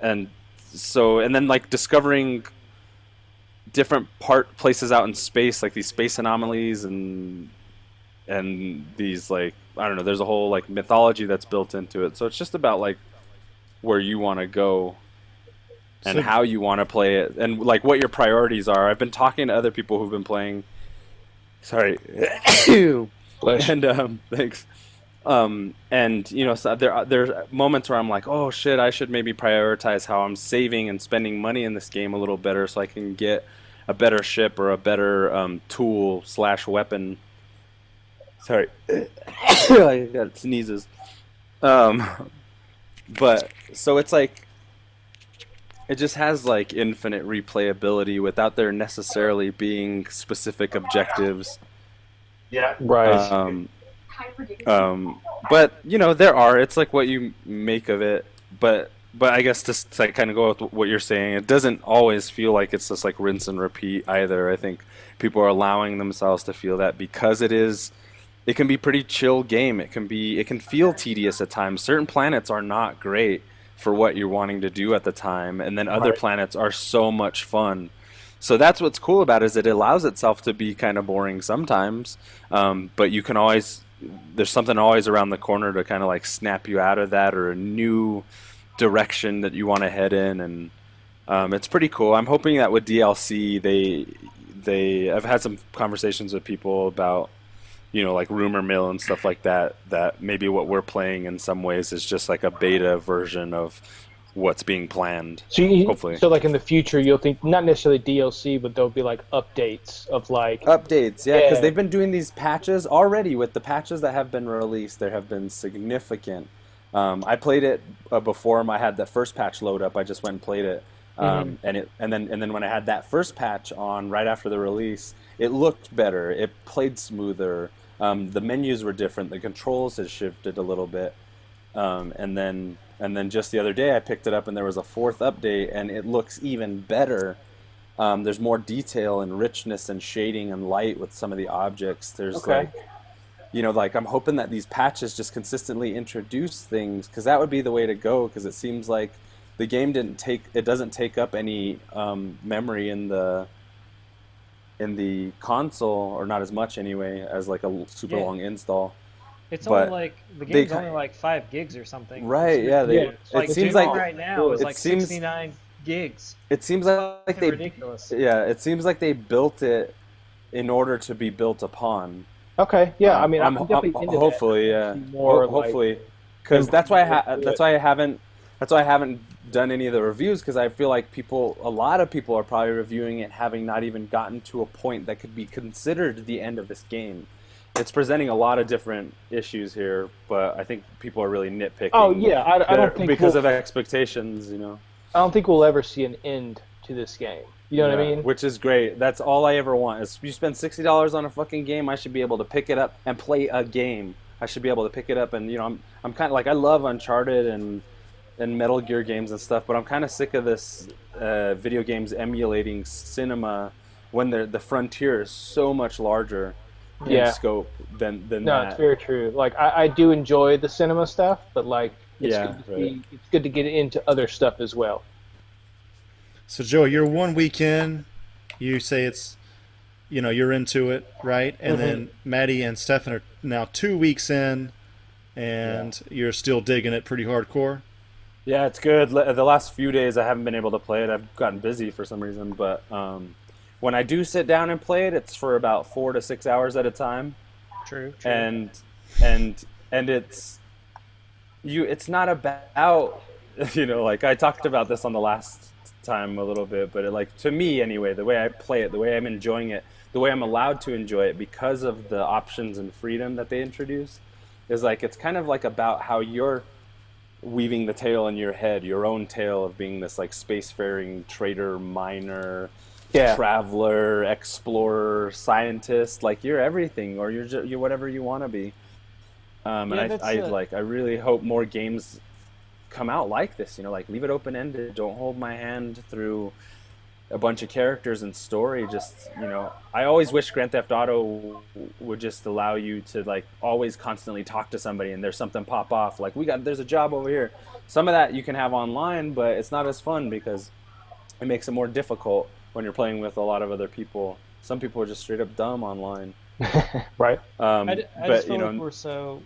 and so and then like discovering different part places out in space like these space anomalies and and these like i don't know there's a whole like mythology that's built into it. So it's just about like where you want to go and So- how you want to play it and like what your priorities are. I've been talking to other people who've been playing. Sorry, and um, thanks. Um, and you know, so there there's moments where I'm like, oh shit, I should maybe prioritize how I'm saving and spending money in this game a little better, so I can get a better ship or a better um, tool slash weapon. Sorry, I got sneezes. Um, but so it's like it just has like infinite replayability without there necessarily being specific objectives. Yeah. Right. Um, um, but you know there are. It's like what you make of it. But but I guess just to kind of go with what you're saying, it doesn't always feel like it's just like rinse and repeat either. I think people are allowing themselves to feel that because it is. It can be pretty chill game. It can be. It can feel tedious at times. Certain planets are not great for what you're wanting to do at the time, and then other Right. planets are so much fun. So that's what's cool about it is it allows itself to be kind of boring sometimes, um, but you can always there's something always around the corner to kind of like snap you out of that or a new direction that you want to head in, and um, it's pretty cool. I'm hoping that with DLC they they I've had some conversations with people about you know like rumor mill and stuff like that that maybe what we're playing in some ways is just like a beta version of what's being planned. So, you, Hopefully. so like in the future, you'll think not necessarily DLC, but there'll be like updates of like updates yeah because Yeah. they've been doing these patches already with the patches that have been released there have been significant um, i played it uh, before i had that first patch load up i just went and played it um, and it and then and then when i had that first patch on right after the release it looked better it played smoother um, the menus were different the controls had shifted a little bit um, and then and then just the other day I picked it up and there was a fourth update and it looks even better. Um, there's more detail and richness and shading and light with some of the objects. There's Okay. like, you know, like I'm hoping that these patches just consistently introduce things because that would be the way to go. Because it seems like the game didn't take it doesn't take up any um, memory in the in the console or not as much anyway as like a super Yeah. long install. It's But only like the game's ki- only like five gigs or something. Right, yeah, they- Yeah. Like it seems like right now is it like seems- 69 gigs. It seems like Fucking they ridiculous. Yeah, it seems like they built it in order to be built upon. Okay, yeah. I um, mean, I'm, I'm, definitely ho- into that. hopefully, yeah, See more, Ho- like, hopefully, because that's why I ha- that's why I haven't that's why I haven't done any of the reviews because I feel like people, a lot of people are probably reviewing it having not even gotten to a point that could be considered the end of this game. It's presenting a lot of different issues here, but I think people are really nitpicking. Oh yeah, I, I don't think because we'll, of expectations, you know. I don't think we'll ever see an end to this game. You know what I mean? Which is great. That's all I ever want. Is you spend sixty dollars on a fucking game, I should be able to pick it up and play a game. I should be able to pick it up and you know I'm I'm kind of like I love Uncharted and and Metal Gear games and stuff, but I'm kind of sick of this uh, video games emulating cinema when the the frontier is so much larger in Yeah. scope than than No, that. it's very true. Like I, I do enjoy the cinema stuff, but like it's, Yeah, good to right. see, it's good to get into other stuff as well. So Joe, you're one weekend. You say it's, you know, you're into it, right? And then Maddie and Stefan are now two weeks in, and you're still digging it pretty hardcore. Yeah, it's good. The last few days I haven't been able to play it. I've gotten busy for some reason, but um, when I do sit down and play it, it's for about four to six hours at a time, True. true. and and and it's you. It's not about you know like I talked about this on the last time a little bit, but it, like to me anyway, the way I play it, the way I'm enjoying it, the way I'm allowed to enjoy it because of the options and freedom that they introduce, is like it's kind of like about how you're weaving the tale in your head, your own tale of being this like spacefaring trader, miner, Yeah. traveler, explorer, scientist. Like you're everything, or you're ju- you're whatever you want to be. Um, Yeah, and I, I a- like I really hope more games come out like this. You know, like leave it open ended. Don't hold my hand through a bunch of characters and story. Just you know, I always wish Grand Theft Auto would just allow you to like always constantly talk to somebody and there's something pop off. Like we got there's a job over here. Some of that you can have online, but it's not as fun because it makes it more difficult when you're playing with a lot of other people. Some people are just straight up dumb online. right? Um, I, d- I but just feel you know, like we're so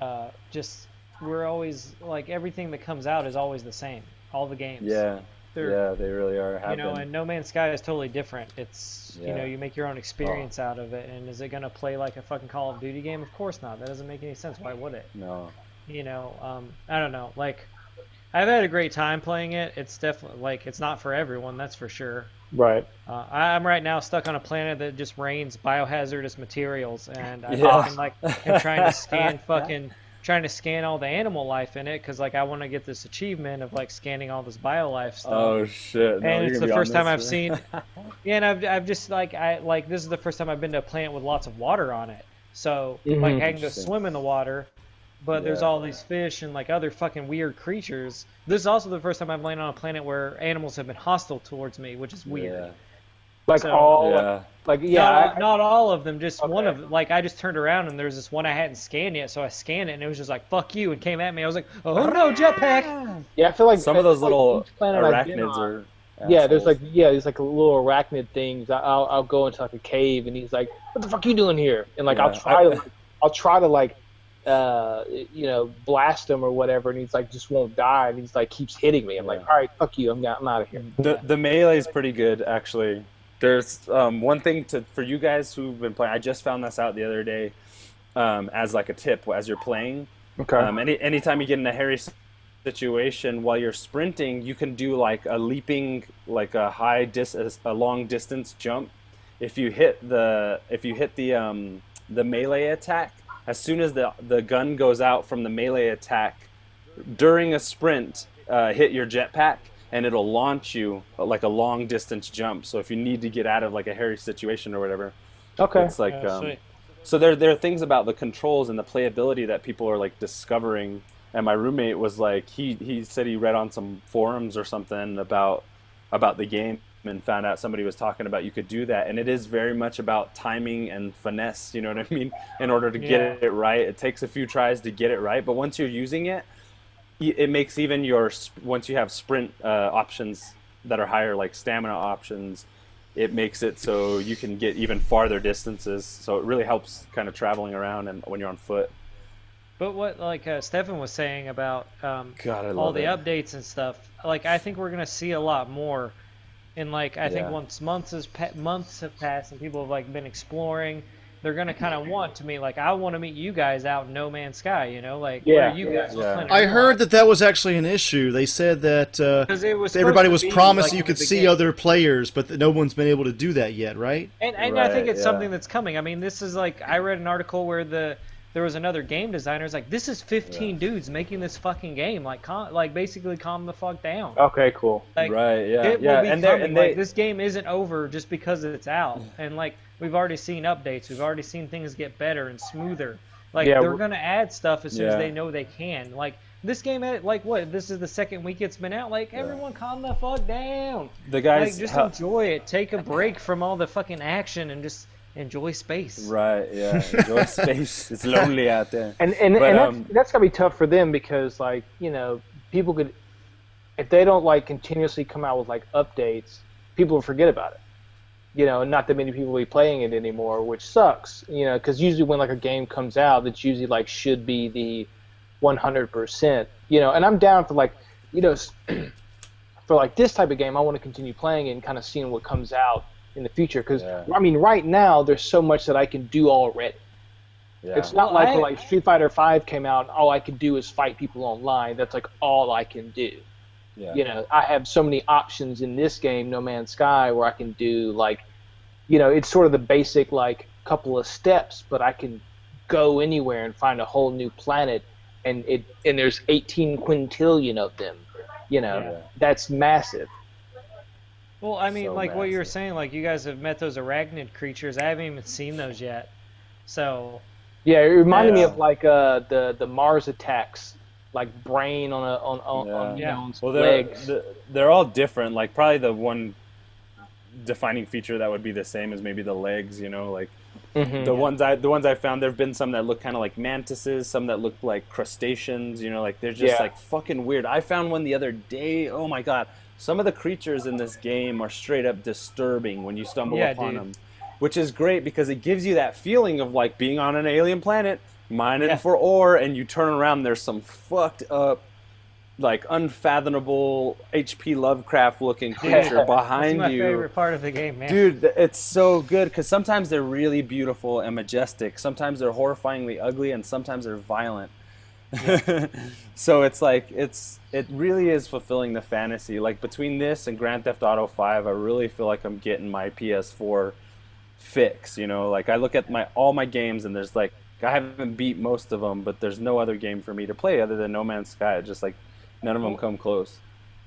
uh, just we're always like everything that comes out is always the same. All the games. yeah, They're, yeah, they really are. Have You know, been. and No Man's Sky is totally different. It's you know Oh. you make your own experience out of it, and is it gonna play like a fucking Call of Duty game? Of course not. That doesn't make any sense. Why would it? no, You know, um, I don't know. Like, I've had a great time playing it. It's definitely like it's not for everyone. That's for sure. Right. Uh, I- I'm right now stuck on a planet that just rains biohazardous materials, and I Yeah. fucking like am trying to scan fucking trying to scan all the animal life in it because like I want to get this achievement of like scanning all this bio life stuff. oh shit! No, and it's the first time I've seen. Yeah, and I've I've just like I like this is the first time I've been to a planet with lots of water on it. So like Mhm. I can go swim in the water, but there's Yeah. all these fish and like other fucking weird creatures. This is also the first time I've landed on a planet where animals have been hostile towards me, which is weird. Yeah, Like So- all, yeah. like yeah, not, I- not all of them, just one Okay. of like I just turned around and there's this one I hadn't scanned yet, so I scanned it and it was just like fuck you and came at me. I was like, oh no, jetpack! yeah. I feel like Some of those I feel like little each planet I've been arachnids on- are. Yeah, there's like yeah, there's like little arachnid things. I- I'll I'll go into like a cave and he's like, "What the fuck you doing here?" And like I'll try I- to like, I'll try to like uh you know blast him or whatever, and he's like just won't die, and he's like keeps hitting me. I'm like, all right, fuck you, I'm I'm out of here. The the melee is pretty good actually. There's um, one thing to for you guys who've been playing. I just found this out the other day um, as like a tip as you're playing. Okay. Um, any anytime you get in a hairy situation while you're sprinting, you can do like a leaping, like a high dis a long distance jump. If you hit the if you hit the um, the melee attack, as soon as the the gun goes out from the melee attack, during a sprint, uh, hit your jetpack and it'll launch you uh, like a long distance jump. So if you need to get out of like a hairy situation or whatever, okay. it's like Yeah, um, so there there are things about the controls and the playability that people are like discovering. And my roommate was like he he said he read on some forums or something about about the game and found out somebody was talking about you could do that and it is very much about timing and finesse you know what i mean in order to get Yeah. it right it takes a few tries to get it right but once you're using it y- it makes even your once you have sprint uh, options that are higher like stamina options it makes it so you can get even farther distances so it really helps kind of traveling around and when you're on foot But what like uh, Stefan was saying about um, god all the it. updates and stuff, like I think we're gonna see a lot more. And like I think once months has pa- months have passed and people have like been exploring they're gonna kind of want to me like I want to meet you guys out in No Man's Sky, you know, like Yeah. where are you guys? Yeah. Planet I heard that that was actually an issue. They said that uh, 'Cause it was everybody was promised like, you could see beginning. other players, but that no one's been able to do that yet, right? And, and I think it's yeah. something that's coming. I mean, this is like I read an article where the there was another game designer. It's like this is 15 dudes making this fucking game. Like, calm, like basically calm the fuck down. Okay, cool. Like, right, yeah, it yeah, will be and and they like, this game isn't over just because it's out. And like we've already seen updates. We've already seen things get better and smoother. Like Yeah, they're gonna add stuff as soon as they know they can. Like this game, like what? This is the second week it's been out. Like everyone, calm the fuck down. the guys like just ha- enjoy it. Take a break from all the fucking action and just enjoy space. right, yeah, enjoy space. It's lonely out there. And and, But, and that's, um, that's gotta be tough for them because like you know people could if they don't like continuously come out with like updates, people will forget about it. You know, not that many people will be playing it anymore, which sucks. You know, because usually when like a game comes out, that's usually like should be the 100%. You know, and I'm down for like you know for like this type of game, I want to continue playing it and kind of seeing what comes out in the future. Because Yeah. I mean, right now there's so much that I can do already. Yeah. It's not like I- when, like Street Fighter Five came out, and all I could do is fight people online. That's like all I can do. Yeah. You know, I have so many options in this game, No Man's Sky, where I can do like, you know, it's sort of the basic like couple of steps, but I can go anywhere and find a whole new planet, and it and there's 18 quintillion of them. You know, Yeah. that's massive. Well, I mean, So like what you were saying, like you guys have met those arachnid creatures. I haven't even seen those yet. So Yeah, it reminded me of like uh the the Mars attacks, like brain on a on on, on you Yeah. know on Well, they're legs. the- they're all different. Like probably the one defining feature that would be the same as maybe the legs. You know, like Mhm. the ones I the ones I found. There've been some that look kind of like mantises, some that look like crustaceans. You know, like they're just Yeah. like fucking weird. I found one the other day. Oh my god! Some of the creatures in this game are straight up disturbing when you stumble Yeah, upon dude. them, which is great because it gives you that feeling of like being on an alien planet, mining Yeah. for ore, and you turn around. There's some fucked up like unfathomable H.P. Lovecraft looking creature that's behind my you. favorite part of the game, man. Dude, it's so good because sometimes they're really beautiful and majestic. Sometimes they're horrifyingly ugly, and sometimes they're violent. so it's like it's it really is fulfilling the fantasy. Like between this and Grand Theft Auto Five, I really feel like I'm getting my PS4 fix. You know, like I look at my all my games and there's like I haven't beat most of them, but there's no other game for me to play other than No Man's Sky. Just like none of them come close.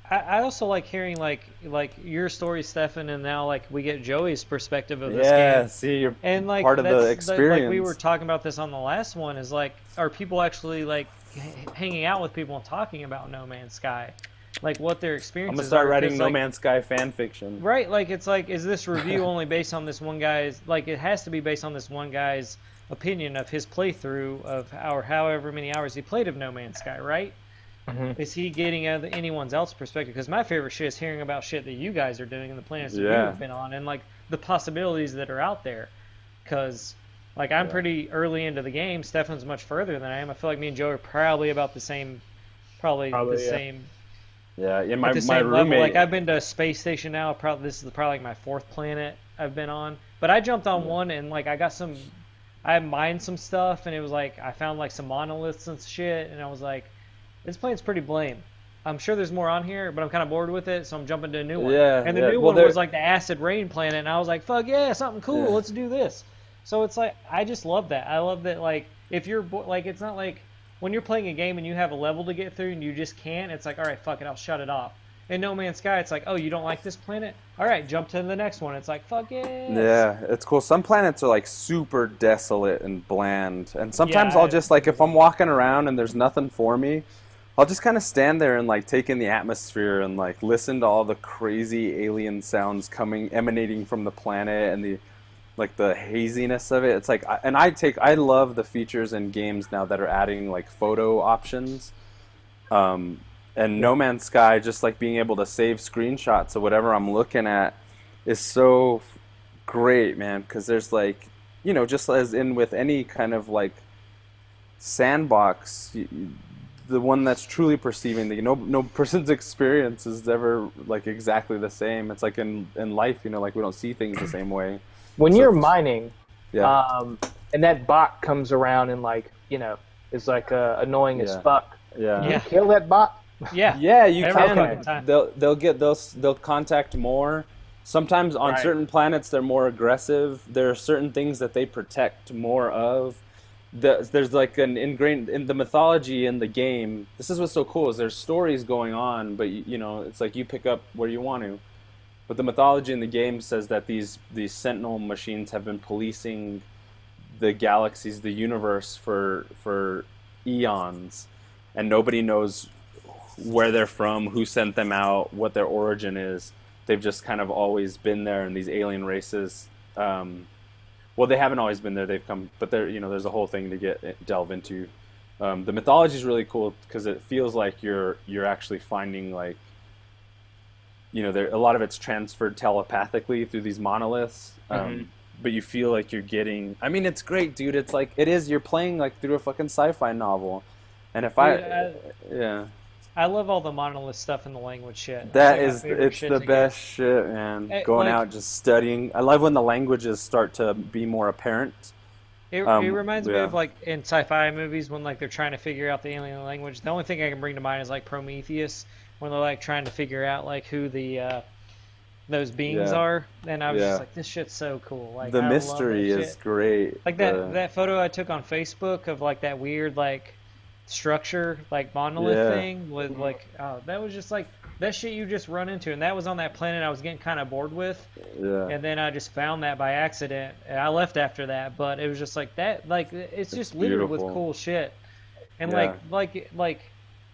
I, I also like hearing like like your story, Stefan, and now like we get Joey's perspective of this game. Yeah, game. see, you're And like part of the that's like we were talking about this on the last one is like are people actually like h- hanging out with people and talking about No Man's Sky, like what their experience. I'm gonna start are, writing No like, Man's Sky fan fiction. Right, like it's like is this review only based on this one guy's like it has to be based on this one guy's opinion of his playthrough of our however many hours he played of No Man's Sky, right? Mhm. Is he getting uh, anyone's else perspective? Because my favorite shit is hearing about shit that you guys are doing and the planets that you've been on and like the possibilities that are out there. Because like I'm Yeah. pretty early into the game. Stefan's much further than I am. I feel like me and Joe are probably about the same, probably, Probably, the yeah. same Yeah, yeah. My the my same roommate. level. Like I've been to a space station now. Probably this is probably like my fourth planet I've been on. But I jumped on one and like I got some, I mined some stuff and it was like I found like some monoliths and shit and I was like, this planet's pretty blame. I'm sure there's more on here, but I'm kind of bored with it, so I'm jumping to a new one. Yeah, and the yeah. new Well, one was like the acid rain planet, and I was like, fuck yeah, something cool. Yeah. Let's do this. So it's like I just love that. I love that like if you're bo- like it's not like when you're playing a game and you have a level to get through and you just can't. It's like all right, fuck it, I'll shut it off. In No Man's Sky, it's like oh you don't like this planet, all right, jump to the next one. It's like fuck yeah. Yeah, it's cool. Some planets are like super desolate and bland, and sometimes Yeah, I'll just like if I'm walking around and there's nothing for me, I'll just kind of stand there and like take in the atmosphere and like listen to all the crazy alien sounds coming emanating from the planet and the like the haziness of it. It's like and I take I love the features in games now that are adding like photo options. Um, and No Man's Sky, just like being able to save screenshots of whatever I'm looking at, is so great, man. Because there's like, you know, just as in with any kind of like sandbox, the one that's truly perceiving the no no person's experience is ever like exactly the same. It's like in in life, you know, like we don't see things the same way. When So you're mining, Yeah. Um, and that bot comes around and like you know is like uh, annoying as fuck. yeah. Yeah. Kill that bot. Yeah. Yeah, you can. They'll they'll get they'll they'll contact more. Sometimes on Right. certain planets they're more aggressive. There are certain things that they protect more of. The, there's like an ingrained in the mythology in the game. This is what's so cool is there's stories going on, but you, you know it's like you pick up where you want to. But the mythology in the game says that these these Sentinel machines have been policing the galaxies, the universe for for eons, and nobody knows where they're from, who sent them out, what their origin is. They've just kind of always been there, and these alien races. Um, well, they haven't always been there. They've come, but there, you know, there's a whole thing to get delve into. Um, the mythology is really cool because it feels like you're you're actually finding like, you know, there a lot of it's transferred telepathically through these monoliths. Um, Mhm. But you feel like you're getting. I mean, it's great, dude. It's like it is. You're playing like through a fucking sci-fi novel, and if I, I- yeah. I love all the monolith stuff and the language shit. That is, it's the to get. best shit, man. Eh, Going like- out just studying. I love when the languages start to be more apparent. It, Um, it reminds me of like in sci-fi movies when like they're trying to figure out the alien language. The only thing I can bring to mind is like Prometheus when they're like trying to figure out like who the uh, those beings Yeah. are. And I was Yeah. just like, this shit's so cool. Like the I mystery is shit. great. like that The- that photo I took on Facebook of like that weird like structure like monolith Yeah. thing with like oh that was just like that shit you just run into and that was on that planet I was getting kind of bored with yeah. and then I just found that by accident, and I left after that. But it was just like that, like it's just littered with cool shit, and Yeah. like like like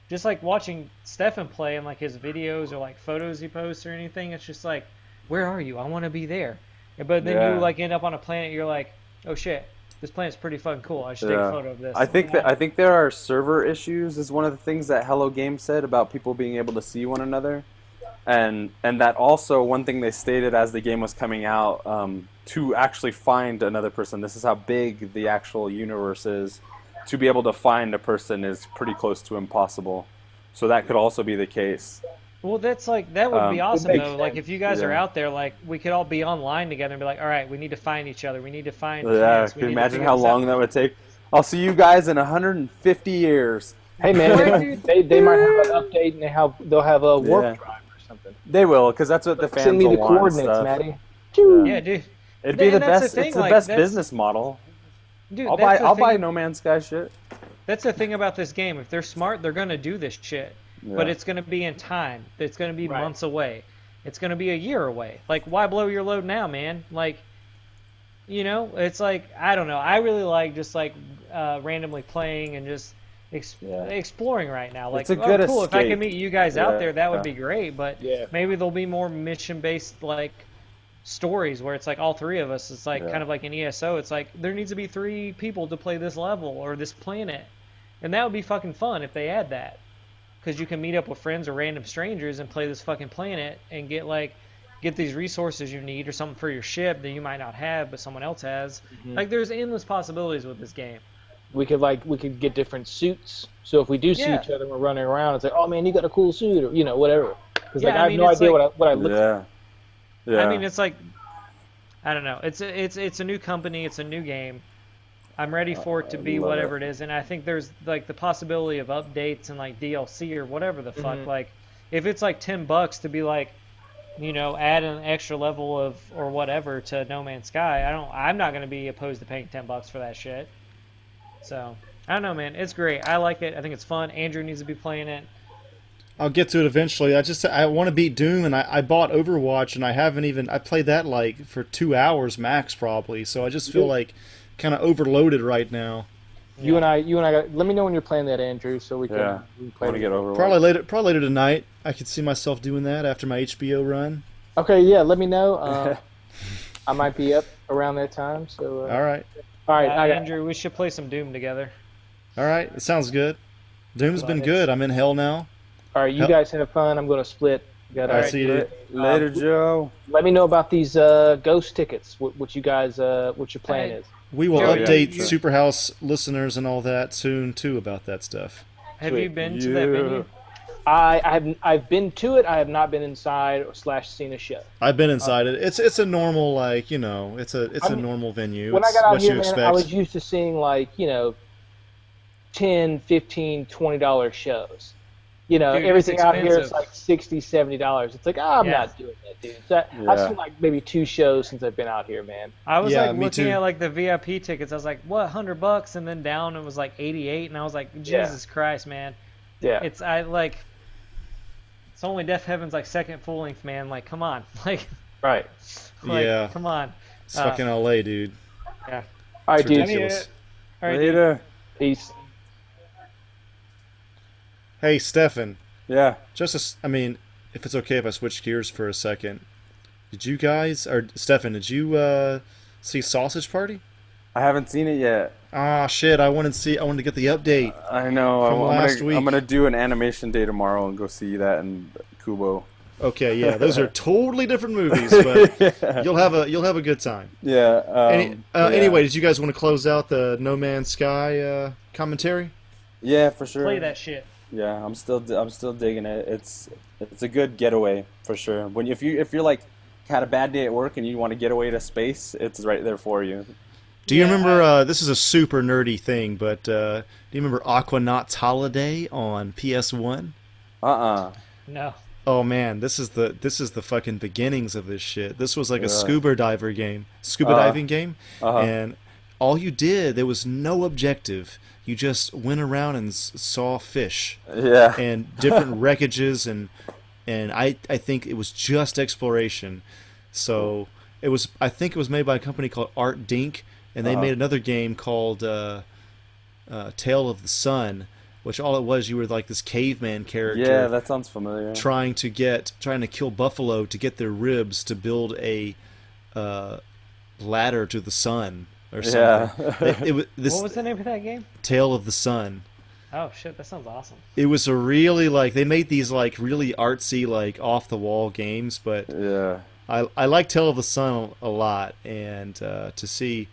just like watching Stefan play and like his videos or like photos he posts or anything. It's just like, where are you? I want to be there. But then Yeah. you like end up on a planet. You're like, oh shit, this planet's pretty fucking cool. I should take a photo of this. I think that I think there are server issues. Is one of the things that Hello Games said about people being able to see one another, and and that also one thing they stated as the game was coming out um, to actually find another person. This is how big the actual universe is. To be able to find a person is pretty close to impossible. So that could also be the case. Well, that's like that would be Um, awesome makes though. Like if you guys are out there, like we could all be online together and be like, all right, we need to find each other. We need to find. Yeah, plants. Can you imagine how this out." long that would take? I'll see you guys in 150 years. Hey man, they, they, they might have an update and they have they'll have a warp Yeah. drive or something. They will, because that's what the fans Send me will the want coordinates, stuff. Matty. Yeah, dude. It'd be the And the best. thing, it's the like, best business model. Dude, I'll buy. I'll thing, buy No Man's Sky shit. That's the thing about this game. If they're smart, they're gonna do this shit. But it's gonna be in time. It's gonna be Right. months away. It's gonna be a year away. Like, why blow your load now, man? Like, you know, it's like I don't know. I really like just like uh, randomly playing and just ex- Yeah. exploring right now. Like, It's a oh, good cool. If I can meet you guys Yeah, out there, that would yeah. be great. But Yeah. maybe there'll be more mission-based like stories where it's like all three of us. It's like Yeah. kind of like an ESO. It's like there needs to be three people to play this level or this planet, and that would be fucking fun if they add that. Because you can meet up with friends or random strangers and play this fucking planet and get like get these resources you need or something for your ship that you might not have but someone else has. Mhm. Like there's endless possibilities with this game. We could like we could get different suits. So if we do see Yeah. each other and we're running around, it's like, oh man, you got a cool suit, or you know, whatever. Because Yeah, like I I, have no idea like- what I what I look. Yeah. Yeah. I mean, it's like I don't know. It's a, it's it's a new company. It's a new game. I'm ready for it to I be whatever it. it is, and I think there's like the possibility of updates and like DLC or whatever the fuck. Mhm. Like, if it's like ten bucks to be like, you know, add an extra level of or whatever to No Man's Sky, I don't. I'm not gonna be opposed to paying ten bucks for that shit. So I don't know, man. It's great. I like it. I think it's fun. Andrew needs to be playing it. I'll get to it eventually. I just I want to beat Doom, and I, I bought Overwatch, and I haven't even I played that like for two hours max probably. So I just feel like kind of overloaded right now. You and I, you and I, got, let me know when you're playing that, Andrew, so we can, Yeah. we can play. want to get together. over. Probably later probably later tonight. I could see myself doing that after my HBO run. Okay, yeah, let me know. Uh, I might be up around that time. So, uh, All right, all right, Uh, Andrew, we should play some Doom together. all right. It sounds good. Doom's been it. good. I'm in hell now. all right. You Yep. guys have fun. I'm going to split. Got All right, right, see you. Later, Um, Joe. Let me know about these uh, ghost tickets. What, what you guys, uh, what your plan Hey. is. We will Joey, update you- Superhouse listeners and all that soon too about that stuff. Have Sweet. you been to that venue? I, I have I've been to it. I have not been inside or slash seen a show. I've been inside uh, it. It's it's a normal like you know it's a it's I a mean, normal venue. When I got out what here, you man, expect. I was used to seeing like you know, 10 15 20 dollar shows. You know, Dude, everything out here is like 60 70 dollars. It's like oh, I'm Yeah. not doing that, dude. So I've seen like maybe two shows since I've been out here, man. I was Yeah, like me looking too. at like the VIP tickets. I was like, what, hundred bucks, and then down it was like eighty-eight, and I was like, Yeah. Jesus Christ, man. Yeah. It's I like. It's only Deafheaven's like second full length, man. Like, come on, like, right. like Yeah. come on. it's uh, fucking LA, dude. Yeah. All right, dude. ridiculous. All right, dude. Later. Peace. Hey, Stefan. Yeah. Just as, I mean, if it's okay if I switch gears for a second, did you guys or Stefan? Did you uh, see Sausage Party? I haven't seen it yet. Ah, shit! I wanted to see. I wanted to get the update. I know. From I'm, last gonna, week. I'm gonna do an animation day tomorrow and go see that in Kubo. Okay, yeah, those are totally different movies, but yeah. you'll have a you'll have a good time. Yeah. Um, Any, uh, yeah. Anyway, did you guys want to close out the No Man's Sky uh, commentary? Yeah, for sure. Play that shit. Yeah, I'm still I'm still digging it. It's it's a good getaway for sure. When if you if you're like had a bad day at work and you want to get away to space, it's right there for you. Do you Yeah, remember? Uh, this is a super nerdy thing, but uh, do you remember Aquanauts Holiday on PS One? Uh-uh. No. Oh man, this is the this is the fucking beginnings of this shit. This was like a scuba diver game, scuba Uh-huh. diving game, Uh-huh. and all you did there was no objective. You just went around and saw fish Yeah. and different wreckages and and I I think it was just exploration. So it was I think it was made by a company called Artdink, and they Uh-huh. made another game called uh, uh, Tail of the Sun, which all it was you were like this caveman character yeah, that sounds familiar. trying to get trying to kill buffalo to get their ribs to build a uh, ladder to the sun or Yeah. something. it, it was this what was the name of that game? Tail of the Sun. Oh shit, that sounds awesome. It was a really like they made these like really artsy like off the wall games, but yeah. I I like Tail of the Sun a lot, and uh, to see.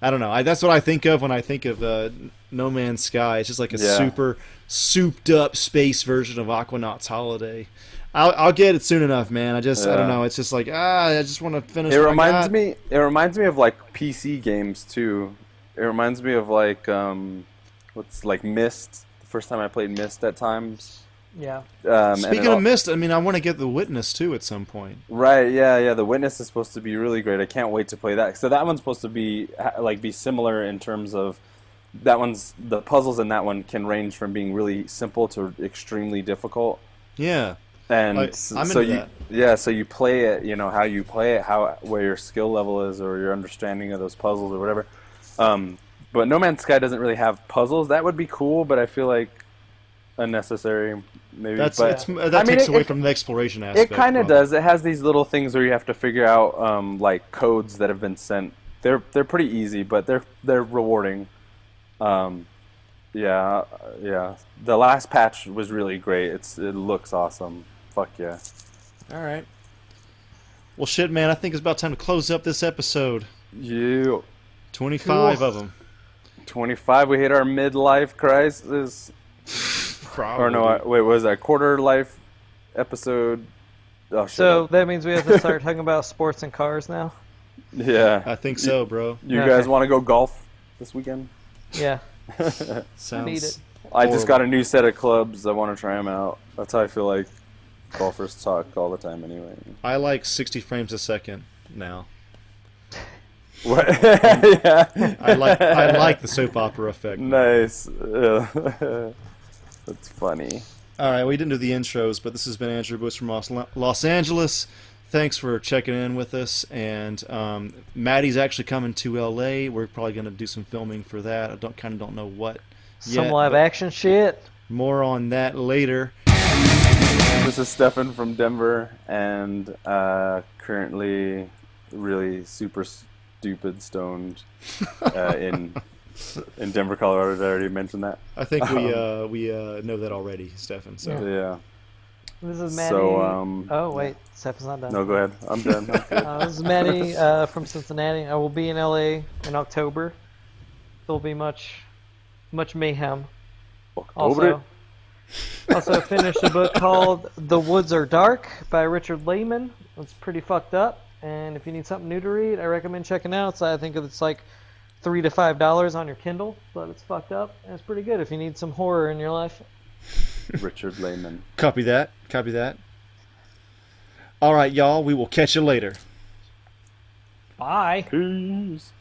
I don't know. I, that's what I think of when I think of uh, No Man's Sky. It's just like a Yeah. super souped up space version of Aquanauts Holiday. I'll, I'll get it soon enough, man. I just I don't know. It's just like ah, I just want to finish. It what I reminds got. me. It reminds me of like PC games too. It reminds me of like um, what's like Myst. The first time I played Myst at times. Yeah. Um, Speaking of al- Myst, I mean, I want to get the Witness too at some point. Right, yeah, yeah. The Witness is supposed to be really great. I can't wait to play that. So that one's supposed to be like be similar in terms of that one's the puzzles in that one can range from being really simple to extremely difficult. Yeah, And Like, so you that. yeah, so you play it, you know, how you play it, how where your skill level is or your understanding of those puzzles or whatever. Um, but No Man's Sky doesn't really have puzzles. That would be cool, but I feel like unnecessary maybe. that's but, it's, that I takes it- away it- from the exploration aspect. it kind of does. It has these little things where you have to figure out um, like codes that have been sent. They're they're pretty easy, but they're they're rewarding. Um, yeah, uh, yeah. The last patch was really great. It's it looks awesome. Fuck yeah. All right. Well, shit, man. I think it's about time to close up this episode. You Twenty-five Cool. of them. twenty five. We hit our midlife crisis. Probably. Or no, I, wait, what was that quarter life episode? Oh shit. So that means we have to start talking about sports and cars now. yeah. I think so, bro. You Okay. guys want to go golf this weekend? Yeah. Sounds. Need it. I just got a new set of clubs. I want to try them out. That's how I feel like golfers talk all the time, anyway. I like sixty frames a second now. What? yeah. I like I like the soap opera effect. Nice. That's funny. All right, we didn't do the intros, but this has been Andrew Bush from Los, Los Angeles. Thanks for checking in with us. And um, Maddie's actually coming to LA. We're probably going to do some filming for that. I don't kind of don't know what. Some yet, live action shit. More on that later. This is Stefan from Denver, and uh, currently really super stupid stoned uh, in in Denver, Colorado. Did I already mention that? I think we uh, we uh, know that already, Stefan. So Yeah. This is Manny. So, um, oh wait, Stefan's not done. No, go ahead. I'm done. Uh, this is Manny uh, from Cincinnati. I will be in LA in October. There'll be much, much mayhem. October. Also, Also finished a book called The Woods Are Dark by Richard Laymon. It's pretty fucked up, and if you need something new to read, I recommend checking out. So I think it's like three to five dollars on your Kindle, but it's fucked up and it's pretty good if you need some horror in your life. Richard Laymon. Copy that. Copy that. All right, y'all. We will catch you later. Bye. Peace.